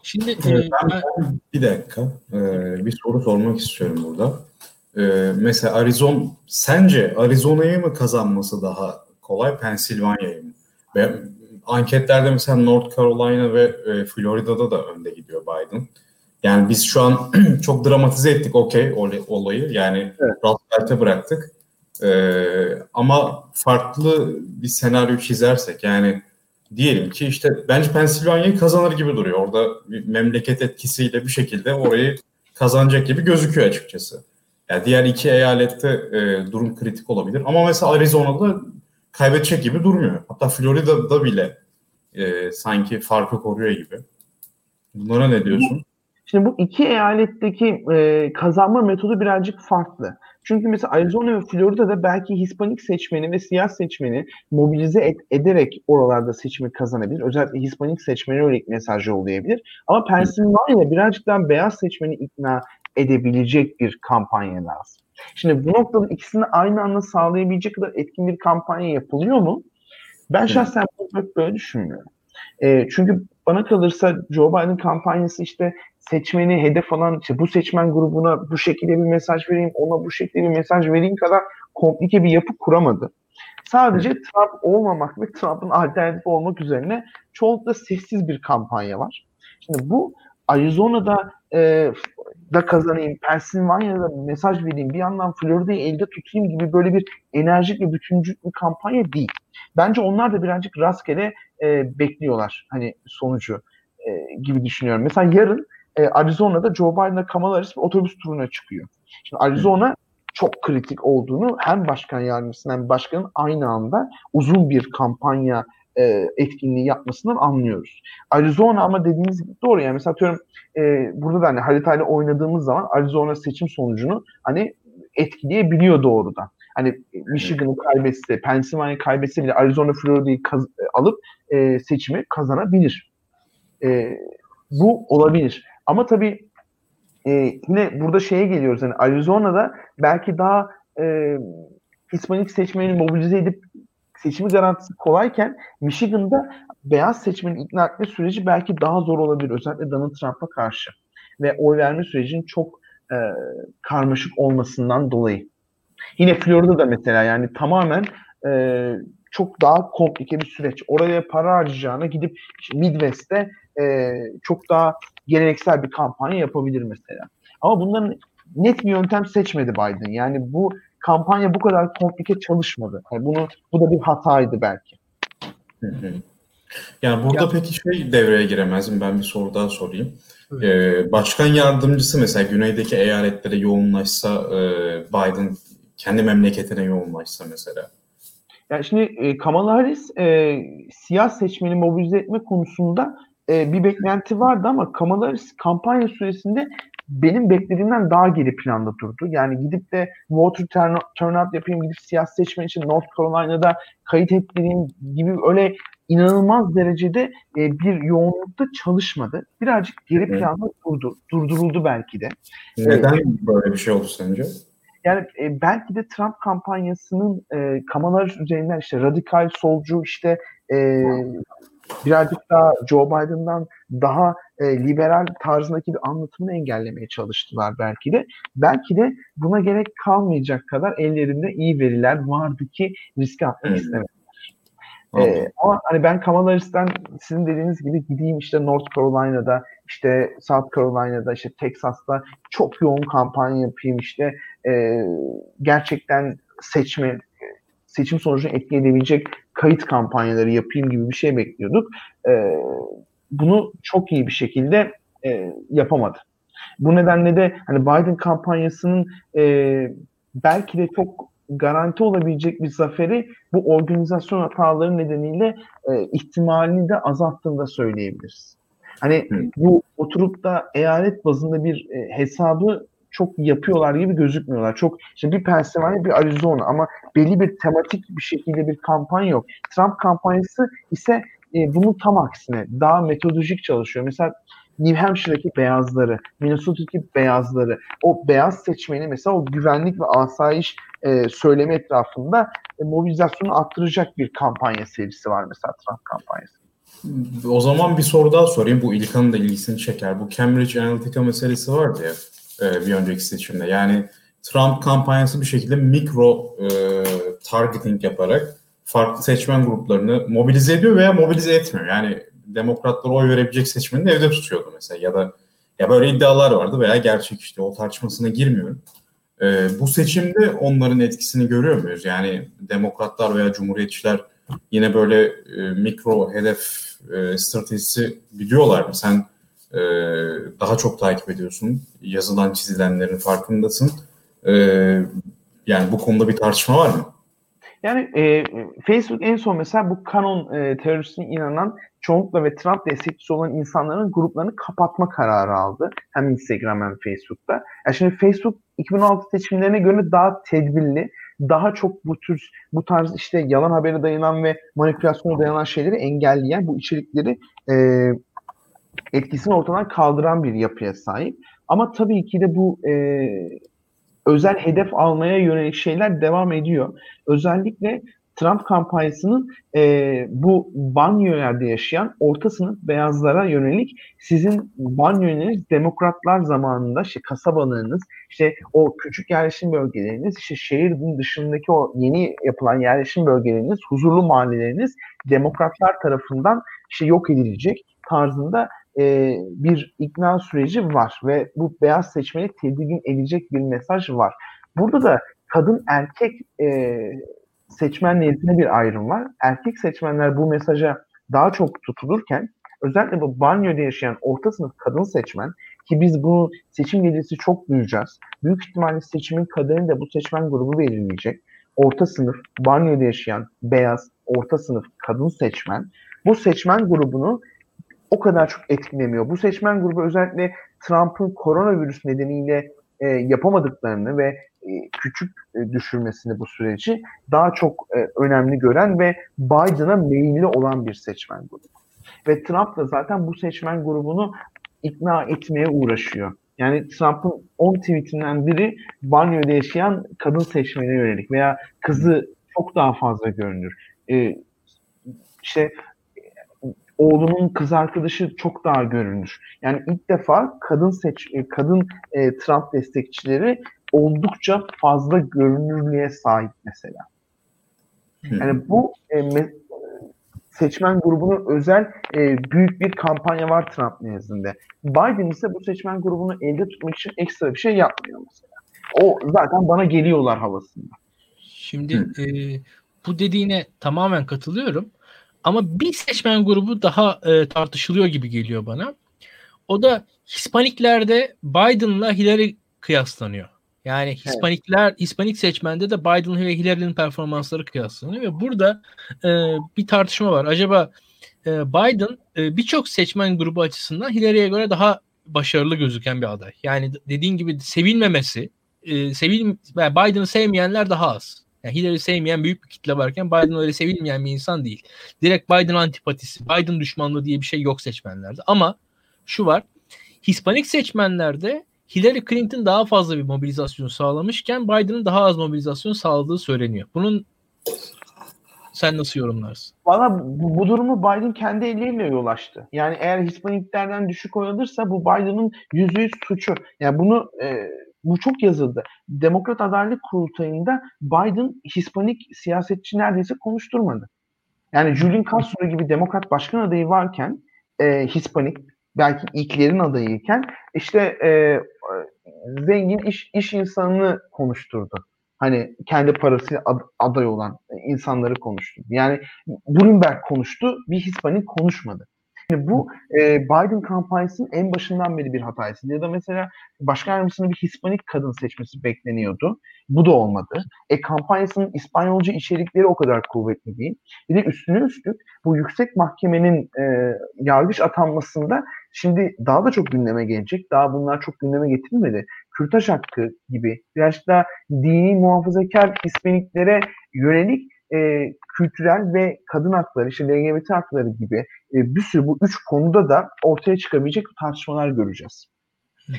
Şimdi ee, ben, ben bir dakika e, bir soru sormak istiyorum burada. E, mesela Arizona sence Arizona'yı mı kazanması daha kolay Pennsylvania'yı mı? Ben, anketlerde mesela North Carolina ve e, Florida'da da önde gidiyor Biden. Yani biz şu an çok dramatize ettik okey olayı. Yani evet. Rust bıraktık. Ee, ama farklı bir senaryo çizersek yani diyelim ki işte bence Pensilvanya'yı kazanır gibi duruyor. Orada bir memleket etkisiyle bir şekilde orayı kazanacak gibi gözüküyor açıkçası. Yani diğer iki eyalette e, durum kritik olabilir. Ama mesela Arizona'da kaybedecek gibi durmuyor. Hatta Florida'da bile e, sanki farkı koruyor gibi. Bunlara ne diyorsun? Şimdi bu iki eyaletteki e, kazanma metodu birazcık farklı. Çünkü mesela Arizona ve Florida'da belki Hispanik seçmeni ve siyah seçmeni mobilize et, ederek oralarda seçimi kazanabilir. Özellikle Hispanik seçmeni yönelik mesajı yollayabilir. Ama Pennsylvania birazcık daha beyaz seçmeni ikna edebilecek bir kampanya lazım. Şimdi bu noktada ikisini aynı anda sağlayabilecek kadar etkin bir kampanya yapılıyor mu? Ben şahsen böyle düşünmüyorum. E, çünkü bana kalırsa Joe Biden kampanyası işte seçmeni hedef alan işte bu seçmen grubuna bu şekilde bir mesaj vereyim, ona bu şekilde bir mesaj vereyim kadar komplike bir yapı kuramadı. Sadece Trump olmamak ve Trump'ın alternatif olmak üzerine çoğunlukla sessiz bir kampanya var. Şimdi bu Arizona'da e, da kazanayım, Pennsylvania'da mesaj vereyim, bir yandan Florida'yı elde tutayım gibi böyle bir enerjik ve bütüncül bir kampanya değil. Bence onlar da birazcık rastgele e, bekliyorlar hani sonucu e, gibi düşünüyorum. Mesela yarın e, Arizona'da Joe Biden'la Kamala Harris bir otobüs turuna çıkıyor. Şimdi Arizona çok kritik olduğunu hem başkan yardımcısının hem başkanın aynı anda uzun bir kampanya e, etkinliği yapmasından anlıyoruz. Arizona ama dediğiniz gibi doğru yani mesela atıyorum e, burada da hani haritayla oynadığımız zaman Arizona seçim sonucunu hani etkileyebiliyor doğrudan. Hani Michigan'ı kaybetse, Pennsylvania kaybetse bile Arizona, Florida'yı kaz- alıp e, seçimi kazanabilir. E, bu olabilir. Ama tabii e, yine burada şeye geliyoruz. Yani Arizona'da belki daha e, Hispanik seçmeni mobilize edip seçimi garantisi kolayken Michigan'da beyaz seçmenin ikna etme süreci belki daha zor olabilir. Özellikle Donald Trump'a karşı. Ve oy verme sürecinin çok e, karmaşık olmasından dolayı. Yine Florida'da mesela yani tamamen e, çok daha komplike bir süreç. Oraya para harcayacağına gidip işte Midwest'te e, çok daha geleneksel bir kampanya yapabilir mesela. Ama bunların net bir yöntem seçmedi Biden. Yani bu kampanya bu kadar komplike çalışmadı. Yani bunu bu da bir hataydı belki. Yani burada ya. peki şey devreye giremez mi? Ben bir soru daha sorayım. Ee, başkan yardımcısı mesela güneydeki eyaletlere yoğunlaşsa e, Biden kendi memleketine yoğunlaşsa mesela. Yani şimdi e, Kamala Harris e, siyah seçmeni mobilize etme konusunda e, bir beklenti vardı ama Kamala Harris kampanya süresinde benim beklediğimden daha geri planda durdu. Yani gidip de voter turn, turnout yapayım, gidip siyasi seçmen için North Carolina'da kayıt ettireyim gibi öyle inanılmaz derecede e, bir yoğunlukta çalışmadı. Birazcık geri planda durdu. Durduruldu belki de. Neden ee, böyle bir şey oldu sence? Yani e, belki de Trump kampanyasının e, Kamala Harris üzerinden işte radikal solcu işte e, birazcık daha Joe Biden'dan daha e, liberal tarzındaki bir anlatımını engellemeye çalıştılar belki de. Belki de buna gerek kalmayacak kadar ellerinde iyi veriler vardı ki riske atmak istemediler. Ee, ama hani ben Kamala Harris'ten sizin dediğiniz gibi gideyim işte North Carolina'da, işte South Carolina'da, işte Texas'ta çok yoğun kampanya yapayım işte e, gerçekten seçme seçim sonucunu etki edebilecek kayıt kampanyaları yapayım gibi bir şey bekliyorduk. E, bunu çok iyi bir şekilde e, yapamadı. Bu nedenle de hani Biden kampanyasının e, belki de çok garanti olabilecek bir zaferi bu organizasyon hataları nedeniyle e, ihtimalini de azalttığını da söyleyebiliriz. Hani Hı. bu oturup da eyalet bazında bir e, hesabı çok yapıyorlar gibi gözükmüyorlar. Çok işte bir Pennsylvania, bir Arizona ama belli bir tematik bir şekilde bir kampanya yok. Trump kampanyası ise e, bunun tam aksine daha metodolojik çalışıyor. Mesela New Hampshire'daki beyazları, Minnesota'daki beyazları, o beyaz seçmeni mesela o güvenlik ve asayiş e, söylemi etrafında e, mobilizasyonu arttıracak bir kampanya serisi var mesela Trump kampanyası. O zaman bir soru daha sorayım. Bu İlkan'ın da ilgisini çeker. Bu Cambridge Analytica meselesi vardı ya e, bir önceki seçimde. Yani Trump kampanyası bir şekilde mikro e, targeting yaparak farklı seçmen gruplarını mobilize ediyor veya mobilize etmiyor. Yani demokratlara oy verebilecek seçmeni de evde tutuyordu mesela ya da ya böyle iddialar vardı veya gerçek işte o tartışmasına girmiyorum. Ee, bu seçimde onların etkisini görüyor muyuz? Yani demokratlar veya cumhuriyetçiler yine böyle e, mikro hedef e, stratejisi biliyorlar mı? Sen e, daha çok takip ediyorsun. Yazılan çizilenlerin farkındasın. E, yani bu konuda bir tartışma var mı? Yani e, Facebook en son mesela bu kanon e, teröristine inanan çoğunlukla ve Trump destekçisi olan insanların gruplarını kapatma kararı aldı. Hem Instagram hem Facebook'ta. Yani şimdi Facebook 2016 seçimlerine göre daha tedbirli, daha çok bu tür bu tarz işte yalan habere dayanan ve manipülasyona dayanan şeyleri engelleyen bu içerikleri e, etkisini ortadan kaldıran bir yapıya sahip. Ama tabii ki de bu e, özel hedef almaya yönelik şeyler devam ediyor. Özellikle Trump kampanyasının e, bu banyolarda yaşayan orta sınıf beyazlara yönelik sizin banyolarınız demokratlar zamanında işte kasabalarınız, işte o küçük yerleşim bölgeleriniz, işte şehir dışındaki o yeni yapılan yerleşim bölgeleriniz, huzurlu mahalleleriniz demokratlar tarafından işte yok edilecek tarzında e, bir ikna süreci var ve bu beyaz seçmeni tedirgin edecek bir mesaj var. Burada da kadın erkek e, seçmen nezdinde bir ayrım var. Erkek seçmenler bu mesaja daha çok tutulurken özellikle bu banyoda yaşayan orta sınıf kadın seçmen ki biz bunu seçim gecesi çok duyacağız. Büyük ihtimalle seçimin kaderini de bu seçmen grubu belirleyecek. Orta sınıf, banyoda yaşayan beyaz, orta sınıf kadın seçmen bu seçmen grubunu o kadar çok etkilemiyor. Bu seçmen grubu özellikle Trump'ın koronavirüs nedeniyle e, yapamadıklarını ve küçük e, düşürmesini bu süreci daha çok e, önemli gören ve Biden'a meyilli olan bir seçmen grubu. Ve Trump da zaten bu seçmen grubunu ikna etmeye uğraşıyor. Yani Trump'ın 10 tweetinden biri banyoda yaşayan kadın seçmene yönelik veya kızı çok daha fazla görünür. Ee, işte oğlunun kız arkadaşı çok daha görünür. Yani ilk defa kadın seç e, kadın e, Trump destekçileri oldukça fazla görünürlüğe sahip mesela. Yani bu e, me, seçmen grubunun özel e, büyük bir kampanya var Trump nezdinde. Biden ise bu seçmen grubunu elde tutmak için ekstra bir şey yapmıyor mesela. O zaten bana geliyorlar havasında. Şimdi e, bu dediğine tamamen katılıyorum. Ama bir seçmen grubu daha e, tartışılıyor gibi geliyor bana. O da Hispaniklerde Biden'la Hillary kıyaslanıyor. Yani Hispanikler, evet. Hispanik seçmende de Biden ve Hillary'nin performansları kıyaslanıyor ve burada e, bir tartışma var. Acaba e, Biden e, birçok seçmen grubu açısından Hillary'e göre daha başarılı gözüken bir aday. Yani dediğin gibi sevilmemesi, e, sevil Biden'ı sevmeyenler daha az. Yani Hillary sevmeyen büyük bir kitle varken Biden öyle sevilmeyen bir insan değil. Direkt Biden antipatisi, Biden düşmanlığı diye bir şey yok seçmenlerde. Ama şu var. Hispanik seçmenlerde Hillary Clinton daha fazla bir mobilizasyon sağlamışken Biden'ın daha az mobilizasyon sağladığı söyleniyor. Bunun sen nasıl yorumlarsın? Valla bu, bu durumu Biden kendi elleriyle yol açtı. Yani eğer Hispaniklerden düşük oy alırsa bu Biden'ın yüzde yüz suçu. Yani bunu e, bu çok yazıldı. Demokrat Adaylık Kurultayı'nda Biden Hispanik siyasetçi neredeyse konuşturmadı. Yani Julian Castro gibi demokrat başkan adayı varken e, Hispanik belki ilklerin adayıyken işte e, zengin iş iş insanını konuşturdu. Hani kendi parası ad, aday olan insanları konuşturdu. Yani Bloomberg konuştu, bir Hispanik konuşmadı. Yani bu e, Biden kampanyasının en başından beri bir hataydı. Ya da mesela başkan yardımcısının bir Hispanik kadın seçmesi bekleniyordu. Bu da olmadı. E kampanyasının İspanyolca içerikleri o kadar kuvvetli değil. Bir de üstüne üstlük bu yüksek mahkemenin e, yargıç atanmasında şimdi daha da çok gündeme gelecek. Daha bunlar çok gündeme getirilmedi. Kürtaj hakkı gibi birazcık daha dini muhafazakar Hispaniklere yönelik e, kültürel ve kadın hakları, işte LGBT hakları gibi e, bir sürü bu üç konuda da ortaya çıkabilecek tartışmalar göreceğiz.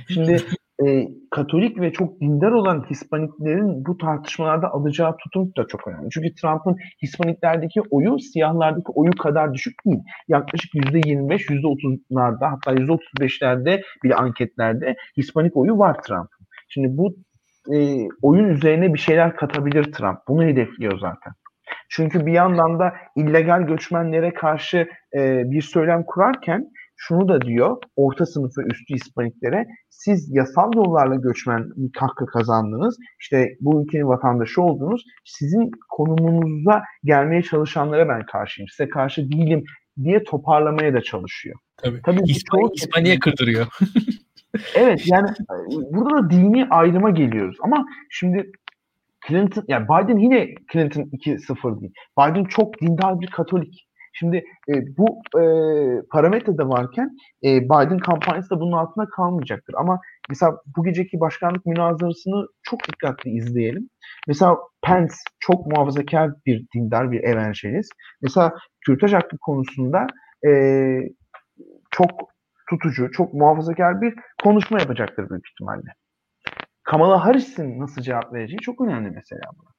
Şimdi e, Katolik ve çok dindar olan Hispaniklerin bu tartışmalarda alacağı tutum da çok önemli. Çünkü Trump'ın Hispaniklerdeki oyu siyahlardaki oyu kadar düşük değil. Yaklaşık %25, %30'larda hatta %35'lerde bile anketlerde Hispanik oyu var Trump'ın. Şimdi bu e, oyun üzerine bir şeyler katabilir Trump. Bunu hedefliyor zaten. Çünkü bir yandan da illegal göçmenlere karşı e, bir söylem kurarken şunu da diyor orta sınıf ve üstü Hispaniklere siz yasal yollarla göçmen hakkı kazandınız. İşte bu ülkenin vatandaşı oldunuz. Sizin konumunuza gelmeye çalışanlara ben karşıyım. Size karşı değilim diye toparlamaya da çalışıyor. Tabii. Tabii İspanya, İspanya'ya kırdırıyor. evet yani burada da dini ayrıma geliyoruz. Ama şimdi Clinton, yani Biden yine Clinton 2-0 değil. Biden çok dindar bir Katolik. Şimdi e, bu e, parametrede varken e, Biden kampanyası da bunun altında kalmayacaktır. Ama mesela bu geceki başkanlık münazarasını çok dikkatli izleyelim. Mesela Pence çok muhafazakar bir dindar, bir evangelist. Mesela kürtaj hakkı konusunda e, çok tutucu, çok muhafazakar bir konuşma yapacaktır büyük ihtimalle. Kamala Harris'in nasıl cevap vereceği çok önemli mesela buna.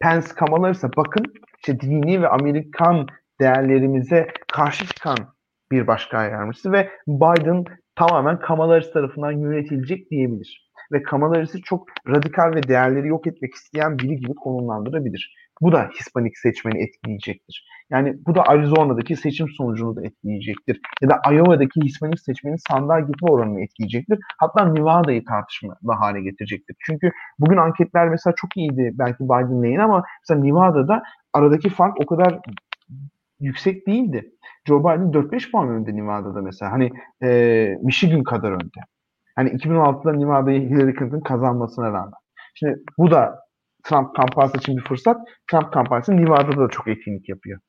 Pence Kamala Harris'e bakın işte dini ve Amerikan değerlerimize karşı çıkan bir başkan yardımcısı ve Biden tamamen Kamala Harris tarafından yönetilecek diyebilir. Ve Kamala Harris'i çok radikal ve değerleri yok etmek isteyen biri gibi konumlandırabilir. Bu da Hispanik seçmeni etkileyecektir. Yani bu da Arizona'daki seçim sonucunu da etkileyecektir. Ya da Iowa'daki Hispanik seçmenin sandığa gitme oranını etkileyecektir. Hatta Nevada'yı tartışmalı hale getirecektir. Çünkü bugün anketler mesela çok iyiydi belki Biden lehine ama mesela Nevada'da aradaki fark o kadar yüksek değildi. Joe Biden 4-5 puan önde Nevada'da mesela. Hani e, Michigan kadar önde. Hani 2016'da Nevada'yı Hillary Clinton kazanmasına rağmen. Şimdi bu da Trump kampanyası için bir fırsat. Trump kampanyası Nevada'da da çok etkinlik yapıyor.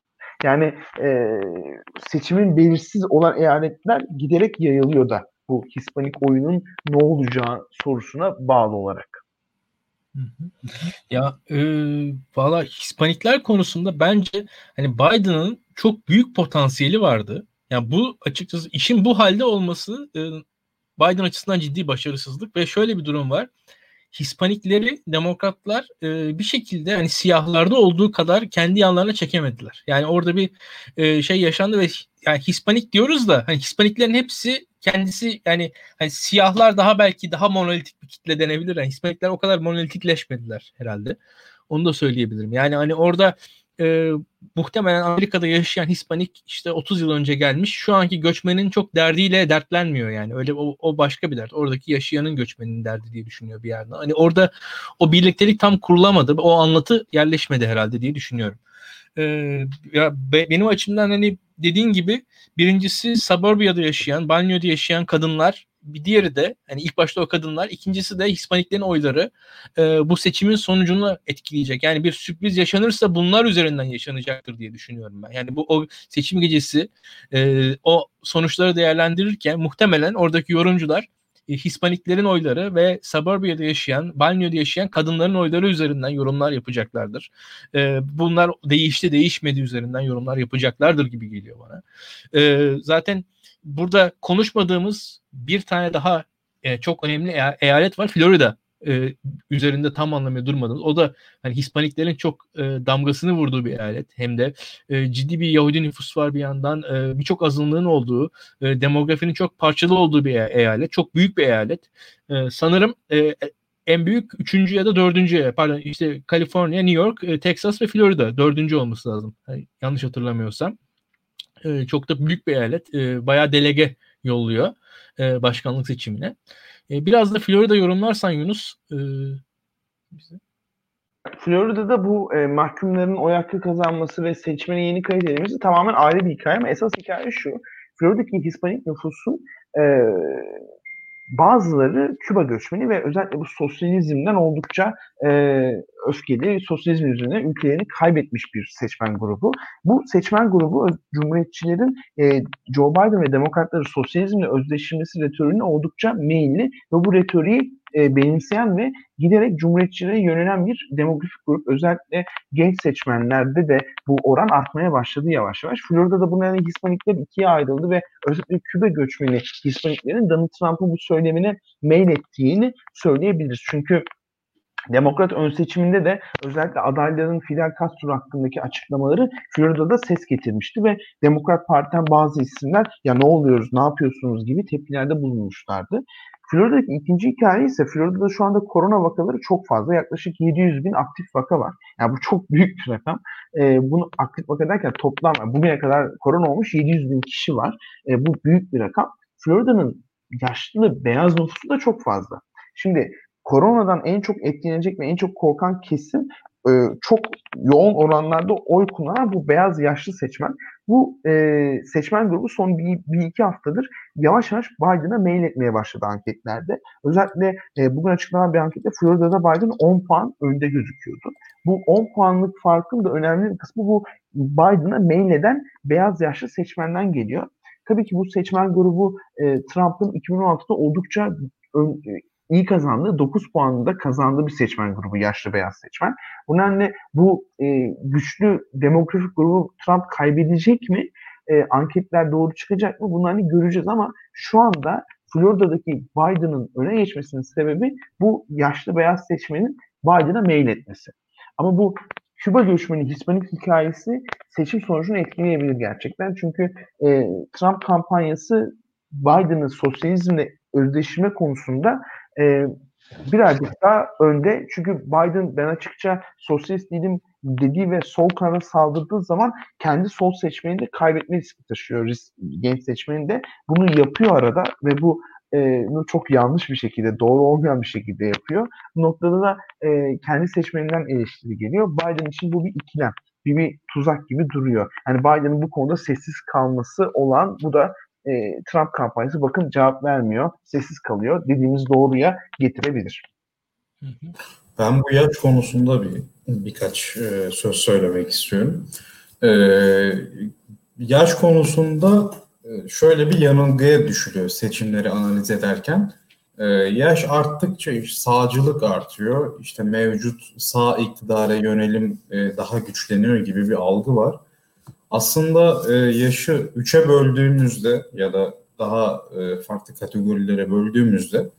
Yani e, seçimin belirsiz olan eyaletler giderek yayılıyor da bu Hispanik oyunun ne olacağı sorusuna bağlı olarak. Ya e, valla Hispanikler konusunda bence hani Biden'ın çok büyük potansiyeli vardı. Yani bu açıkçası işin bu halde olması e, Biden açısından ciddi başarısızlık ve şöyle bir durum var. Hispanikleri demokratlar e, bir şekilde hani siyahlarda olduğu kadar kendi yanlarına çekemediler. Yani orada bir e, şey yaşandı ve yani Hispanik diyoruz da hani Hispaniklerin hepsi kendisi yani hani siyahlar daha belki daha monolitik bir kitle denebilir. Yani Hispanikler o kadar monolitikleşmediler herhalde. Onu da söyleyebilirim. Yani hani orada e, muhtemelen Amerika'da yaşayan Hispanik işte 30 yıl önce gelmiş. Şu anki göçmenin çok derdiyle dertlenmiyor yani. Öyle o, o başka bir dert. Oradaki yaşayanın göçmenin derdi diye düşünüyor bir yerden. Hani orada o birliktelik tam kurulamadı. O anlatı yerleşmedi herhalde diye düşünüyorum. Ee, ya be, benim açımdan hani dediğin gibi birincisi suburbia'da yaşayan, banyoda yaşayan kadınlar bir diğeri de hani ilk başta o kadınlar, ikincisi de Hispaniklerin oyları e, bu seçimin sonucunu etkileyecek. Yani bir sürpriz yaşanırsa bunlar üzerinden yaşanacaktır diye düşünüyorum ben. Yani bu o seçim gecesi e, o sonuçları değerlendirirken muhtemelen oradaki yorumcular e, Hispaniklerin oyları ve suburbia'da yaşayan, banyoda yaşayan kadınların oyları üzerinden yorumlar yapacaklardır. E, bunlar değişti, değişmedi üzerinden yorumlar yapacaklardır gibi geliyor bana. E, zaten burada konuşmadığımız bir tane daha e, çok önemli e- eyalet var. Florida e, üzerinde tam anlamıyla durmadığımız. O da hani Hispaniklerin çok e, damgasını vurduğu bir eyalet. Hem de e, ciddi bir Yahudi nüfus var bir yandan. E, Birçok azınlığın olduğu, e, demografinin çok parçalı olduğu bir e- eyalet. Çok büyük bir eyalet. E, sanırım e, en büyük üçüncü ya da dördüncü pardon işte Kaliforniya, New York, e, Texas ve Florida dördüncü olması lazım. Yani yanlış hatırlamıyorsam. E, çok da büyük bir eyalet. E, bayağı delege yolluyor e, başkanlık seçimine. E, biraz da Florida yorumlarsan Yunus. E. Florida'da bu e, mahkumların oy hakkı kazanması ve seçmene yeni kayıt edilmesi tamamen ayrı bir hikaye ama esas hikaye şu. Florida'daki Hispanik nüfusun e, bazıları Küba göçmeni ve özellikle bu sosyalizmden oldukça e, öfkeli, sosyalizm üzerine ülkelerini kaybetmiş bir seçmen grubu. Bu seçmen grubu Cumhuriyetçilerin e, Joe Biden ve Demokratları sosyalizmle özdeşleşmesi retoriğine oldukça meyilli ve bu retoriği e, benimseyen ve giderek cumhuriyetçilere yönelen bir demografik grup. Özellikle genç seçmenlerde de bu oran artmaya başladı yavaş yavaş. Florida'da bunların yani Hispanikler ikiye ayrıldı ve özellikle Küba göçmeni Hispaniklerin Donald Trump'ın bu söylemine mail ettiğini söyleyebiliriz. Çünkü Demokrat ön seçiminde de özellikle adayların Fidel Castro hakkındaki açıklamaları Florida'da ses getirmişti ve Demokrat Parti'den bazı isimler ya ne oluyoruz, ne yapıyorsunuz gibi tepkilerde bulunmuşlardı. Florida'daki ikinci hikaye ise Florida'da şu anda korona vakaları çok fazla. Yaklaşık 700 bin aktif vaka var. Yani bu çok büyük bir rakam. E, bunu aktif vaka derken toplam bugüne kadar korona olmuş 700 bin kişi var. E, bu büyük bir rakam. Florida'nın yaşlı beyaz nüfusu da çok fazla. Şimdi koronadan en çok etkilenecek ve en çok korkan kesim e, çok yoğun oranlarda oy kullanan bu beyaz yaşlı seçmen. Bu e, seçmen grubu son bir, bir iki haftadır yavaş yavaş Biden'a mail etmeye başladı anketlerde. Özellikle e, bugün açıklanan bir ankette Florida'da Biden 10 puan önde gözüküyordu. Bu 10 puanlık farkın da önemli bir kısmı bu Biden'a mail eden beyaz yaşlı seçmenden geliyor. Tabii ki bu seçmen grubu e, Trump'ın 2016'da oldukça ön, iyi kazandığı 9 puanında kazandığı bir seçmen grubu yaşlı beyaz seçmen. Bu nedenle bu e, güçlü demografik grubu Trump kaybedecek mi? E, anketler doğru çıkacak mı? Bunları hani göreceğiz ama şu anda Florida'daki Biden'ın öne geçmesinin sebebi bu yaşlı beyaz seçmenin Biden'a mail etmesi. Ama bu Küba göçmeni Hispanik hikayesi seçim sonucunu etkileyebilir gerçekten. Çünkü e, Trump kampanyası Biden'ın sosyalizmle özdeşme konusunda e, birazcık daha önde. Çünkü Biden ben açıkça sosyalist değilim dediği ve sol kanada saldırdığı zaman kendi sol seçmeni de kaybetme riski taşıyor. Risk, genç seçmeni de bunu yapıyor arada ve bu e, çok yanlış bir şekilde, doğru olmayan bir şekilde yapıyor. Bu noktada da e, kendi seçmeninden eleştiri geliyor. Biden için bu bir ikilem, bir, bir tuzak gibi duruyor. Yani Biden'ın bu konuda sessiz kalması olan bu da e, Trump kampanyası bakın cevap vermiyor, sessiz kalıyor dediğimiz doğruya getirebilir. Ben bu yaş konusunda bir birkaç e, söz söylemek istiyorum. E, yaş konusunda e, şöyle bir yanılgıya düşülüyor seçimleri analiz ederken. E, yaş arttıkça sağcılık artıyor, işte mevcut sağ iktidara yönelim e, daha güçleniyor gibi bir algı var. Aslında e, yaşı 3'e böldüğümüzde ya da daha e, farklı kategorilere böldüğümüzde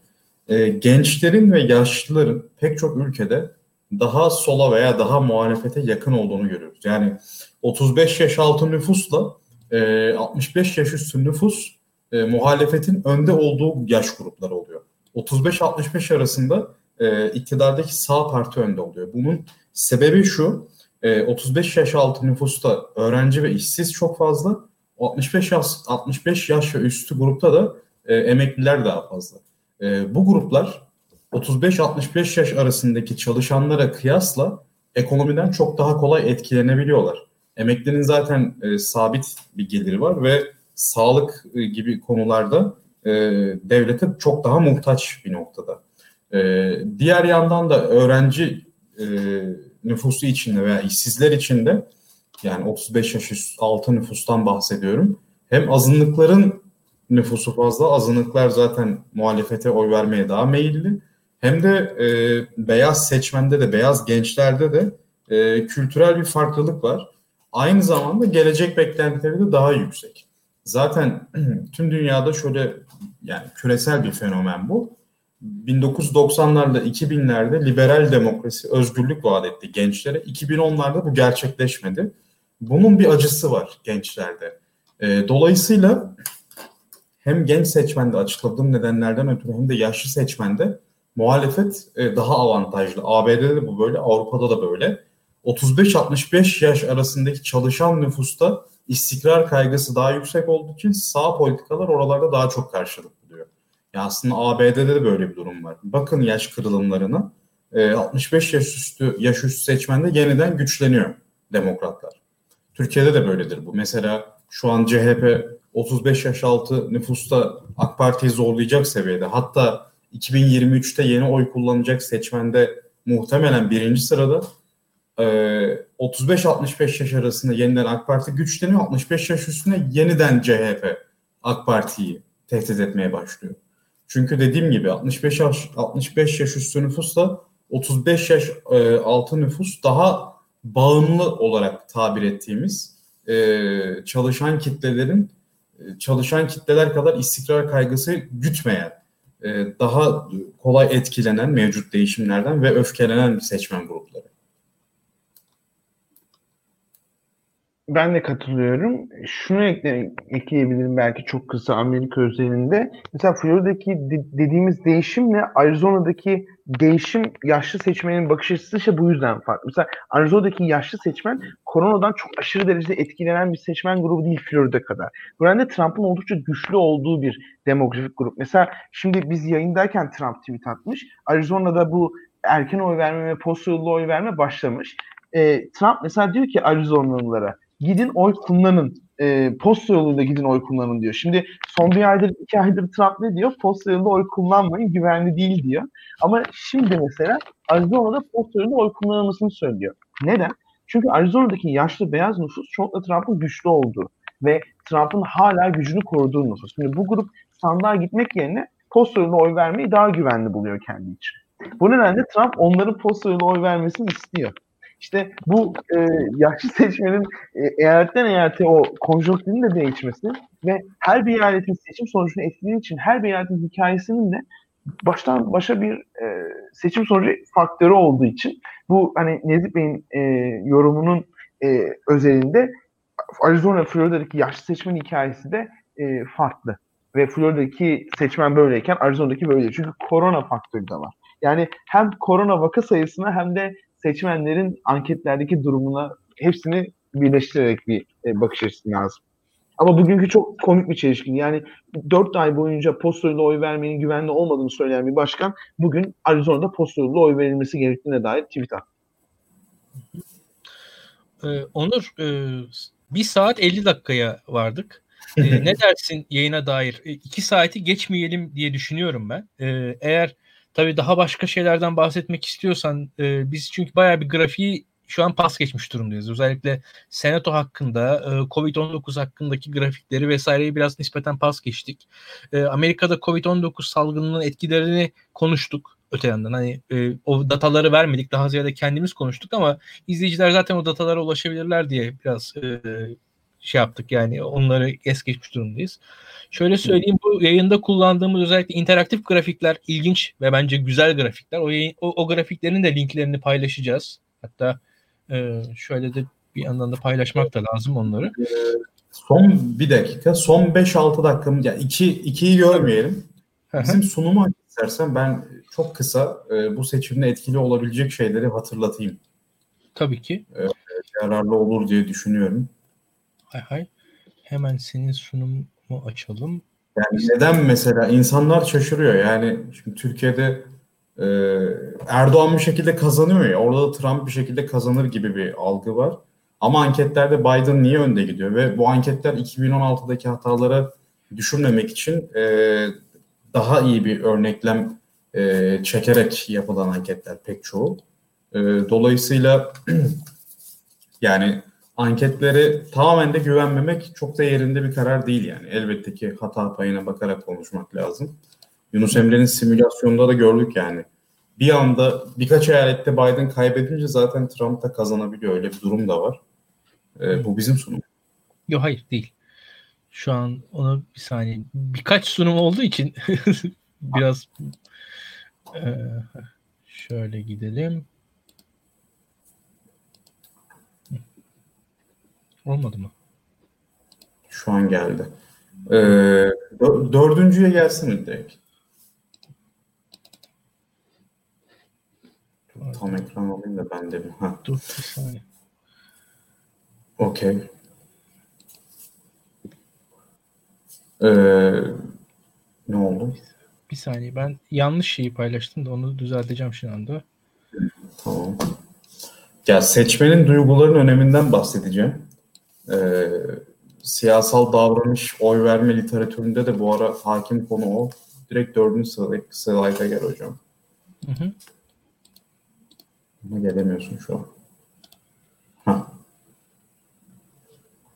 e, gençlerin ve yaşlıların pek çok ülkede daha sola veya daha muhalefete yakın olduğunu görüyoruz. Yani 35 yaş altı nüfusla e, 65 yaş üstü nüfus e, muhalefetin önde olduğu yaş grupları oluyor. 35-65 arasında e, iktidardaki sağ parti önde oluyor. Bunun sebebi şu, 35 ee, yaş altı nüfusta öğrenci ve işsiz çok fazla. 65 yaş 65 yaş ve üstü grupta da e, emekliler daha fazla. E, bu gruplar 35-65 yaş arasındaki çalışanlara kıyasla ekonomiden çok daha kolay etkilenebiliyorlar. Emeklinin zaten e, sabit bir geliri var ve sağlık e, gibi konularda e, devlete çok daha muhtaç bir noktada. E, diğer yandan da öğrenci e, nüfusu içinde veya işsizler içinde yani 35 yaş üstü altı nüfustan bahsediyorum. Hem azınlıkların nüfusu fazla, azınlıklar zaten muhalefete oy vermeye daha meyilli. Hem de e, beyaz seçmende de, beyaz gençlerde de e, kültürel bir farklılık var. Aynı zamanda gelecek beklentileri de daha yüksek. Zaten tüm dünyada şöyle yani küresel bir fenomen bu. 1990'larda 2000'lerde liberal demokrasi, özgürlük vaat etti gençlere. 2010'larda bu gerçekleşmedi. Bunun bir acısı var gençlerde. E, dolayısıyla hem genç seçmende açıkladığım nedenlerden ötürü hem de yaşlı seçmende muhalefet e, daha avantajlı. ABD'de de bu böyle, Avrupa'da da böyle. 35-65 yaş arasındaki çalışan nüfusta istikrar kaygısı daha yüksek olduğu için sağ politikalar oralarda daha çok karşılık ya aslında ABD'de de böyle bir durum var. Bakın yaş kırılımlarına. E, 65 yaş üstü yaş üstü seçmende yeniden güçleniyor demokratlar. Türkiye'de de böyledir bu. Mesela şu an CHP 35 yaş altı nüfusta AK Parti'yi zorlayacak seviyede. Hatta 2023'te yeni oy kullanacak seçmende muhtemelen birinci sırada. E, 35-65 yaş arasında yeniden AK Parti güçleniyor. 65 yaş üstüne yeniden CHP AK Parti'yi tehdit etmeye başlıyor. Çünkü dediğim gibi 65 yaş 65 yaş üstü nüfusla 35 yaş e, altı nüfus daha bağımlı olarak tabir ettiğimiz e, çalışan kitlelerin e, çalışan kitleler kadar istikrar kaygısı gütmeyen, e, daha kolay etkilenen mevcut değişimlerden ve öfkelenen seçmen grupları. Ben de katılıyorum. Şunu ekle, ekleyebilirim belki çok kısa Amerika özelinde. Mesela Florida'daki de, dediğimiz değişimle Arizona'daki değişim yaşlı seçmenin bakış açısı işte bu yüzden farklı. Mesela Arizona'daki yaşlı seçmen koronadan çok aşırı derecede etkilenen bir seçmen grubu değil Florida kadar. Bu nedenle Trump'ın oldukça güçlü olduğu bir demografik grup. Mesela şimdi biz yayındayken Trump tweet atmış. Arizona'da bu erken oy verme ve posta oy verme başlamış. E, Trump mesela diyor ki Arizonalılara gidin oy kullanın. E, posta yoluyla gidin oy kullanın diyor. Şimdi son bir aydır, iki aydır Trump ne diyor? Posta yoluyla oy kullanmayın, güvenli değil diyor. Ama şimdi mesela Arizona'da posta yoluyla oy kullanılmasını söylüyor. Neden? Çünkü Arizona'daki yaşlı beyaz nüfus çoğunlukla Trump'ın güçlü olduğu ve Trump'ın hala gücünü koruduğu nüfus. Şimdi bu grup sandığa gitmek yerine posta yoluyla oy vermeyi daha güvenli buluyor kendi için. Bu nedenle Trump onların posta yoluyla oy vermesini istiyor. İşte bu e, yaşlı seçmenin e, eyaletten eyalete o konjonktürün de değişmesi ve her bir eyaletin seçim sonucunu etkilediği için her bir eyaletin hikayesinin de baştan başa bir e, seçim sonucu faktörü olduğu için bu hani Nezih Bey'in e, yorumunun e, özelinde Arizona, Florida'daki yaşlı seçmenin hikayesi de e, farklı. Ve Florida'daki seçmen böyleyken Arizona'daki böyle. Çünkü korona faktörü de var. Yani hem korona vaka sayısına hem de seçmenlerin anketlerdeki durumuna hepsini birleştirerek bir e, bakış açısı lazım. Ama bugünkü çok komik bir çelişkin. Yani 4 ay boyunca postoyla oy vermenin güvenli olmadığını söyleyen bir başkan bugün Arizona'da postoyla oy verilmesi gerektiğine dair tweet attı. Ee, Onur, e, bir saat 50 dakikaya vardık. E, ne dersin yayına dair? E, iki saati geçmeyelim diye düşünüyorum ben. E, eğer Tabii daha başka şeylerden bahsetmek istiyorsan e, biz çünkü bayağı bir grafiği şu an pas geçmiş durumdayız. Özellikle Senato hakkında, e, Covid-19 hakkındaki grafikleri vesaireyi biraz nispeten pas geçtik. E, Amerika'da Covid-19 salgınının etkilerini konuştuk öte yandan. Hani e, o dataları vermedik. Daha ziyade kendimiz konuştuk ama izleyiciler zaten o datalara ulaşabilirler diye biraz şey yaptık yani onları es geçmiş durumdayız. Şöyle söyleyeyim bu yayında kullandığımız özellikle interaktif grafikler ilginç ve bence güzel grafikler. O, yayın, o, o grafiklerin de linklerini paylaşacağız. Hatta e, şöyle de bir yandan da paylaşmak da lazım onları. Son bir dakika, son 5-6 dakikamız, yani 2 2'yi görmeyelim. Bizim sunumu istersen ben çok kısa e, bu seçimde etkili olabilecek şeyleri hatırlatayım. Tabii ki. E, yararlı olur diye düşünüyorum. Hay hay. Hemen senin sunumu açalım. Yani neden mesela insanlar şaşırıyor. Yani şimdi Türkiye'de e, Erdoğan bir şekilde kazanıyor ya orada da Trump bir şekilde kazanır gibi bir algı var. Ama anketlerde Biden niye önde gidiyor ve bu anketler 2016'daki hatalara düşürmemek için e, daha iyi bir örneklem e, çekerek yapılan anketler pek çoğu. E, dolayısıyla yani anketlere tamamen de güvenmemek çok da yerinde bir karar değil yani. Elbette ki hata payına bakarak konuşmak lazım. Yunus Emre'nin simülasyonunda da gördük yani. Bir anda birkaç eyalette Biden kaybedince zaten Trump da kazanabiliyor. Öyle bir durum da var. Ee, bu bizim sunum. Yok hayır değil. Şu an ona bir saniye. Birkaç sunum olduğu için biraz e, şöyle gidelim. Olmadı mı? Şu an geldi. Ee, dördüncüye gelsin mi direkt? Tam ekran alayım da ben de bir. Ha. Dur bir saniye. Okey. Ee, ne oldu? Bir saniye ben yanlış şeyi paylaştım da onu düzelteceğim şu anda. Tamam. Ya seçmenin duyguların öneminden bahsedeceğim e, siyasal davranış, oy verme literatüründe de bu ara hakim konu o. Direkt dördüncü slayta gel hocam. Hı hı. Ama gelemiyorsun şu an. Ha.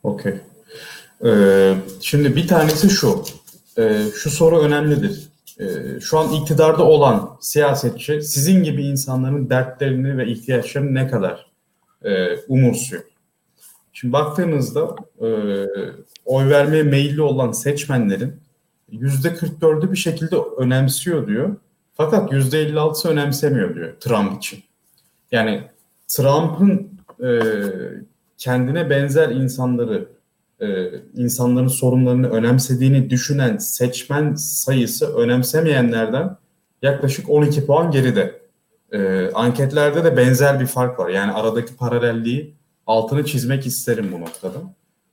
Okey. Ee, şimdi bir tanesi şu. Ee, şu soru önemlidir. Ee, şu an iktidarda olan siyasetçi sizin gibi insanların dertlerini ve ihtiyaçlarını ne kadar e, umursuyor? Şimdi baktığınızda e, oy vermeye meyilli olan seçmenlerin yüzde 44'ü bir şekilde önemsiyor diyor. Fakat yüzde 56'sı önemsemiyor diyor Trump için. Yani Trump'ın e, kendine benzer insanları, e, insanların sorunlarını önemsediğini düşünen seçmen sayısı önemsemeyenlerden yaklaşık 12 puan geride. E, anketlerde de benzer bir fark var. Yani aradaki paralelliği altını çizmek isterim bu noktada.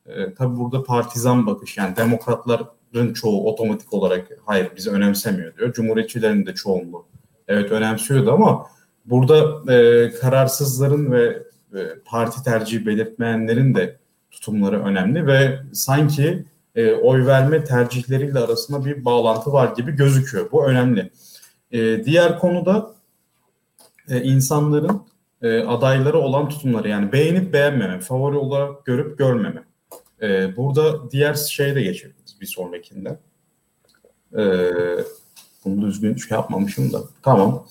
E, tabii burada partizan bakış yani demokratların çoğu otomatik olarak hayır bizi önemsemiyor diyor. Cumhuriyetçilerin de çoğunluğu evet önemsiyordu ama burada e, kararsızların ve e, parti tercihi belirtmeyenlerin de tutumları önemli ve sanki e, oy verme tercihleriyle arasında bir bağlantı var gibi gözüküyor. Bu önemli. E, diğer konuda e, insanların e, adayları olan tutumları yani beğenip beğenmeme, favori olarak görüp görmeme. E, burada diğer şey de geçebiliriz bir sonrakinde. E, bunu düzgün şey yapmamışım da. Tamam.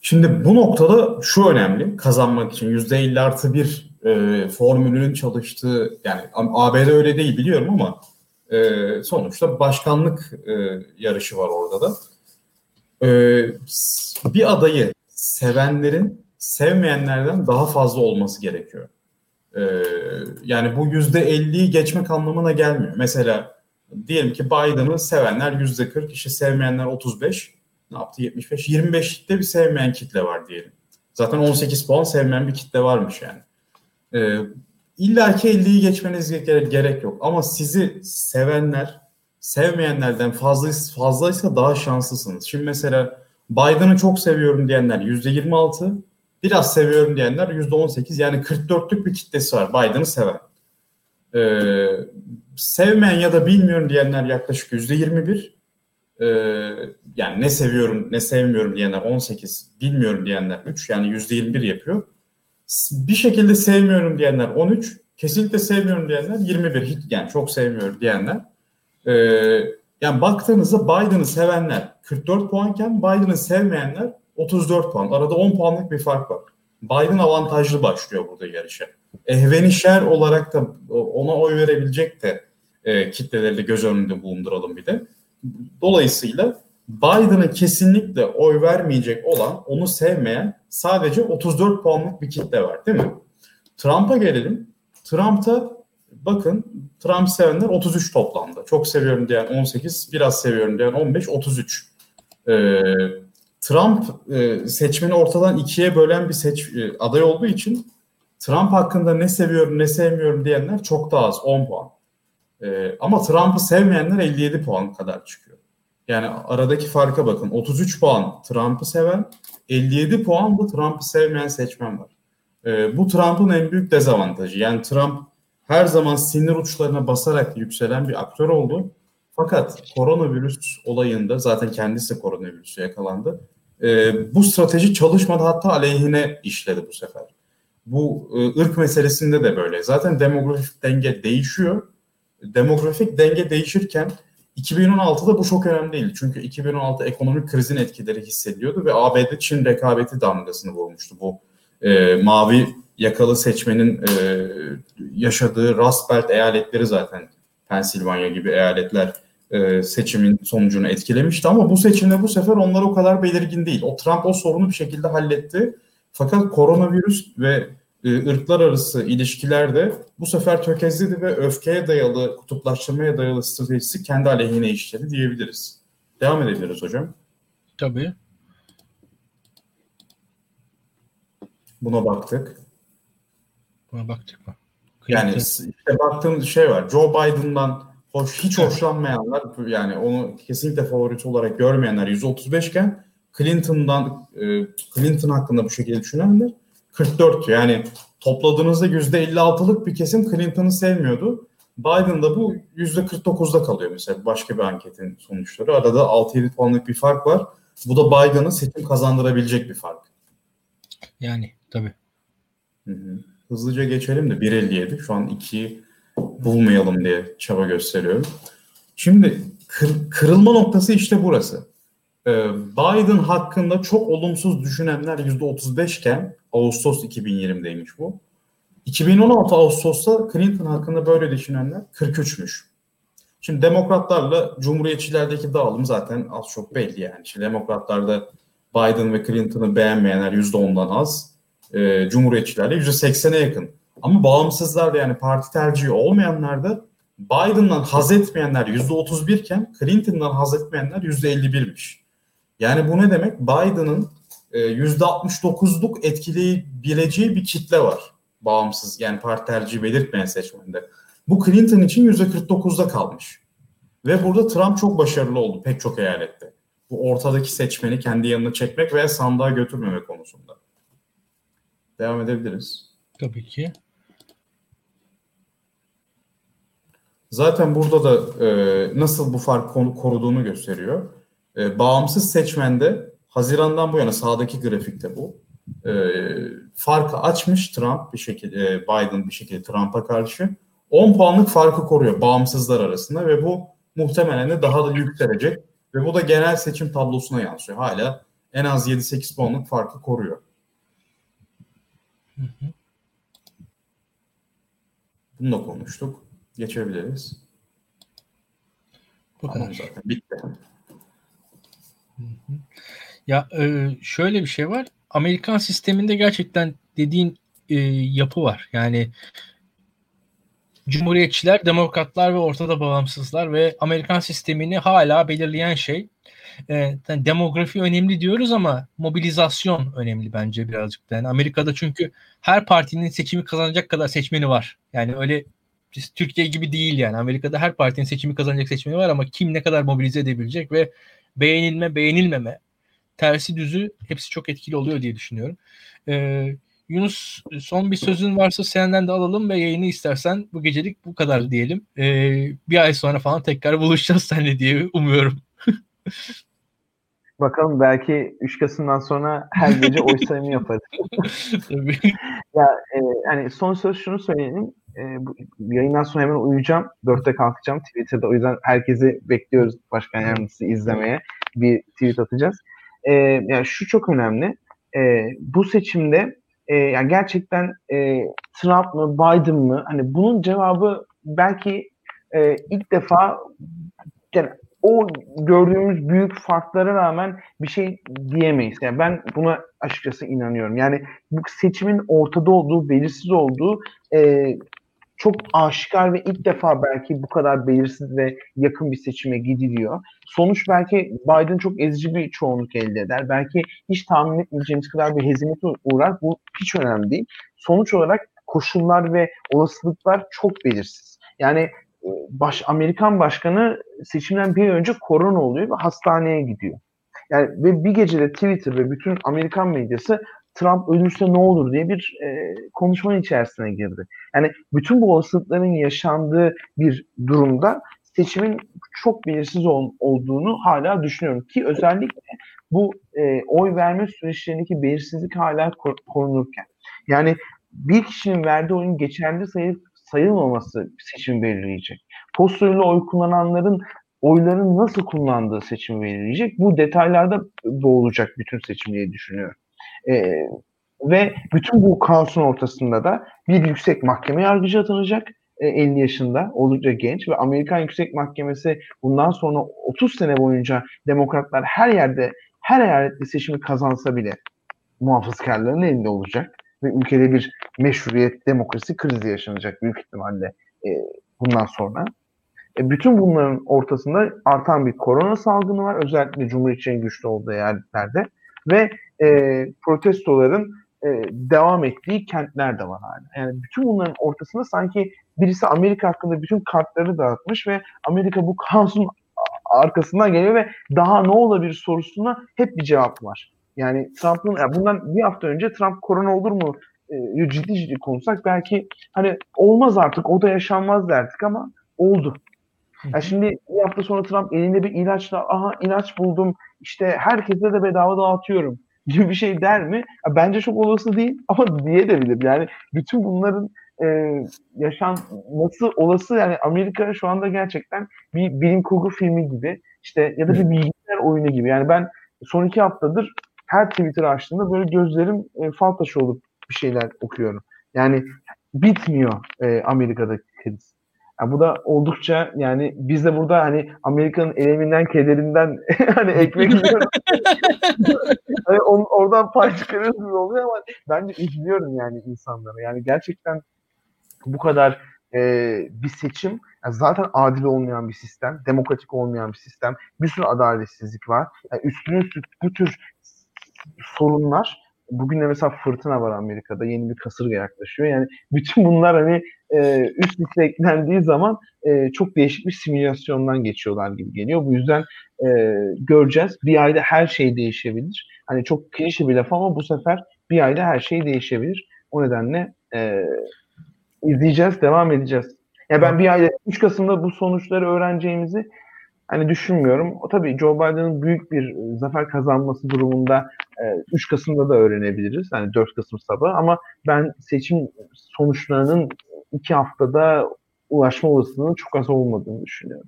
Şimdi bu noktada şu önemli kazanmak için %50 artı bir e, formülünün çalıştığı yani ABD öyle değil biliyorum ama e, sonuçta başkanlık e, yarışı var orada da. E, bir adayı sevenlerin sevmeyenlerden daha fazla olması gerekiyor. E, yani bu %50'yi geçmek anlamına gelmiyor. Mesela diyelim ki Biden'ı sevenler %40, işte sevmeyenler 35 ne yaptı 75 25'te bir sevmeyen kitle var diyelim. Zaten 18 puan sevmeyen bir kitle varmış yani. Ee, İlla ki 50'yi geçmeniz gerek yok ama sizi sevenler sevmeyenlerden fazla fazlaysa daha şanslısınız. Şimdi mesela Biden'ı çok seviyorum diyenler %26, biraz seviyorum diyenler %18 yani 44'lük bir kitlesi var Biden'ı seven. Ee, sevmeyen ya da bilmiyorum diyenler yaklaşık %21, e, yani ne seviyorum ne sevmiyorum diyenler 18, bilmiyorum diyenler 3 yani %21 yapıyor. Bir şekilde sevmiyorum diyenler 13, kesinlikle sevmiyorum diyenler 21, hiç, yani çok sevmiyorum diyenler. E, yani baktığınızda Biden'ı sevenler 44 puanken Biden'ı sevmeyenler 34 puan. Arada 10 puanlık bir fark var. Biden avantajlı başlıyor burada yarışa. Ehvenişer olarak da ona oy verebilecek de e, kitleleri de göz önünde bulunduralım bir de. Dolayısıyla Biden'a kesinlikle oy vermeyecek olan, onu sevmeyen sadece 34 puanlık bir kitle var değil mi? Trump'a gelelim. Trump'ta bakın Trump sevenler 33 toplamda. Çok seviyorum diyen 18, biraz seviyorum diyen 15, 33. Ee, Trump e, seçmeni ortadan ikiye bölen bir seç e, aday olduğu için Trump hakkında ne seviyorum ne sevmiyorum diyenler çok daha az 10 puan. E, ama Trump'ı sevmeyenler 57 puan kadar çıkıyor. Yani aradaki farka bakın. 33 puan Trump'ı seven, 57 puan da Trump'ı sevmeyen seçmen var. Bu Trump'ın en büyük dezavantajı. Yani Trump her zaman sinir uçlarına basarak yükselen bir aktör oldu. Fakat koronavirüs olayında zaten kendisi koronavirüsü yakalandı. E, bu strateji çalışmadı hatta aleyhine işledi bu sefer. Bu e, ırk meselesinde de böyle. Zaten demografik denge değişiyor demografik denge değişirken 2016'da bu çok önemli değil. Çünkü 2016 ekonomik krizin etkileri hissediliyordu ve ABD-Çin rekabeti damgasını vurmuştu. Bu e, mavi yakalı seçmenin e, yaşadığı Rust Belt eyaletleri zaten Pensilvanya gibi eyaletler e, seçimin sonucunu etkilemişti ama bu seçimde bu sefer onlar o kadar belirgin değil. O Trump o sorunu bir şekilde halletti. Fakat koronavirüs ve e, ırklar arası ilişkilerde bu sefer tökezledi ve öfkeye dayalı, kutuplaştırmaya dayalı stratejisi kendi aleyhine işledi diyebiliriz. Devam edebiliriz hocam. Tabii. Buna baktık. Buna baktık mı? Yani işte baktığımız şey var. Joe Biden'dan hoş hiç hoşlanmayanlar yani onu kesinlikle favoriti olarak görmeyenler 135 iken Clinton'dan e, Clinton hakkında bu şekilde düşünenler 44 yani topladığınızda %56'lık bir kesim Clinton'ı sevmiyordu. Biden'da bu %49'da kalıyor mesela başka bir anketin sonuçları. Arada 6-7 puanlık bir fark var. Bu da Biden'ı seçim kazandırabilecek bir fark. Yani tabii. Hı hı. Hızlıca geçelim de 1.57. Şu an 2'yi bulmayalım diye çaba gösteriyorum. Şimdi kır, kırılma noktası işte burası. Ee, Biden hakkında çok olumsuz düşünenler %35 iken Ağustos 2020'deymiş bu. 2016 Ağustos'ta Clinton hakkında böyle düşünenler 43'müş. Şimdi demokratlarla cumhuriyetçilerdeki dağılım zaten az çok belli yani. Şimdi demokratlarda Biden ve Clinton'ı beğenmeyenler %10'dan az. E, cumhuriyetçilerle %80'e yakın Ama bağımsızlar da yani parti tercihi olmayanlar da Biden'dan haz etmeyenler %31 iken Clinton'dan haz etmeyenler %51'miş. Yani bu ne demek? Biden'ın %69'luk e, etkileyebileceği bir kitle var. Bağımsız yani parti tercihi belirtmeyen seçmende. Bu Clinton için %49'da kalmış. Ve burada Trump çok başarılı oldu pek çok eyalette. Bu ortadaki seçmeni kendi yanına çekmek veya sandığa götürmeme konusunda. Devam edebiliriz. Tabii ki. Zaten burada da e, nasıl bu fark koruduğunu gösteriyor. E, bağımsız seçmende Haziran'dan bu yana sağdaki grafikte bu. E, farkı açmış Trump bir şekilde, e, Biden bir şekilde Trump'a karşı. 10 puanlık farkı koruyor bağımsızlar arasında ve bu muhtemelen de daha da yükselecek. Ve bu da genel seçim tablosuna yansıyor. Hala en az 7-8 puanlık farkı koruyor. Bunu da konuştuk. Geçebiliriz. Bu kadar. Zaten bitti. Ya e, şöyle bir şey var. Amerikan sisteminde gerçekten dediğin e, yapı var. Yani Cumhuriyetçiler, demokratlar ve ortada bağımsızlar ve Amerikan sistemini hala belirleyen şey e, yani demografi önemli diyoruz ama mobilizasyon önemli bence birazcık da. Yani Amerika'da çünkü her partinin seçimi kazanacak kadar seçmeni var. Yani öyle Türkiye gibi değil yani. Amerika'da her partinin seçimi kazanacak seçmeni var ama kim ne kadar mobilize edebilecek ve beğenilme, beğenilmeme, tersi düzü hepsi çok etkili oluyor diye düşünüyorum. Ee, Yunus son bir sözün varsa senden de alalım ve yayını istersen bu gecelik bu kadar diyelim. Ee, bir ay sonra falan tekrar buluşacağız seninle diye umuyorum. Bakalım belki 3 Kasım'dan sonra her gece oy sayımı yaparız. ya e, hani son söz şunu söyleyelim. E, bu, yayından sonra hemen uyuyacağım. Dörtte kalkacağım Twitter'da. O yüzden herkesi bekliyoruz başkan yardımcısı izlemeye. Bir tweet atacağız. E, yani şu çok önemli. E, bu seçimde e, yani gerçekten e, Trump mı Biden mı? Hani bunun cevabı belki e, ilk defa yani o gördüğümüz büyük farklara rağmen bir şey diyemeyiz. Yani ben buna açıkçası inanıyorum. Yani bu seçimin ortada olduğu, belirsiz olduğu e, çok aşikar ve ilk defa belki bu kadar belirsiz ve yakın bir seçime gidiliyor. Sonuç belki Biden çok ezici bir çoğunluk elde eder. Belki hiç tahmin etmeyeceğimiz kadar bir hezimete uğrar. Bu hiç önemli değil. Sonuç olarak koşullar ve olasılıklar çok belirsiz. Yani baş, Amerikan başkanı seçimden bir önce korona oluyor ve hastaneye gidiyor. Yani ve bir gecede Twitter ve bütün Amerikan medyası Trump ölürse ne olur diye bir e, konuşmanın içerisine girdi. Yani bütün bu olasılıkların yaşandığı bir durumda seçimin çok belirsiz ol, olduğunu hala düşünüyorum ki özellikle bu e, oy verme süreçlerindeki belirsizlik hala korunurken. Yani bir kişinin verdiği oyun geçerli sayılıp sayılmaması seçim belirleyecek. Postörlü oy kullananların oyların nasıl kullandığı seçimi belirleyecek. Bu detaylarda boğulacak bütün seçim diye düşünüyorum. E, ve bütün bu kaosun ortasında da bir yüksek mahkeme yargıcı atanacak. E, 50 yaşında oldukça genç ve Amerikan Yüksek Mahkemesi bundan sonra 30 sene boyunca demokratlar her yerde her eyalette seçimi kazansa bile muhafazkarların elinde olacak ve ülkede bir meşruiyet, demokrasi krizi yaşanacak büyük ihtimalle e, bundan sonra. E, bütün bunların ortasında artan bir korona salgını var. Özellikle Cumhuriyetçinin güçlü olduğu yerlerde ve e, protestoların e, devam ettiği kentler de var hala. Yani bütün bunların ortasında sanki birisi Amerika hakkında bütün kartları dağıtmış ve Amerika bu kaosun arkasından geliyor ve daha ne olabilir sorusuna hep bir cevap var. Yani Trump'ın yani bundan bir hafta önce Trump korona olur mu e, ciddi ciddi konuşsak belki hani olmaz artık o da yaşanmaz derdik ama oldu. Yani şimdi bir hafta sonra Trump elinde bir ilaçla aha ilaç buldum işte herkese de bedava dağıtıyorum gibi bir şey der mi? Bence çok olası değil ama diye de bilir. Yani bütün bunların e, yaşanması olası yani Amerika şu anda gerçekten bir bilim kurgu filmi gibi işte ya da bir bilgisayar oyunu gibi. Yani ben son iki haftadır her Twitter açtığımda böyle gözlerim e, fal taşı olup bir şeyler okuyorum. Yani bitmiyor e, Amerika'daki kriz. Yani bu da oldukça yani biz de burada hani Amerika'nın eleminden kederinden hani ekmek yiyoruz. hani on, oradan pay çıkarıyoruz oluyor ama bence üzülüyorum yani insanlara. Yani gerçekten bu kadar e, bir seçim yani zaten adil olmayan bir sistem, demokratik olmayan bir sistem, bir sürü adaletsizlik var. Yani üstüne üstlük bu tür sorunlar bugün de mesela fırtına var Amerika'da yeni bir kasırga yaklaşıyor. Yani bütün bunlar hani e, üst üste eklendiği zaman e, çok değişik bir simülasyondan geçiyorlar gibi geliyor. Bu yüzden e, göreceğiz. Bir ayda her şey değişebilir. Hani çok klişe bir laf ama bu sefer bir ayda her şey değişebilir. O nedenle e, izleyeceğiz, devam edeceğiz. Ya ben bir ayda 3 Kasım'da bu sonuçları öğreneceğimizi hani düşünmüyorum. O tabii Joe Biden'ın büyük bir e, zafer kazanması durumunda 3 e, Kasım'da da öğrenebiliriz. Yani 4 Kasım sabahı ama ben seçim sonuçlarının 2 haftada ulaşma olasılığının çok az olmadığını düşünüyorum.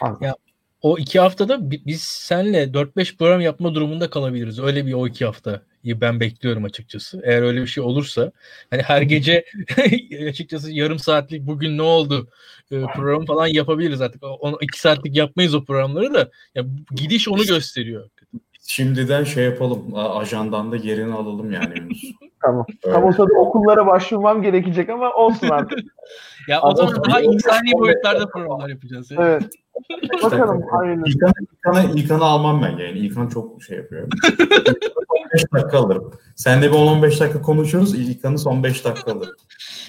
Az. Ya o iki haftada biz senle 4-5 program yapma durumunda kalabiliriz. Öyle bir o iki hafta ben bekliyorum açıkçası. Eğer öyle bir şey olursa hani her gece açıkçası yarım saatlik bugün ne oldu e, program falan yapabiliriz artık. O, iki saatlik yapmayız o programları da. Ya, gidiş onu gösteriyor. Şimdiden şey yapalım. Ajandan da yerini alalım yani. tamam. Öyle. Tam o sırada okullara başvurmam gerekecek ama olsun artık. ya o zaman daha insani boyutlarda programlar yapacağız. Yani. Evet. Bakalım hayırlısı. İlkan'ı, İlkan'ı, İlkan'ı almam ben yani. İlkan çok şey yapıyor. 15 dakika alırım. Senle bir 10-15 dakika konuşuruz. İlkan'ı son 5 dakika alırım.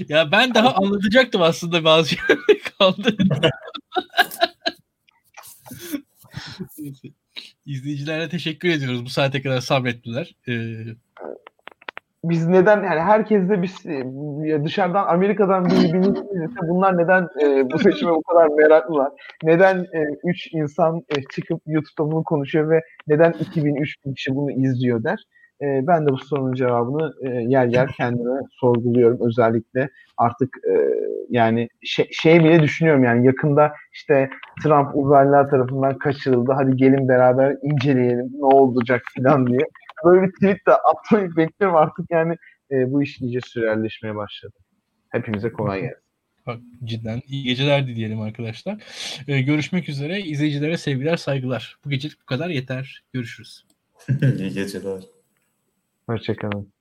Ya ben daha anlatacaktım aslında bazı şeyler kaldı. İzleyicilere teşekkür ediyoruz. Bu saate kadar sabrettiler. Ee, biz neden yani herkes de biz dışarıdan Amerika'dan bir bilinçliyse bunlar neden e, bu seçime bu kadar meraklılar? Neden e, üç insan e, çıkıp YouTube'da bunu konuşuyor ve neden 2000 3000 kişi bunu izliyor der? E, ben de bu sorunun cevabını e, yer yer kendime sorguluyorum özellikle artık e, yani şey, şey bile düşünüyorum yani yakında işte Trump uzaylılar tarafından kaçırıldı hadi gelin beraber inceleyelim ne olacak falan diye böyle bir tweet de atmayı bekliyorum artık yani e, bu iş iyice sürerleşmeye başladı. Hepimize kolay gelsin. Bak, cidden iyi geceler dileyelim arkadaşlar. Ee, görüşmek üzere. İzleyicilere sevgiler, saygılar. Bu gecelik bu kadar yeter. Görüşürüz. iyi geceler. Hoşçakalın.